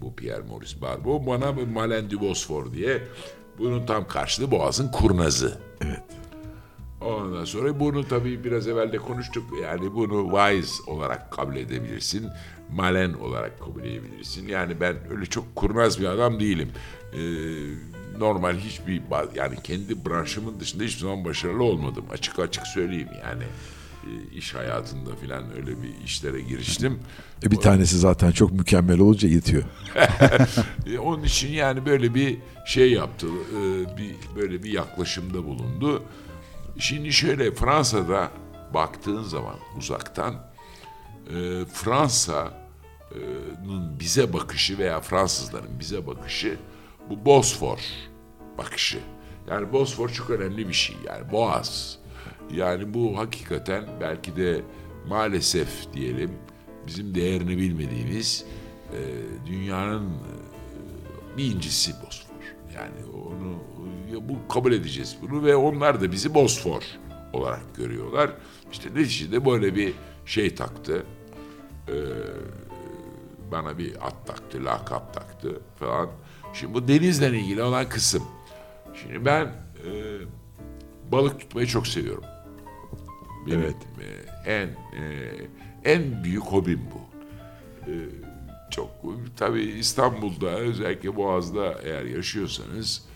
Bu Pierre Maurice Barbeau bana Malen du Bosfor diye bunun tam karşılığı Boğaz'ın kurnazı. Evet. Ondan sonra bunu tabii biraz evvel de konuştuk. Yani bunu wise olarak kabul edebilirsin. Malen olarak kabul edebilirsin. Yani ben öyle çok kurnaz bir adam değilim. Ee, normal hiçbir yani kendi branşımın dışında hiçbir zaman başarılı olmadım. Açık açık söyleyeyim yani. Ee, iş hayatında falan öyle bir işlere giriştim. E bir tanesi zaten çok mükemmel olunca yetiyor. E, Onun için yani böyle bir şey yaptı, e, bir böyle bir yaklaşımda bulundu. Şimdi şöyle Fransa'da baktığın zaman uzaktan e, Fransa'nın bize bakışı veya Fransızların bize bakışı bu Bosfor bakışı. Yani Bosfor çok önemli bir şey yani Boğaz. Yani bu hakikaten belki de maalesef diyelim bizim değerini bilmediğimiz e, dünyanın e, bir incisi Bosfor. Yani onu ya bu kabul edeceğiz bunu ve onlar da bizi Bosfor olarak görüyorlar. İşte neticede böyle bir şey taktı. Ee, bana bir at taktı, lakap taktı falan. Şimdi bu denizle ilgili olan kısım. Şimdi ben e, balık tutmayı çok seviyorum. Benim Evet. e, en e, en büyük hobim bu. E, çok tabii İstanbul'da özellikle Boğaz'da eğer yaşıyorsanız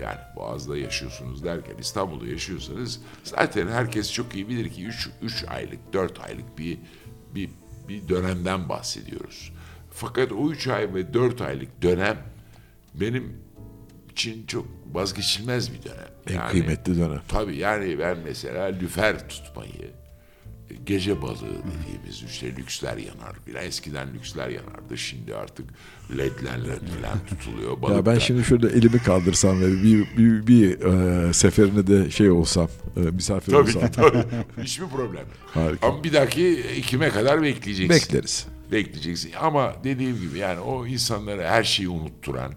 yani Boğaz'da yaşıyorsunuz derken İstanbul'da yaşıyorsanız zaten herkes çok iyi bilir ki 3 3 aylık 4 aylık bir bir bir dönemden bahsediyoruz. Fakat o 3 ay ve 4 aylık dönem benim için çok vazgeçilmez bir dönem. En kıymetli dönem. Tabii yani ben mesela lüfer tutmayı, gece balığı dediğimiz işte lüksler yanar. Biraz eskiden lüksler yanardı. Şimdi artık ledlerle falan tutuluyor. Balık Ya ben da- şimdi şurada elimi kaldırsam ve bir, bir, bir e, seferine de şey olsam, e, misafir Tabii olsam. tabii. Hiçbir problem. yok. Harika. Ama bir dahaki Ekim'e kadar bekleyeceksin. Bekleriz. Bekleyeceksin. Ama dediğim gibi yani o insanlara her şeyi unutturan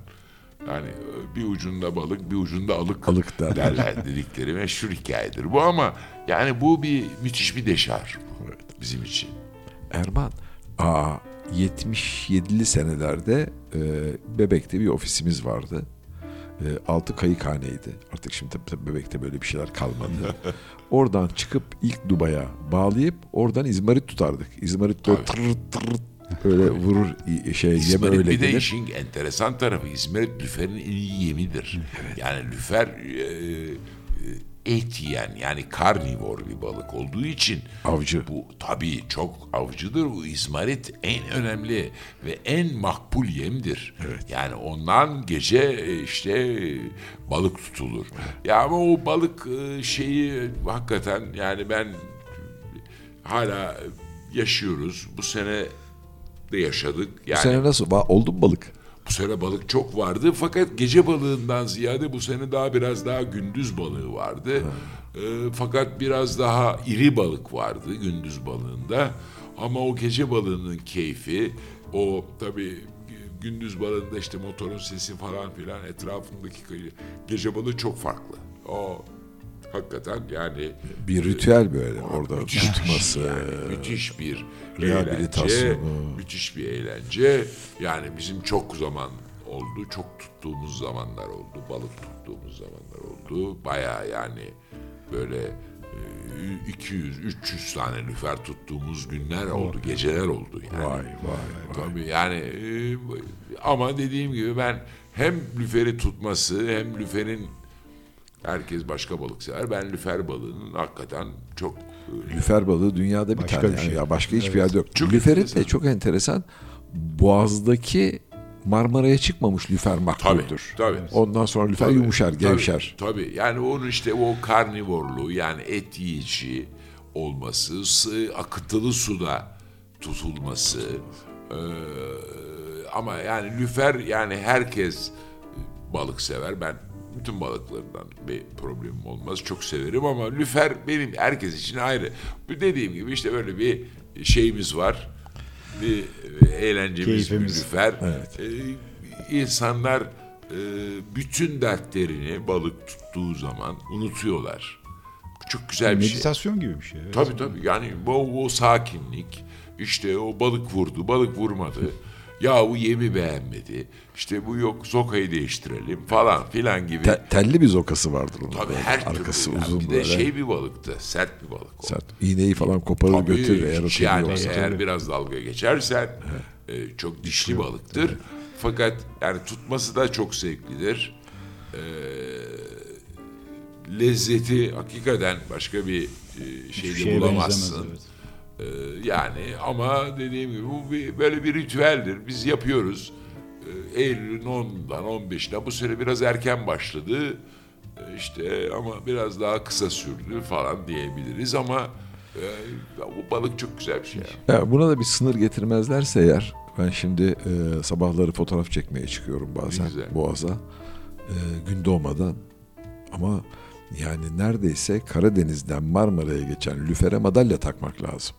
yani bir ucunda balık bir ucunda alık, Alık derler. derler dedikleri meşhur hikayedir bu ama yani bu bir müthiş bir deşarj bu bizim için. Erman, aa, 77'li senelerde e, Bebek'te bir ofisimiz vardı. E, altı kayıkhaneydi. Artık şimdi tabii, tabii Bebek'te böyle bir şeyler kalmadı. oradan çıkıp ilk Dubai'ye bağlayıp oradan izmarit tutardık. İzmarit böyle tır tır öyle vurur şey yeme İzmarit öyle bir de gelir. işin enteresan tarafı İzmarit lüferin en iyi yemidir. Yani lüfer e, e, et yiyen yani karnivor bir balık olduğu için Avcı. bu tabii çok avcıdır. Bu İzmarit en önemli ve en makbul yemdir. Yani ondan gece e, işte balık tutulur. Ya ama o balık e, şeyi hakikaten yani ben hala yaşıyoruz. Bu sene de yaşadık. Yani Bu sene nasıl? Oldu mu balık? bu sene balık çok vardı fakat gece balığından ziyade bu sene daha biraz daha gündüz balığı vardı. Ee, fakat biraz daha iri balık vardı gündüz balığında. Ama o gece balığının keyfi o tabii gündüz balığında işte motorun sesi falan filan etrafındaki gece balığı çok farklı. O hakikaten yani Bir ritüel böyle orada müthiş tutması. yani, müthiş bir eğlence, müthiş bir eğlence. Yani bizim çok zaman oldu, çok tuttuğumuz zamanlar oldu, balık tuttuğumuz zamanlar oldu. Baya yani böyle e, 200-300 tane lüfer tuttuğumuz günler oldu, geceler oldu yani. Vay vay vay. Tabii yani e, ama dediğim gibi ben hem lüferi tutması hem lüferin herkes başka balık sever. Ben lüfer balığının hakikaten çok e, Lüfer balığı dünyada bir Başka tane. bir yani şey. ya başka hiçbir yerde yok. Çok Lüferin de enteresan. çok enteresan. Boğaz'daki Marmara'ya çıkmamış lüfer makbuldür. tabii. Ondan sonra lüfer Tabii, yumuşar, tabii, gevşer. Tabii, yani onun işte o karnivorluğu yani et yiyici olması, sı- akıtılı suda tutulması. eee, ama yani lüfer yani herkes balık sever. Ben bütün balıklarından bir problemim olmaz. Çok severim ama lüfer benim herkes için ayrı. Dediğim gibi işte böyle bir şeyimiz var. Bir e, eğlencemiz, Keyfimiz. bir lüfer. Ee, insanlar e, bütün dertlerini balık tuttuğu zaman unutuyorlar. Çok güzel bir şey. Meditasyon gibi bir şey. evet. Tabii tabii yani o, o sakinlik işte o balık vurdu balık vurmadı ya bu yemi beğenmedi işte bu yok zokayı değiştirelim falan filan gibi. Te- telli bir zokası vardır onun. tabii böyle. her Arkası türlü. Uzun bir de böyle. şey bir balıktı sert bir balık o. Sert. İğneyi falan koparır Tabii, götürür eğer yani eğer biraz dalga geçersen e, çok dişli balıktır. Fakat yani tutması da çok zevklidir. E, lezzeti hakikaten başka bir e, şeyde bulamazsın. benzemez, E, yani ama dediğim gibi bu bir, böyle bir ritüeldir. Biz yapıyoruz. E, Eylül'ün 10'dan 15'ine bu sene biraz erken başladı. E, işte ama biraz daha kısa sürdü falan diyebiliriz ama e, bu balık çok güzel bir şey. ya. Ya buna da bir sınır getirmezlerse eğer ben şimdi e, sabahları fotoğraf çekmeye çıkıyorum bazen güzel. Boğaz'a e, gün doğmadan ama yani neredeyse Karadeniz'den Marmara'ya geçen lüfere madalya takmak lazım.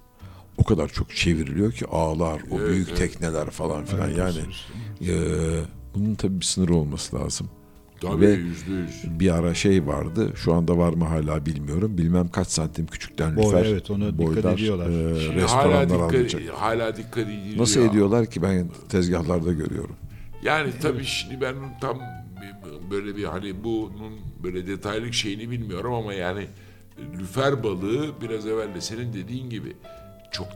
O kadar çok çevriliyor ki ağlar, o Evet, büyük evet. tekneler falan filan Evet, yani e, bunun tabii bir sınırı olması lazım. Tabii Ve- yüzde yüz. Bir ara şey vardı. Şu anda var mı hala bilmiyorum. Bilmem kaç santim küçükten Boy, lüfer. evet, ona dikkat boylar, ediyorlar. e, Şimdi hala restoranlar almayacak. dikkat, hala dikkat ediliyor. Nasıl ediyorlar ki ben tezgahlarda görüyorum. Yani tabii şimdi ben tam böyle bir hani bunun böyle detaylı şeyini bilmiyorum ama yani lüfer balığı biraz evvel de senin dediğin gibi çok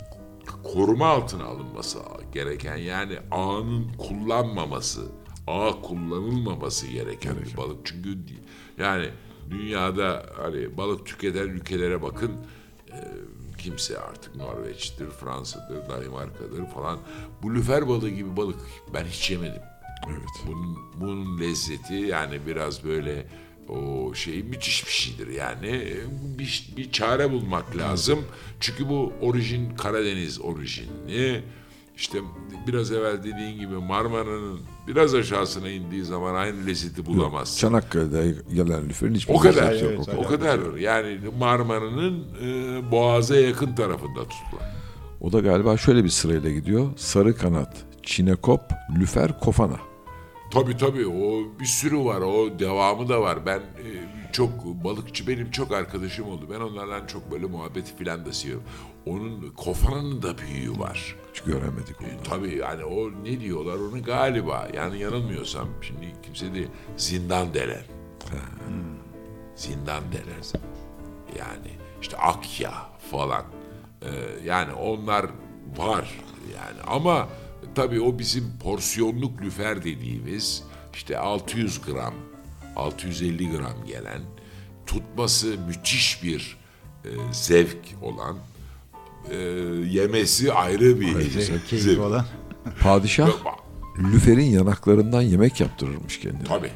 koruma altına alınması gereken yani ağının kullanmaması, ağ kullanılmaması gereken bir balık. Çünkü yani dünyada hani balık tüketen ülkelere bakın e, kimse artık Norveç'tir, Fransa'dır, Danimarka'dır falan. Bu lüfer balığı gibi balık ben hiç yemedim. Evet. Bunun, bunun lezzeti yani biraz böyle o şey müthiş bir şeydir yani bir, bir çare bulmak lazım çünkü bu orijin Karadeniz orijinli işte biraz evvel dediğin gibi Marmara'nın biraz aşağısına indiği zaman aynı lezzeti bulamazsın. Çanakkale'de gelen lüferin hiçbir O kadar, yok. evet, o kadar. kadar yani Marmara'nın e, boğaza yakın tarafında tutulan. O da galiba şöyle bir sırayla gidiyor. Sarı kanat, çinekop, lüfer, kofana. Tabii tabii o bir sürü var o devamı da var. Ben e, çok balıkçı benim çok arkadaşım oldu. Ben onlardan çok böyle muhabbeti filan da seviyorum. Onun kofanın da büyüğü var. Hiç göremedik onu. E, tabii yani o ne diyorlar onu galiba yani yanılmıyorsam şimdi kimse de zindan delen. Zindan delen. Yani işte Akya falan. E, yani onlar var yani ama tabii o bizim porsiyonluk lüfer dediğimiz işte 600 gram 650 gram gelen tutması müthiş bir e, zevk olan e, yemesi ayrı bir Zevk, keyif zevk. olan. Padişah lüferin yanaklarından yemek yaptırırmış kendine. Tabii.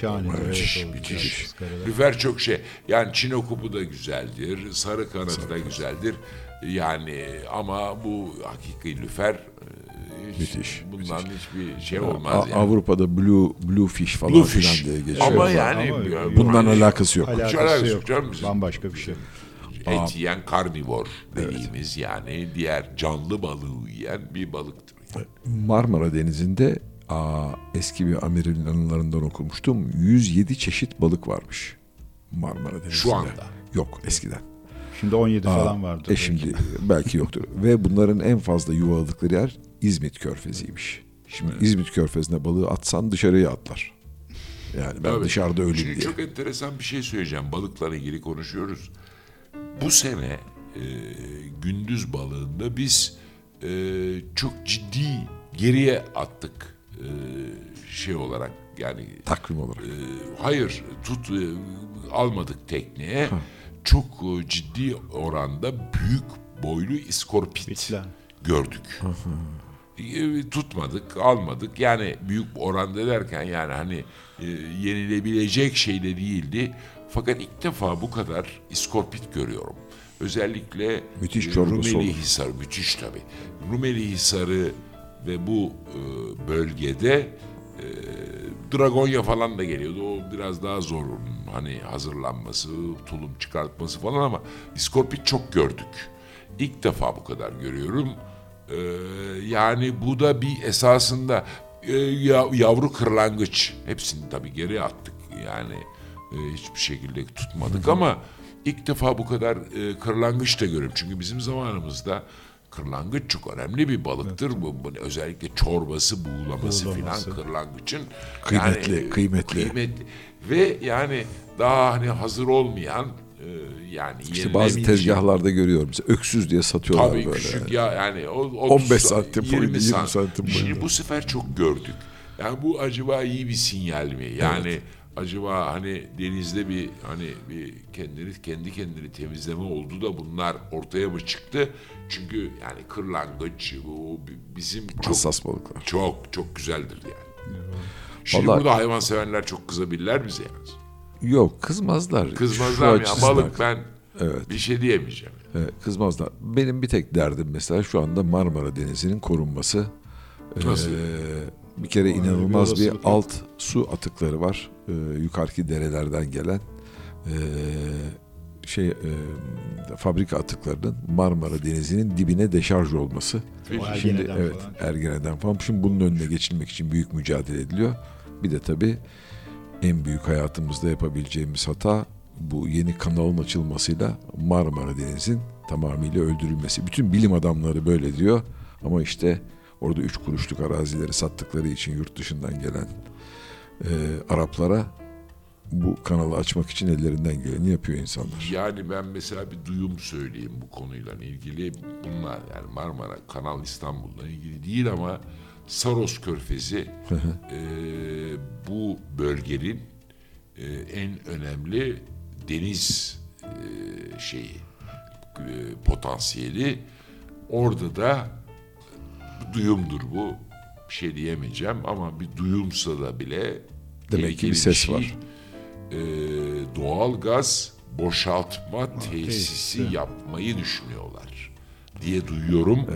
Şahane, evet, Müthiş, müthiş. Lüfer çok şey. Yani Çinokupu da güzeldir, sarı kanatı da güzeldir. Yani ama bu hakiki lüfer e, hiç, Müthiş, bundan hiçbir şey A- olmaz yani. Avrupa'da blue blue fish falan Bluefish. filan diye geçiyor. Ama falan. yani Ama yani bundan hani alakası yok. alakası Alakası yok yok. canım. Bambaşka bir şey. Et yiyen karnivor dediğimiz yani diğer canlı balığı yiyen bir balıktır. Marmara Denizi'nde aa, eski bir amirin anılarından okumuştum. 107 çeşit balık varmış Marmara Denizi'nde. Şu anda. Yok eskiden. Şimdi 17 Aa, falan vardı. E şimdi belki yoktur. Ve bunların en fazla yuvaladıkları yer İzmit Körfezi'ymiş. Şimdi İzmit Körfezi'ne balığı atsan dışarıya atlar. Yani ben Tabii. dışarıda öleyim Şimdi diye. çok enteresan bir şey söyleyeceğim. Balıkla ilgili konuşuyoruz. Bu sene e, gündüz balığında biz e, çok ciddi geriye attık e, şey olarak yani Takvim olarak. e, hayır tut e, almadık tekneye çok e, ciddi oranda büyük boylu iskorpit Bitler. gördük. E, tutmadık, almadık. Yani büyük oranda derken yani hani e, yenilebilecek şey de değildi. Fakat ilk defa bu kadar iskorpit görüyorum. Özellikle Müthiş e, Rumeli olur. Hisarı müthiş tabii. Rumeli Hisarı ve bu e, bölgede Dragonya falan da geliyordu. O biraz daha zor hani hazırlanması, tulum çıkartması falan ama iskorpit çok gördük. İlk defa bu kadar görüyorum. Ee, yani bu da bir esasında e, ya- yavru kırlangıç. Hepsini tabii geri attık. Yani e, hiçbir şekilde tutmadık ama ilk defa bu kadar e, kırlangıç da görüyorum. Çünkü bizim zamanımızda kırlangıç çok önemli bir balıktır. Bu, bu özellikle çorbası, buğulaması, Buğulaması. filan kırlangıçın Kıymetli, yani, e, kıymetli. kıymetli. Ve yani daha hani hazır olmayan e, yani İşte bazı tezgahlarda görüyorum. Mesela öksüz diye satıyorlar Tabii böyle. küçük ya yani o, 15 santim boyunda, 20 san- santim Şimdi bu sefer çok gördük. Yani bu acaba iyi bir sinyal mi? Yani acaba hani denizde bir hani bir kendini kendi kendini temizleme oldu da bunlar ortaya mı çıktı? Çünkü yani kırlangıç bu bi- bizim çok Hassas balıklar. çok çok güzeldir yani. Şimdi Vallahi- burada hayvan severler çok kızabilirler bize yani. Yok kızmazlar. Kızmazlar ya? açısından- Balık ben Evet. bir şey diyemeyeceğim. Evet, kızmazlar. Benim bir tek derdim mesela şu anda Marmara Denizi'nin korunması. Nasıl? Ee, bir kere bir inanılmaz bir, yok. alt su atıkları var. Ee, yukarıki derelerden gelen ee, şey ee, fabrika atıklarının Marmara Denizi'nin dibine deşarj olması. O Şimdi Ergene'den evet falan. Ergene'den falan. Şimdi bunun önüne geçilmek için büyük mücadele ediliyor. Bir de tabii en büyük hayatımızda yapabileceğimiz hata bu yeni kanalın açılmasıyla Marmara Deniz'in tamamıyla öldürülmesi. Bütün bilim adamları böyle diyor ama işte orada üç kuruşluk arazileri sattıkları için yurt dışından gelen e, Araplara bu kanalı açmak için ellerinden geleni yapıyor insanlar. Yani ben mesela bir duyum söyleyeyim bu konuyla ilgili. Bunlar yani Marmara, Kanal İstanbul'la ilgili değil ama Saros Körfezi e, bu bölgenin e, en önemli deniz e, şeyi e, potansiyeli. Orada da duyumdur bu. Bir şey diyemeyeceğim ama bir duyumsa da bile Demek ki bir ses şey. var. E, doğal gaz boşaltma tesisi tesisi. yapmayı düşünüyorlar diye duyuyorum.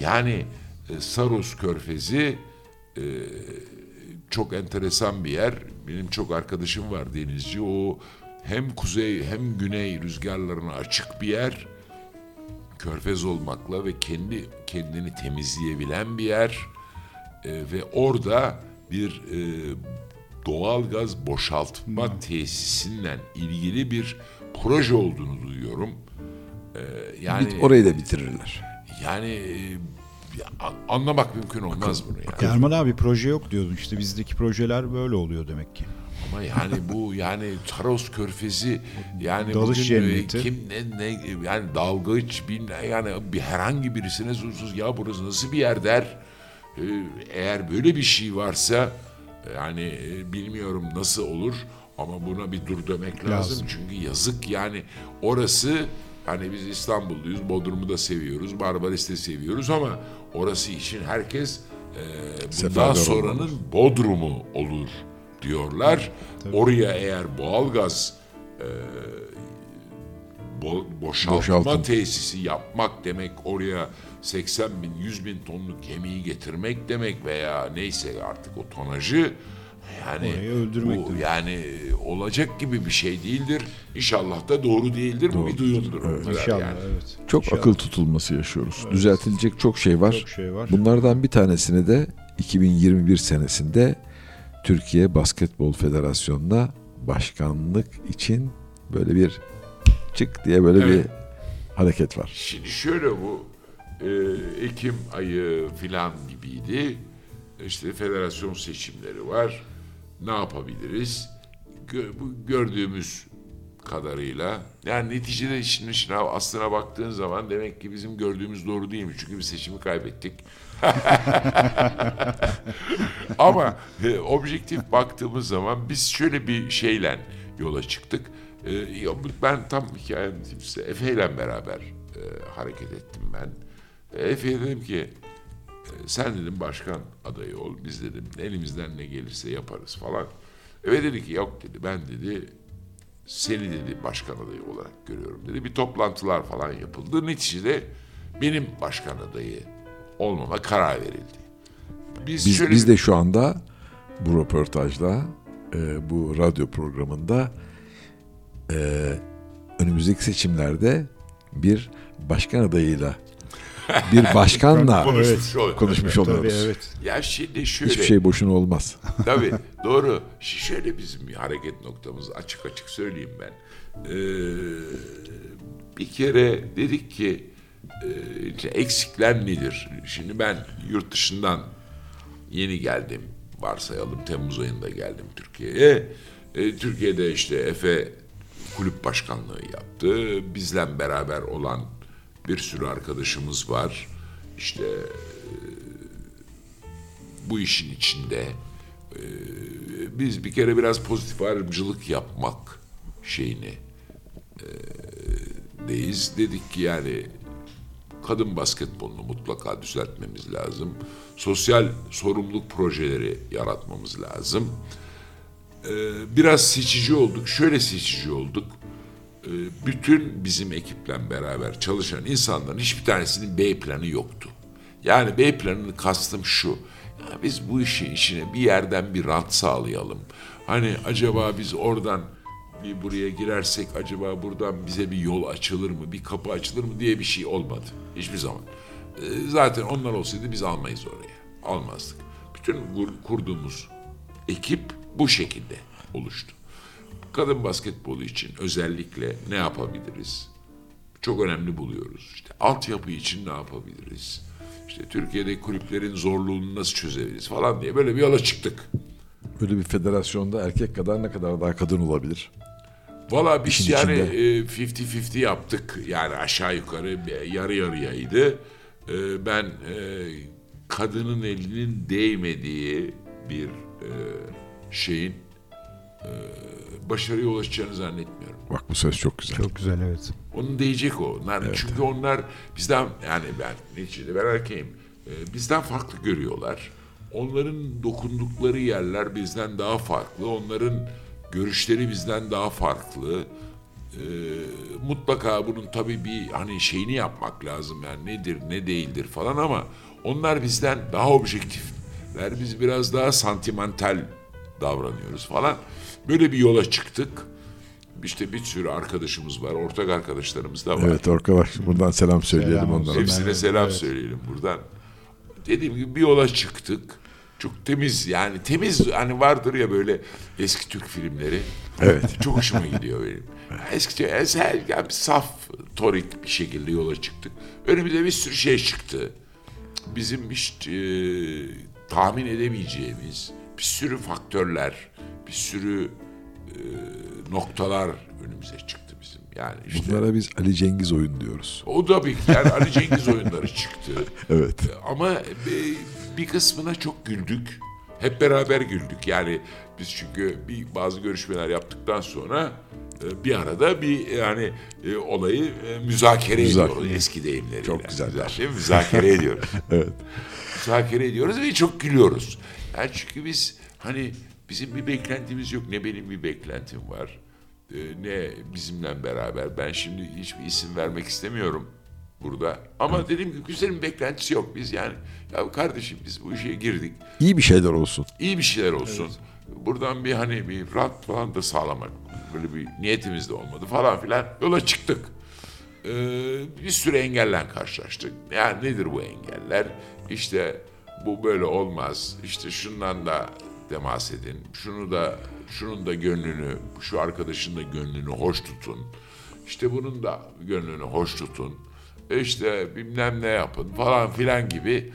Yani e, Saros Körfezi e, çok enteresan bir yer. Benim çok arkadaşım var denizci. O hem kuzey hem güney rüzgarlarına açık bir yer. Körfez olmakla ve kendi kendini temizleyebilen bir yer. E, ve orada bir e, doğal gaz boşaltma tesisinden ilgili bir proje olduğunu duyuyorum. E, yani Bit- orayı da bitirirler. yani e, anlamak mümkün olmaz bunu yani. Erman abi proje yok diyordun işte bizdeki projeler böyle oluyor demek ki. Ama yani bu yani Taros Körfezi yani Dalış bugün e, cenneti. kim ne, ne yani dalgıç bilmem yani bir herhangi birisine sorsuz ya burası nasıl bir yer der. E, Eğer böyle bir şey varsa yani e, bilmiyorum nasıl olur ama buna bir dur demek lazım. Lazım. Çünkü yazık yani orası hani biz İstanbulluyuz, Bodrum'u da seviyoruz, Marmaris'i de seviyoruz ama orası için herkes e, bundan sonranın olmalı. Bodrum'u olur diyorlar. Oraya eğer doğalgaz e, bo- boşaltma Boşaltım. tesisi yapmak demek oraya 80 bin 100 bin tonluk gemiyi getirmek demek veya neyse artık o tonajı yani Orayı öldürmek bu demek. yani e, olacak gibi bir şey değildir. İnşallah da doğru değildir. Bu bir duyumdur. kadar İnşallah yani. evet. Çok İnşallah. akıl tutulması yaşıyoruz. Düzeltilecek çok şey var. Çok şey var. Bunlardan bir tanesini de 2021 senesinde Türkiye Basketbol Federasyonu'na başkanlık için böyle bir çık diye böyle Evet. bir hareket var. Şimdi şöyle bu Ekim ayı filan gibiydi. İşte federasyon seçimleri var. ne yapabiliriz? Gördüğümüz kadarıyla yani neticede işin işine aslına baktığın zaman demek ki bizim gördüğümüz doğru değil mi? Çünkü biz seçimi kaybettik. Ama e, objektif baktığımız zaman biz şöyle bir şeyle yola çıktık. E, ben tam hikaye anlatayım size. Efe ile beraber e, hareket ettim ben. Efe'ye dedim ki e, sen dedim başkan adayı ol. Biz dedim elimizden ne gelirse yaparız falan. Efe dedi ki yok dedi ben dedi seni dedi başkan adayı olarak görüyorum dedi. Bir toplantılar falan yapıldı. Neticede benim başkan adayı olmama karar verildi. Biz, Biz, şöyle biz de şu anda bu röportajda, e, bu radyo programında e, önümüzdeki seçimlerde bir başkan adayıyla, bir başkanla konuşmuş oluyoruz. konuşmuş Tabii oluyoruz. evet. Ya şimdi şöyle. Hiçbir şey boşuna olmaz. Tabii doğru. Şöyle bizim bir hareket noktamız açık açık söyleyeyim ben. Ee, bir kere dedik ki e, eksikler nedir? Şimdi ben yurt dışından yeni geldim. Varsayalım Temmuz ayında geldim Türkiye'ye. E, Türkiye'de işte Efe kulüp başkanlığı yaptı. Bizle beraber olan bir sürü arkadaşımız var. İşte bu işin içinde e, biz bir kere biraz pozitif ayrımcılık yapmak şeyini e, deyiz. Dedik ki yani kadın basketbolunu mutlaka düzeltmemiz lazım. Sosyal sorumluluk projeleri yaratmamız lazım. E, biraz seçici olduk. Şöyle seçici olduk. E, bütün bizim ekiple beraber çalışan insanların hiçbir tanesinin B planı yoktu. Yani B planını kastım şu. Ya biz bu işin içine bir yerden bir rant sağlayalım. Hani acaba biz oradan bir buraya girersek acaba buradan bize bir yol açılır mı, bir kapı açılır mı diye bir şey olmadı. Hiçbir zaman. Ee, zaten onlar olsaydı biz almayız oraya. Almazdık. Bütün kur- kurduğumuz ekip bu şekilde oluştu. Kadın basketbolu için özellikle ne yapabiliriz? Çok önemli buluyoruz. İşte altyapı için ne yapabiliriz? İşte Türkiye'deki kulüplerin zorluğunu nasıl çözebiliriz falan diye böyle bir yola çıktık. Böyle bir federasyonda erkek kadar ne kadar daha kadın olabilir? Valla biz İşin yani içinde. e, 50-50 yaptık. Yani aşağı yukarı yarı yarıyaydı. E, ben e, kadının elinin değmediği bir şeyin başarıya ulaşacağını zannetmiyorum. Bak bu söz çok güzel. Çok güzel evet. Onun değecek o. Onlar, Çünkü onlar bizden yani ben neticede ben erkeğim. Bizden farklı görüyorlar. Onların dokundukları yerler bizden daha farklı. Onların görüşleri bizden daha farklı. Ee, mutlaka bunun tabii bir hani şeyini yapmak lazım yani nedir ne değildir falan ama onlar bizden daha objektifler. Biz biraz daha santimental davranıyoruz falan. Böyle bir yola çıktık. İşte bir sürü arkadaşımız var, ortak arkadaşlarımız da var. Evet arkadaş buradan selam söyleyelim Selam onlara. Hepsine Evet, selam evet. söyleyelim buradan. Dediğim gibi bir yola çıktık. Çok temiz yani temiz hani vardır ya böyle eski Türk filmleri. Evet. Çok hoşuma gidiyor benim. Eski eser, yani saf, torik bir şekilde yola çıktık. Önümüze bir sürü şey çıktı. Bizim hiç e, tahmin edemeyeceğimiz bir sürü faktörler, sürü e, noktalar önümüze çıktı bizim. Yani işte Bunlara biz Ali Cengiz oyun diyoruz. o da bir yani Ali Cengiz oyunları çıktı. Evet. Ama bir, bir kısmına çok güldük. Hep beraber güldük. Yani biz çünkü bir bazı görüşmeler yaptıktan sonra e, bir arada bir yani e, olayı e, müzakere Müzakere. ediyoruz eski deyimleriyle. Çok güzeller. Müzakere, müzakere ediyoruz. Evet. müzakere ediyoruz ve çok gülüyoruz. Yani çünkü biz hani bizim bir beklentimiz yok. Ne benim bir beklentim var. e, ne bizimle beraber. Ben şimdi hiçbir isim vermek istemiyorum burada. Ama dediğim gibi güzelin beklentisi yok. Biz yani ya kardeşim biz bu işe girdik. İyi bir şeyler olsun. İyi bir şeyler olsun. Buradan bir hani bir rant falan da sağlamak. Böyle bir niyetimiz de olmadı falan filan. Yola çıktık. Ee, bir sürü engelle karşılaştık. Yani nedir bu engeller? İşte bu böyle olmaz. İşte şundan da temas edin. Şunu da şunun da gönlünü, şu arkadaşın da gönlünü hoş tutun. İşte bunun da gönlünü hoş tutun. İşte bilmem ne yapın falan filan gibi.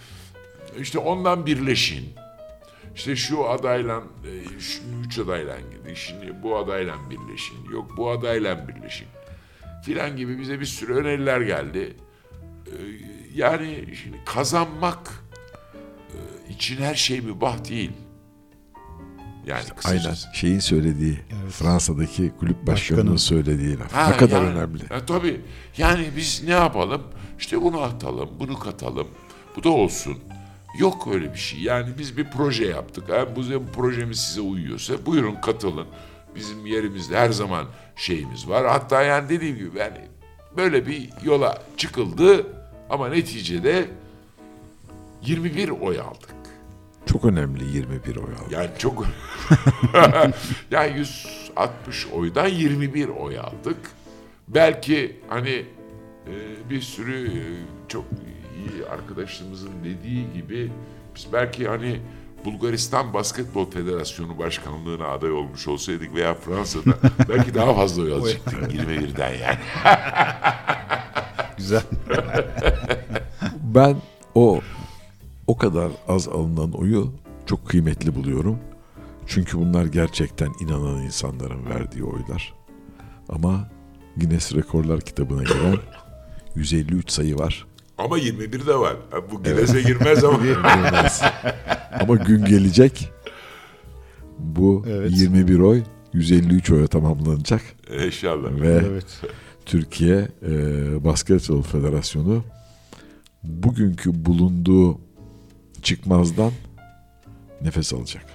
İşte ondan birleşin. işte şu adayla e, şu üç adayla gidin şimdi bu adayla birleşin yok bu adayla birleşin filan gibi bize bir sürü öneriler geldi. Ee, yani şimdi kazanmak e, için her şey mübah değil. Yani Aynen kısacası. şeyin söylediği Fransa'daki kulüp başkanının Başkanın. söylediği laf. Ha, ne kadar yani, önemli. e, tabii. Yani biz ne yapalım? İşte bunu atalım, bunu katalım. Bu da olsun. Yok öyle bir şey. Yani biz bir proje yaptık. Ha, bu, bu projemiz size uyuyorsa buyurun katılın. Bizim yerimizde her zaman şeyimiz var. Hatta yani dediğim gibi yani böyle bir yola çıkıldı ama neticede 21 oy aldık. Çok önemli 21 oy aldı. Yani çok yani 160 oydan 21 oy aldık. Belki hani e, bir sürü e, çok iyi arkadaşlarımızın dediği gibi biz belki hani Bulgaristan Basketbol Federasyonu Başkanlığı'na aday olmuş olsaydık veya Fransa'da belki daha fazla oy alacaktık 21'den yani. Güzel. Ben o o kadar az alınan oyu çok kıymetli buluyorum. Çünkü bunlar gerçekten inanan insanların verdiği oylar. Ama Guinness Rekorlar kitabına giren 153 sayı var. Ama 21 de var. Bu Guinness'e girmez ama. Bilmez. Ama gün gelecek bu Evet. 21 oy 153 oya tamamlanacak İnşallah. ve Evet. Türkiye e, Basketbol Federasyonu bugünkü bulunduğu çıkmazdan nefes alacak.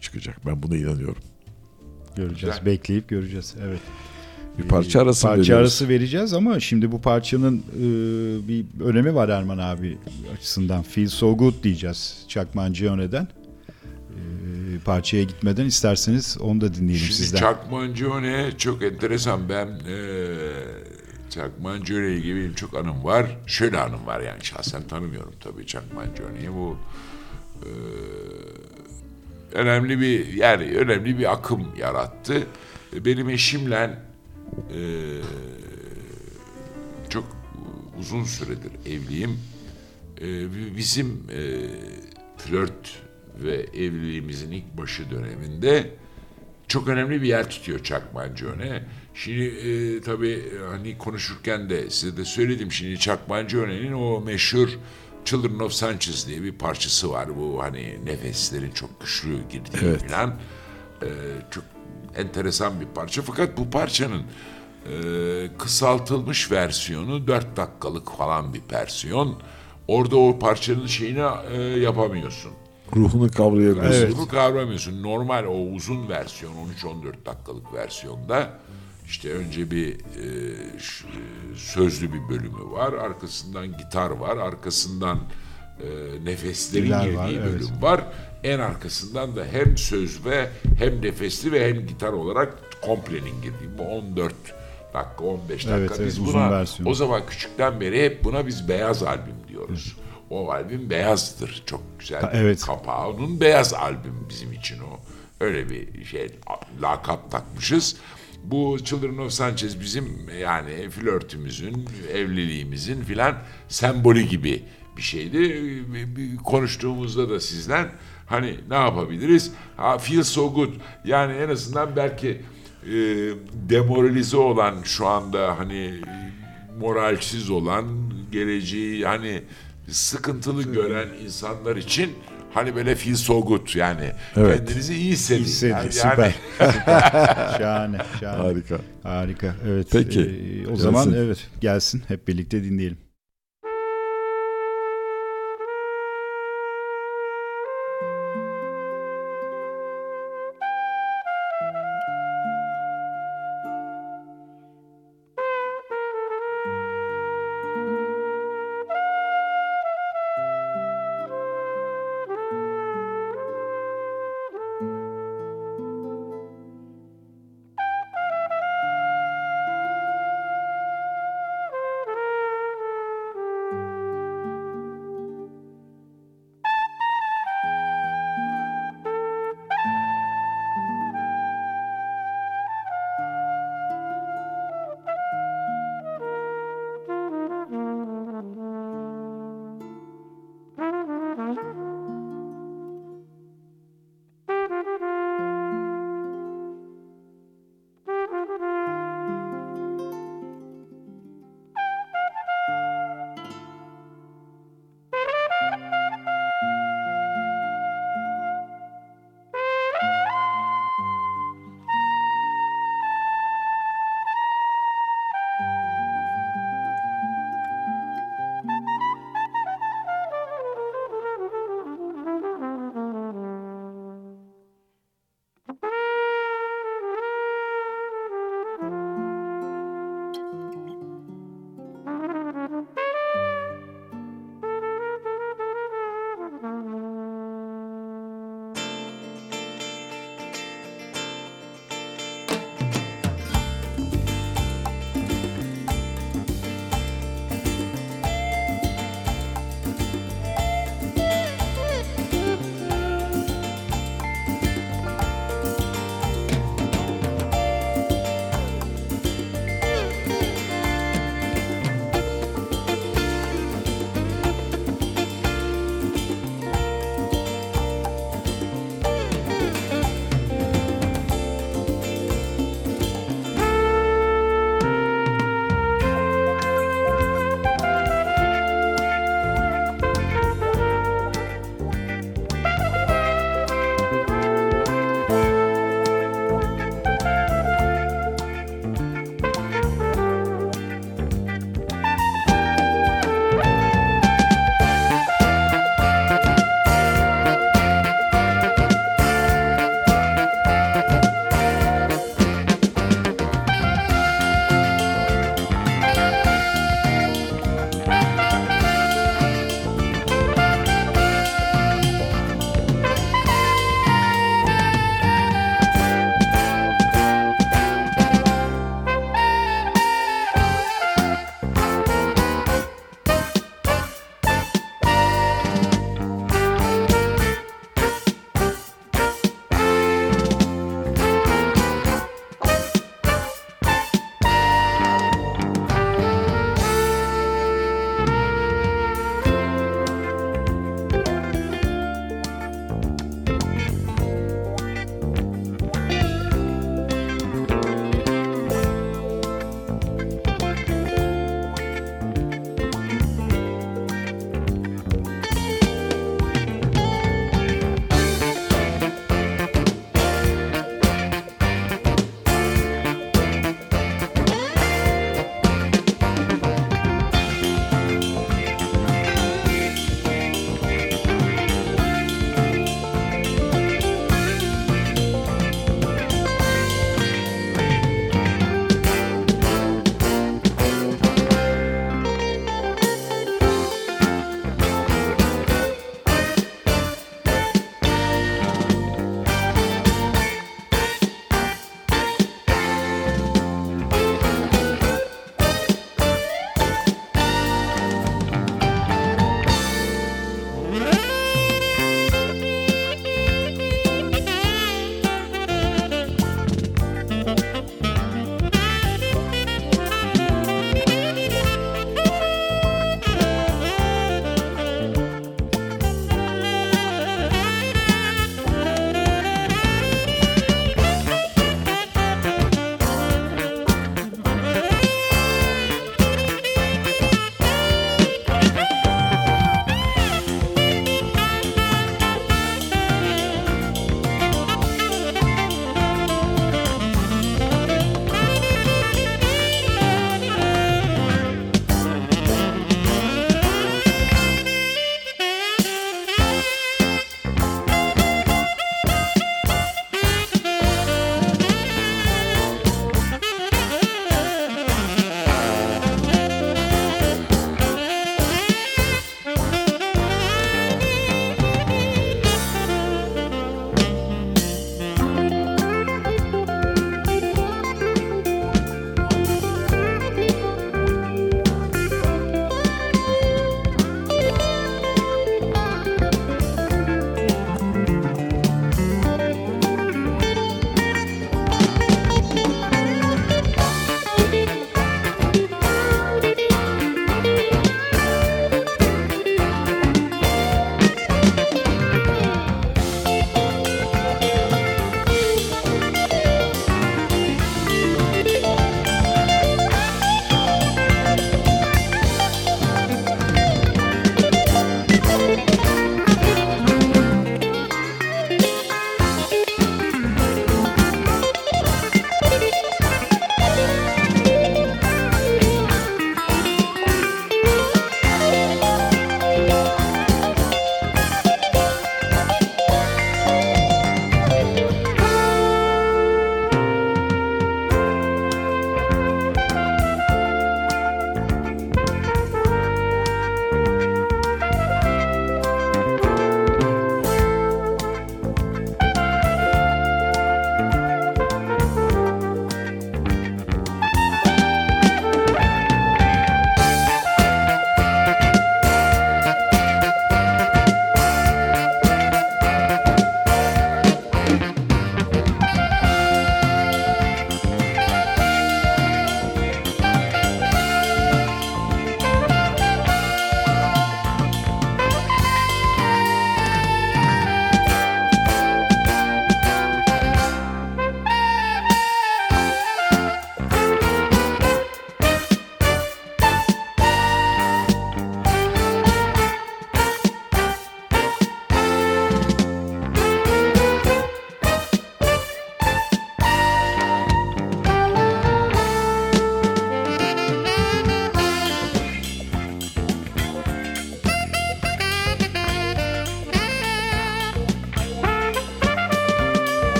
Çıkacak. Ben buna inanıyorum. Göreceğiz. Güzel. Bekleyip göreceğiz. Evet. Bir parça arası parça veriyoruz. arası vereceğiz ama şimdi bu parçanın e, bir önemi var Erman abi açısından. Feel so good diyeceğiz Chuck Mangione'den. E, parçaya gitmeden isterseniz onu da dinleyelim Şimdi sizden. Chuck Mangione çok enteresan. Ben eee İle ilgili benim çok anım var. Şöyle anım var yani şahsen tanımıyorum tabii Mangione'yi. Bu eee, önemli bir yani önemli bir akım yarattı. Benim eşimle eee, çok uzun süredir evliyim. Ee, bizim e, flört ve evliliğimizin ilk başı döneminde çok önemli bir yer tutuyor Chuck Mangione. Şimdi e, tabii hani konuşurken de size de söyledim şimdi Chuck Mangione'nin o meşhur Children of Sanchez diye bir parçası var. Bu hani nefeslerin çok güçlü girdiği Evet. falan. E, çok enteresan bir parça. Fakat bu parçanın e, kısaltılmış versiyonu 4 dakikalık falan bir versiyon. Orada o parçanın şeyini e, yapamıyorsun. Ruhunu kavrayamıyorsun. Bunu kavramıyorsun. Normal o uzun versiyon 13-14 dakikalık versiyonda işte önce bir e, e, sözlü bir bölümü var. Arkasından gitar var. Arkasından e, nefeslerin Diller girdiği var, evet. bölüm var. En arkasından da hem söz ve hem nefesli ve hem gitar olarak komplenin girdiği. Bu 14 dakika 15 dakika. Evet, evet, biz uzun buna versiyonu. o zaman küçükten beri hep buna biz beyaz albüm diyoruz. O albüm beyazdır. Çok güzel. Evet. Kapağı onun beyaz albüm bizim için o. Öyle bir şey lakap takmışız. Bu Children of Sanchez bizim yani flörtümüzün, evliliğimizin filan sembolü gibi bir şeydi. Bir Konuştuğumuzda da sizden hani ne yapabiliriz? Ha, feel so good. Yani en azından belki e, demoralize olan şu anda hani moralsiz olan geleceği hani sıkıntılı gören insanlar için hani böyle feel so good yani Evet. kendinizi iyi hissedin. Hissedin, Yani- süper. Süper. şahane, şahane. Harika. Harika. Evet. Peki, Ee, o gelsin. zaman evet gelsin hep birlikte dinleyelim.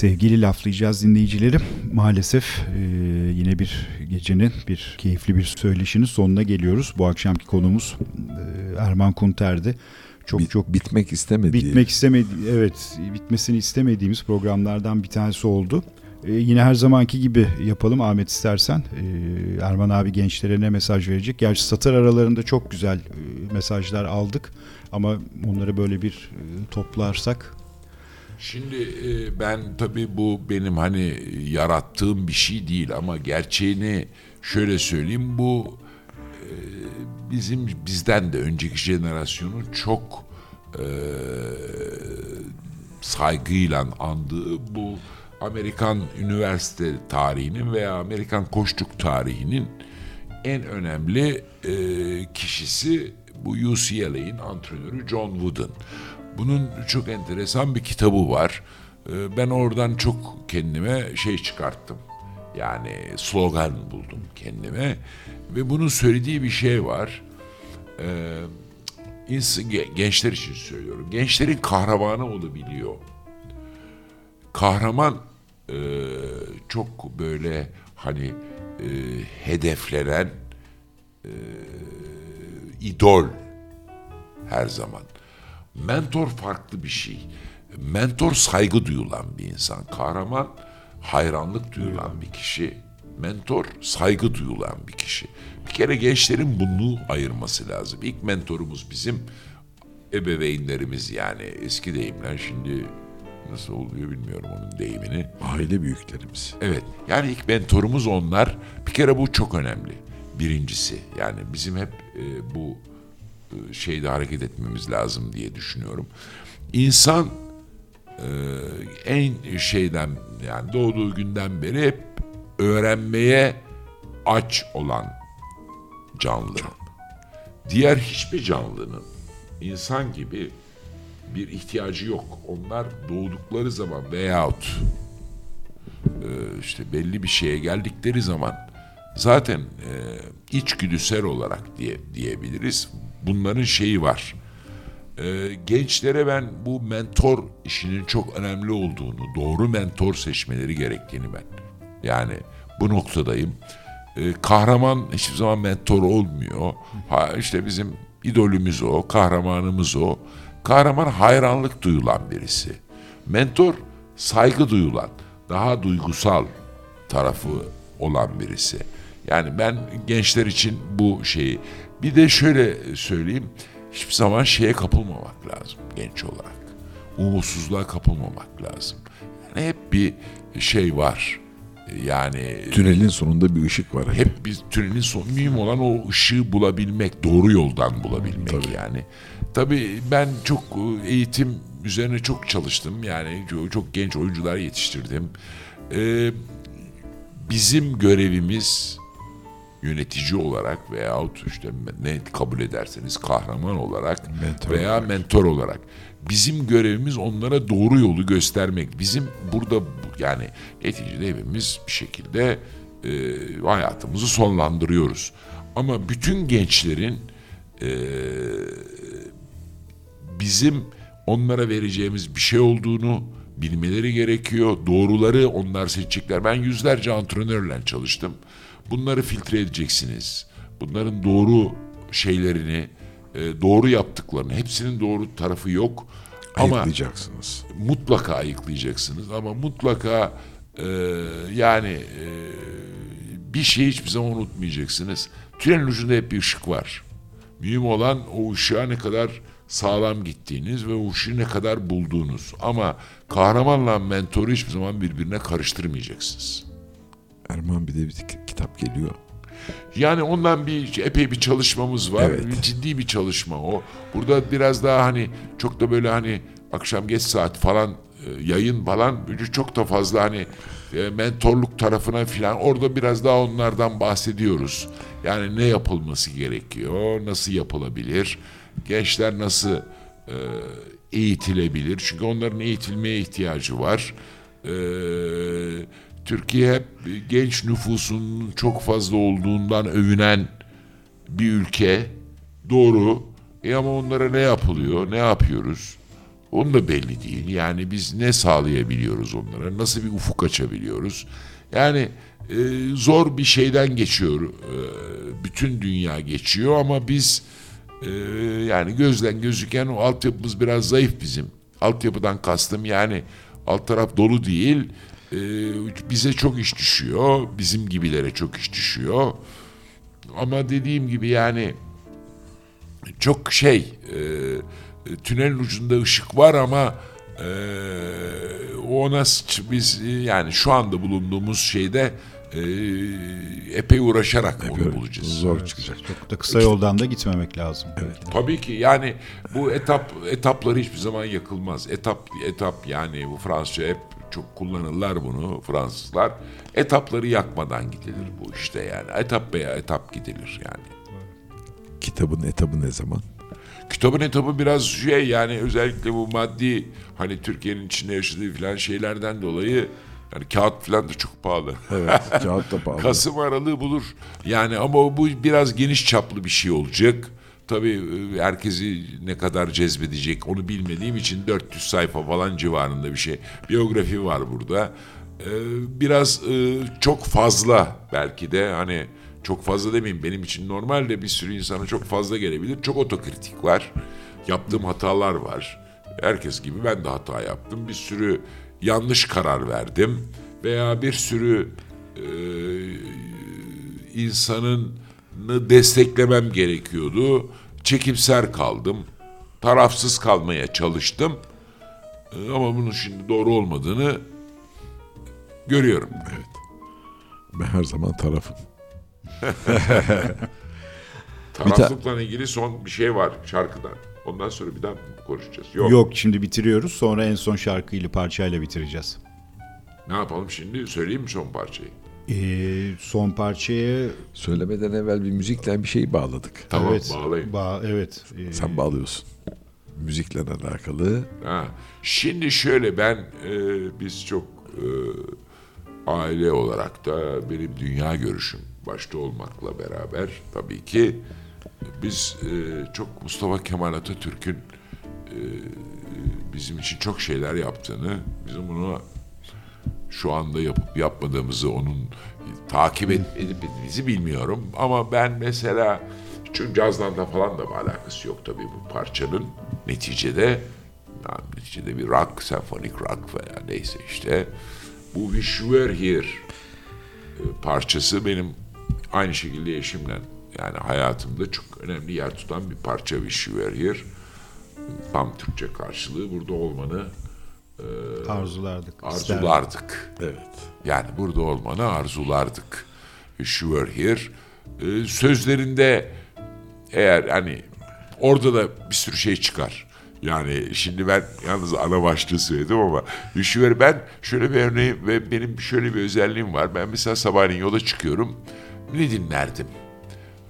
Sevgili laflayacağız dinleyicileri. Maalesef e, yine bir gecenin bir keyifli bir söyleşinin sonuna geliyoruz. Bu akşamki konumuz e, Erman Kunter'di. Çok Bit- çok bitmek istemedi. bitmek istemedi evet bitmesini istemediğimiz programlardan bir tanesi oldu. E, yine her zamanki gibi yapalım Ahmet istersen. E, Erman abi gençlere ne mesaj verecek? Gerçi satır aralarında çok güzel e, mesajlar aldık ama onları böyle bir e, toplarsak Şimdi e, ben tabii bu benim hani yarattığım bir şey değil ama gerçeğini şöyle söyleyeyim bu e, bizim bizden de önceki jenerasyonun çok e, saygıyla andığı bu Amerikan üniversite tarihinin veya Amerikan koştuk tarihinin en önemli kişisi bu UCLA'in antrenörü John Wooden. Bunun çok enteresan bir kitabı var. E, ben oradan çok kendime şey çıkarttım. Yani slogan buldum kendime. Ve bunun söylediği bir şey var. E, ge- gençler için söylüyorum. Gençlerin kahramanı olabiliyor. Kahraman e, çok böyle hani e, hedeflenen e, idol her zaman. Mentor farklı bir şey. Mentor saygı duyulan bir insan. Kahraman hayranlık duyulan bir kişi. Mentor saygı duyulan bir kişi. Bir kere gençlerin bunu ayırması lazım. İlk mentorumuz bizim ebeveynlerimiz yani eski deyimler şimdi nasıl oluyor bilmiyorum onun deyimini. Aile büyüklerimiz. Evet yani ilk mentorumuz onlar. Bir kere bu çok önemli. Birincisi yani bizim hep e, bu şeyde hareket etmemiz lazım diye düşünüyorum. İnsan e, en şeyden yani doğduğu günden beri hep öğrenmeye aç olan canlı. Diğer hiçbir canlının insan gibi bir ihtiyacı yok. Onlar doğdukları zaman veyahut e, işte belli bir şeye geldikleri zaman zaten e, içgüdüsel olarak diye diyebiliriz. Bunların şeyi var. E, gençlere ben bu mentor işinin çok önemli olduğunu, doğru mentor seçmeleri gerektiğini ben. Yani bu noktadayım. E, kahraman hiçbir zaman mentor olmuyor. Ha, işte bizim idolümüz o, kahramanımız o. Kahraman hayranlık duyulan birisi. Mentor saygı duyulan, daha duygusal tarafı olan birisi. Yani ben gençler için bu şeyi bir de şöyle söyleyeyim hiçbir zaman şeye kapılmamak lazım genç olarak. Umutsuzluğa kapılmamak lazım. Yani hep bir şey var. Yani Tünelin sonunda bir ışık var. Hep. hep bir tünelin son mühim olan o ışığı bulabilmek, doğru yoldan bulabilmek yani. Tabii ben çok e, eğitim üzerine çok çalıştım. Yani çok, çok genç oyuncular yetiştirdim. Ee, bizim görevimiz yönetici olarak veyahut işte ne kabul ederseniz kahraman olarak Mentor veya olarak. mentor olarak. Bizim görevimiz onlara doğru yolu göstermek. Bizim burada bu- yani neticede hepimiz bir şekilde e, hayatımızı sonlandırıyoruz. Ama bütün gençlerin e, bizim onlara vereceğimiz bir şey olduğunu bilmeleri gerekiyor. Doğruları onlar seçecekler. Ben yüzlerce antrenörle çalıştım. Bunları filtre edeceksiniz. Bunların doğru şeylerini, e, doğru yaptıklarını, hepsinin doğru tarafı yok. Ama Ayıklayacaksınız. mutlaka ayıklayacaksınız ama mutlaka e, yani e, bir şeyi hiçbir zaman unutmayacaksınız. Tünelin ucunda hep bir ışık var. Mühim olan o ışığa ne kadar sağlam gittiğiniz ve o ışığı ne kadar bulduğunuz. Ama kahramanla mentoru hiçbir zaman birbirine karıştırmayacaksınız. Erman bir de bir ki- kitap geliyor. Yani ondan bir epey bir çalışmamız var. Evet. Ciddi bir çalışma o. Burada biraz daha hani çok da böyle hani akşam geç saat falan e, yayın falan çok da fazla hani e, mentorluk tarafına filan orada biraz daha onlardan bahsediyoruz. Yani ne yapılması gerekiyor, nasıl yapılabilir, gençler nasıl e, eğitilebilir. Çünkü onların eğitilmeye ihtiyacı var. E, Türkiye hep genç nüfusunun çok fazla olduğundan övünen bir ülke. Doğru. E ama onlara ne yapılıyor, ne yapıyoruz? Onun da belli değil. Yani biz ne sağlayabiliyoruz onlara? Nasıl bir ufuk açabiliyoruz? Yani e, zor bir şeyden geçiyor. e, bütün dünya geçiyor ama biz e, yani gözden gözüken o altyapımız biraz zayıf bizim. Altyapıdan kastım yani alt taraf dolu değil. E, bize çok iş düşüyor. Bizim gibilere çok iş düşüyor. Ama dediğim gibi yani çok şey e, tünelin ucunda ışık var ama e, ona biz e, yani şu anda bulunduğumuz şeyde e, epey uğraşarak onu bulacağız. Zor çıkacak. Çok da kısa yoldan da gitmemek lazım. belki de. Tabii ki yani bu etap etapları hiçbir zaman yakılmaz. Etap etap yani bu Fransızca hep çok kullanırlar bunu Fransızlar. Etapları yakmadan gidilir bu işte yani. Etap veya etap gidilir yani. Kitabın etabı ne zaman? Kitabın etabı biraz şey yani özellikle bu maddi hani Türkiye'nin içinde yaşadığı filan şeylerden dolayı yani kağıt filan da çok pahalı. Evet. Kağıt da pahalı. Kasım aralığı bulur. Yani ama bu biraz geniş çaplı bir şey olacak. Tabii e, herkesi ne kadar cezbedecek onu bilmediğim için 400 sayfa falan civarında bir şey. Biyografi var burada. Ee, Biraz e, çok fazla belki de hani çok fazla demeyeyim benim için normal de bir sürü insana çok fazla gelebilir. Çok otokritik var. Yaptığım hatalar var. Herkes gibi ben de hata yaptım. Bir sürü yanlış karar verdim. Veya bir sürü e, insanın desteklemem gerekiyordu. Çekimser kaldım. Tarafsız kalmaya çalıştım. Ee, Ama bunun şimdi doğru olmadığını görüyorum. Evet. Ben her zaman tarafım. Taraflıkla ilgili son bir şey var şarkıdan. Ondan sonra bir daha konuşacağız? Yok. Yok şimdi bitiriyoruz. Sonra en son şarkıyla parçayla bitireceğiz. Ne yapalım şimdi? Söyleyeyim mi son parçayı? Ee, son parçaya Söylemeden evvel bir müzikle bir şey bağladık. Tamam evet, bağlayın. Ba- evet. Ee, Sen bağlıyorsun. Müzikle alakalı. Ha. Şimdi şöyle ben e, biz çok e, aile olarak da benim dünya görüşüm başta olmakla beraber tabii ki biz e, çok Mustafa Kemal Atatürk'ün e, bizim için çok şeyler yaptığını, bizim bunu şu anda yapıp yapmadığımızı onun takip edip etmediğimizi bilmiyorum. Ama ben mesela çünkü cazdan da falan da bir alakası yok tabii bu parçanın. Neticede yani neticede bir rock, senfonik rock veya neyse işte. Bu You Were Here e, parçası benim aynı şekilde eşimle yani hayatımda çok önemli yer tutan bir parça You Were Here. Tam Türkçe karşılığı burada olmanı arzulardık. isterdik. arzulardık. Evet. Yani burada olmanı arzulardık. You were here. Ee, sözlerinde eğer hani orada da bir sürü şey çıkar. Yani şimdi ben yalnız ana başlığı söyledim ama were ben şöyle bir örneğim ve benim şöyle bir özelliğim var. Ben mesela sabahleyin yola çıkıyorum. Ne dinlerdim?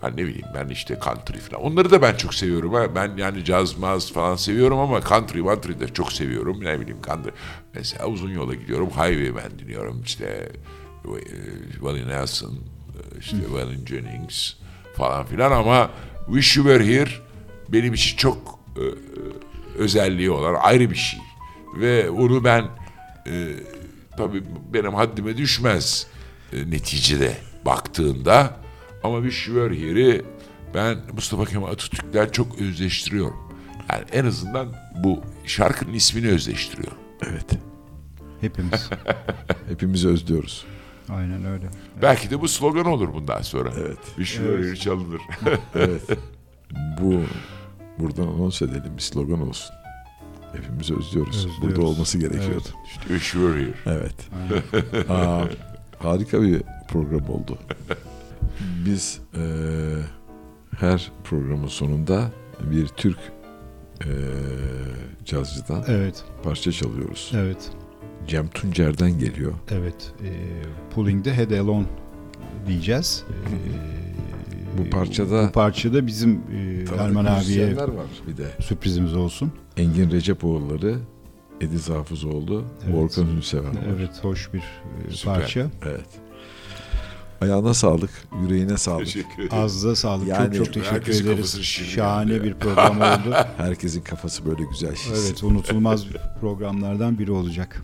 Ha ne bileyim ben işte country falan. Onları da ben çok seviyorum. Ha. Ben yani caz maz falan seviyorum ama country country de çok seviyorum. Ne bileyim country. Mesela uzun yola gidiyorum. Highway ben dinliyorum. İşte e, Willie Nelson, işte Waylon Jennings falan filan ama Wish You Were Here benim için çok e, özelliği olan ayrı bir şey. Ve onu ben e, tabii benim haddime düşmez e, neticede baktığında ama bir Şüver Here'i ben Mustafa Kemal Atatürk'ten çok özleştiriyorum. Yani en azından bu şarkının ismini özleştiriyorum. Evet. Hepimiz. Hepimizi özlüyoruz. Aynen öyle. Belki de bu slogan olur bundan sonra. Evet. Bir Şüver Here çalınır. Evet. Bu buradan anons edelim bir slogan olsun. Hepimizi özlüyoruz. Özlüyoruz. Burada olması gerekiyordu. işte bir Şüver Here. Evet. Aa, harika bir program oldu. Biz eee, her programın sonunda bir Türk eee cazcıdan Evet. parça çalıyoruz. Evet. Cem Tuncer'den geliyor. Evet. Ee, pulling the head alone diyeceğiz. Ee, Bu parçada- bu parçada bizim e, Erman abiye var bir de. sürprizimiz olsun. Engin Recepoğulları, Ediz Hafızoğlu, Evet. Volkan Hünsever. Evet, hoş bir e, Süper. parça. Evet. Ayağına sağlık, yüreğine sağlık. Teşekkür ederim. Ağzınıza sağlık. Yani çok çok teşekkür ederiz. Şahane bir program oldu. Herkesin kafası böyle güzel şişsin. evet unutulmaz programlardan biri olacak.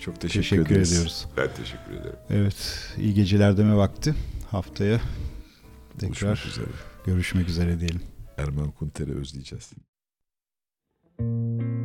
Çok teşekkür, Teşekkür, ederiz. ediyoruz. Ben teşekkür ederim. Evet iyi geceler deme vakti. Haftaya tekrar Buluşmak üzere. görüşmek üzere diyelim. Erman Kunter'i özleyeceğiz. Ben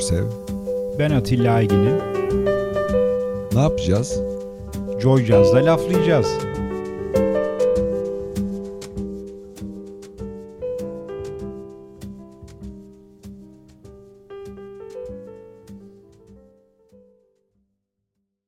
Görsev. Ben Atilla Aygin'im. Ne yapacağız? Joy Jazz'da laflayacağız.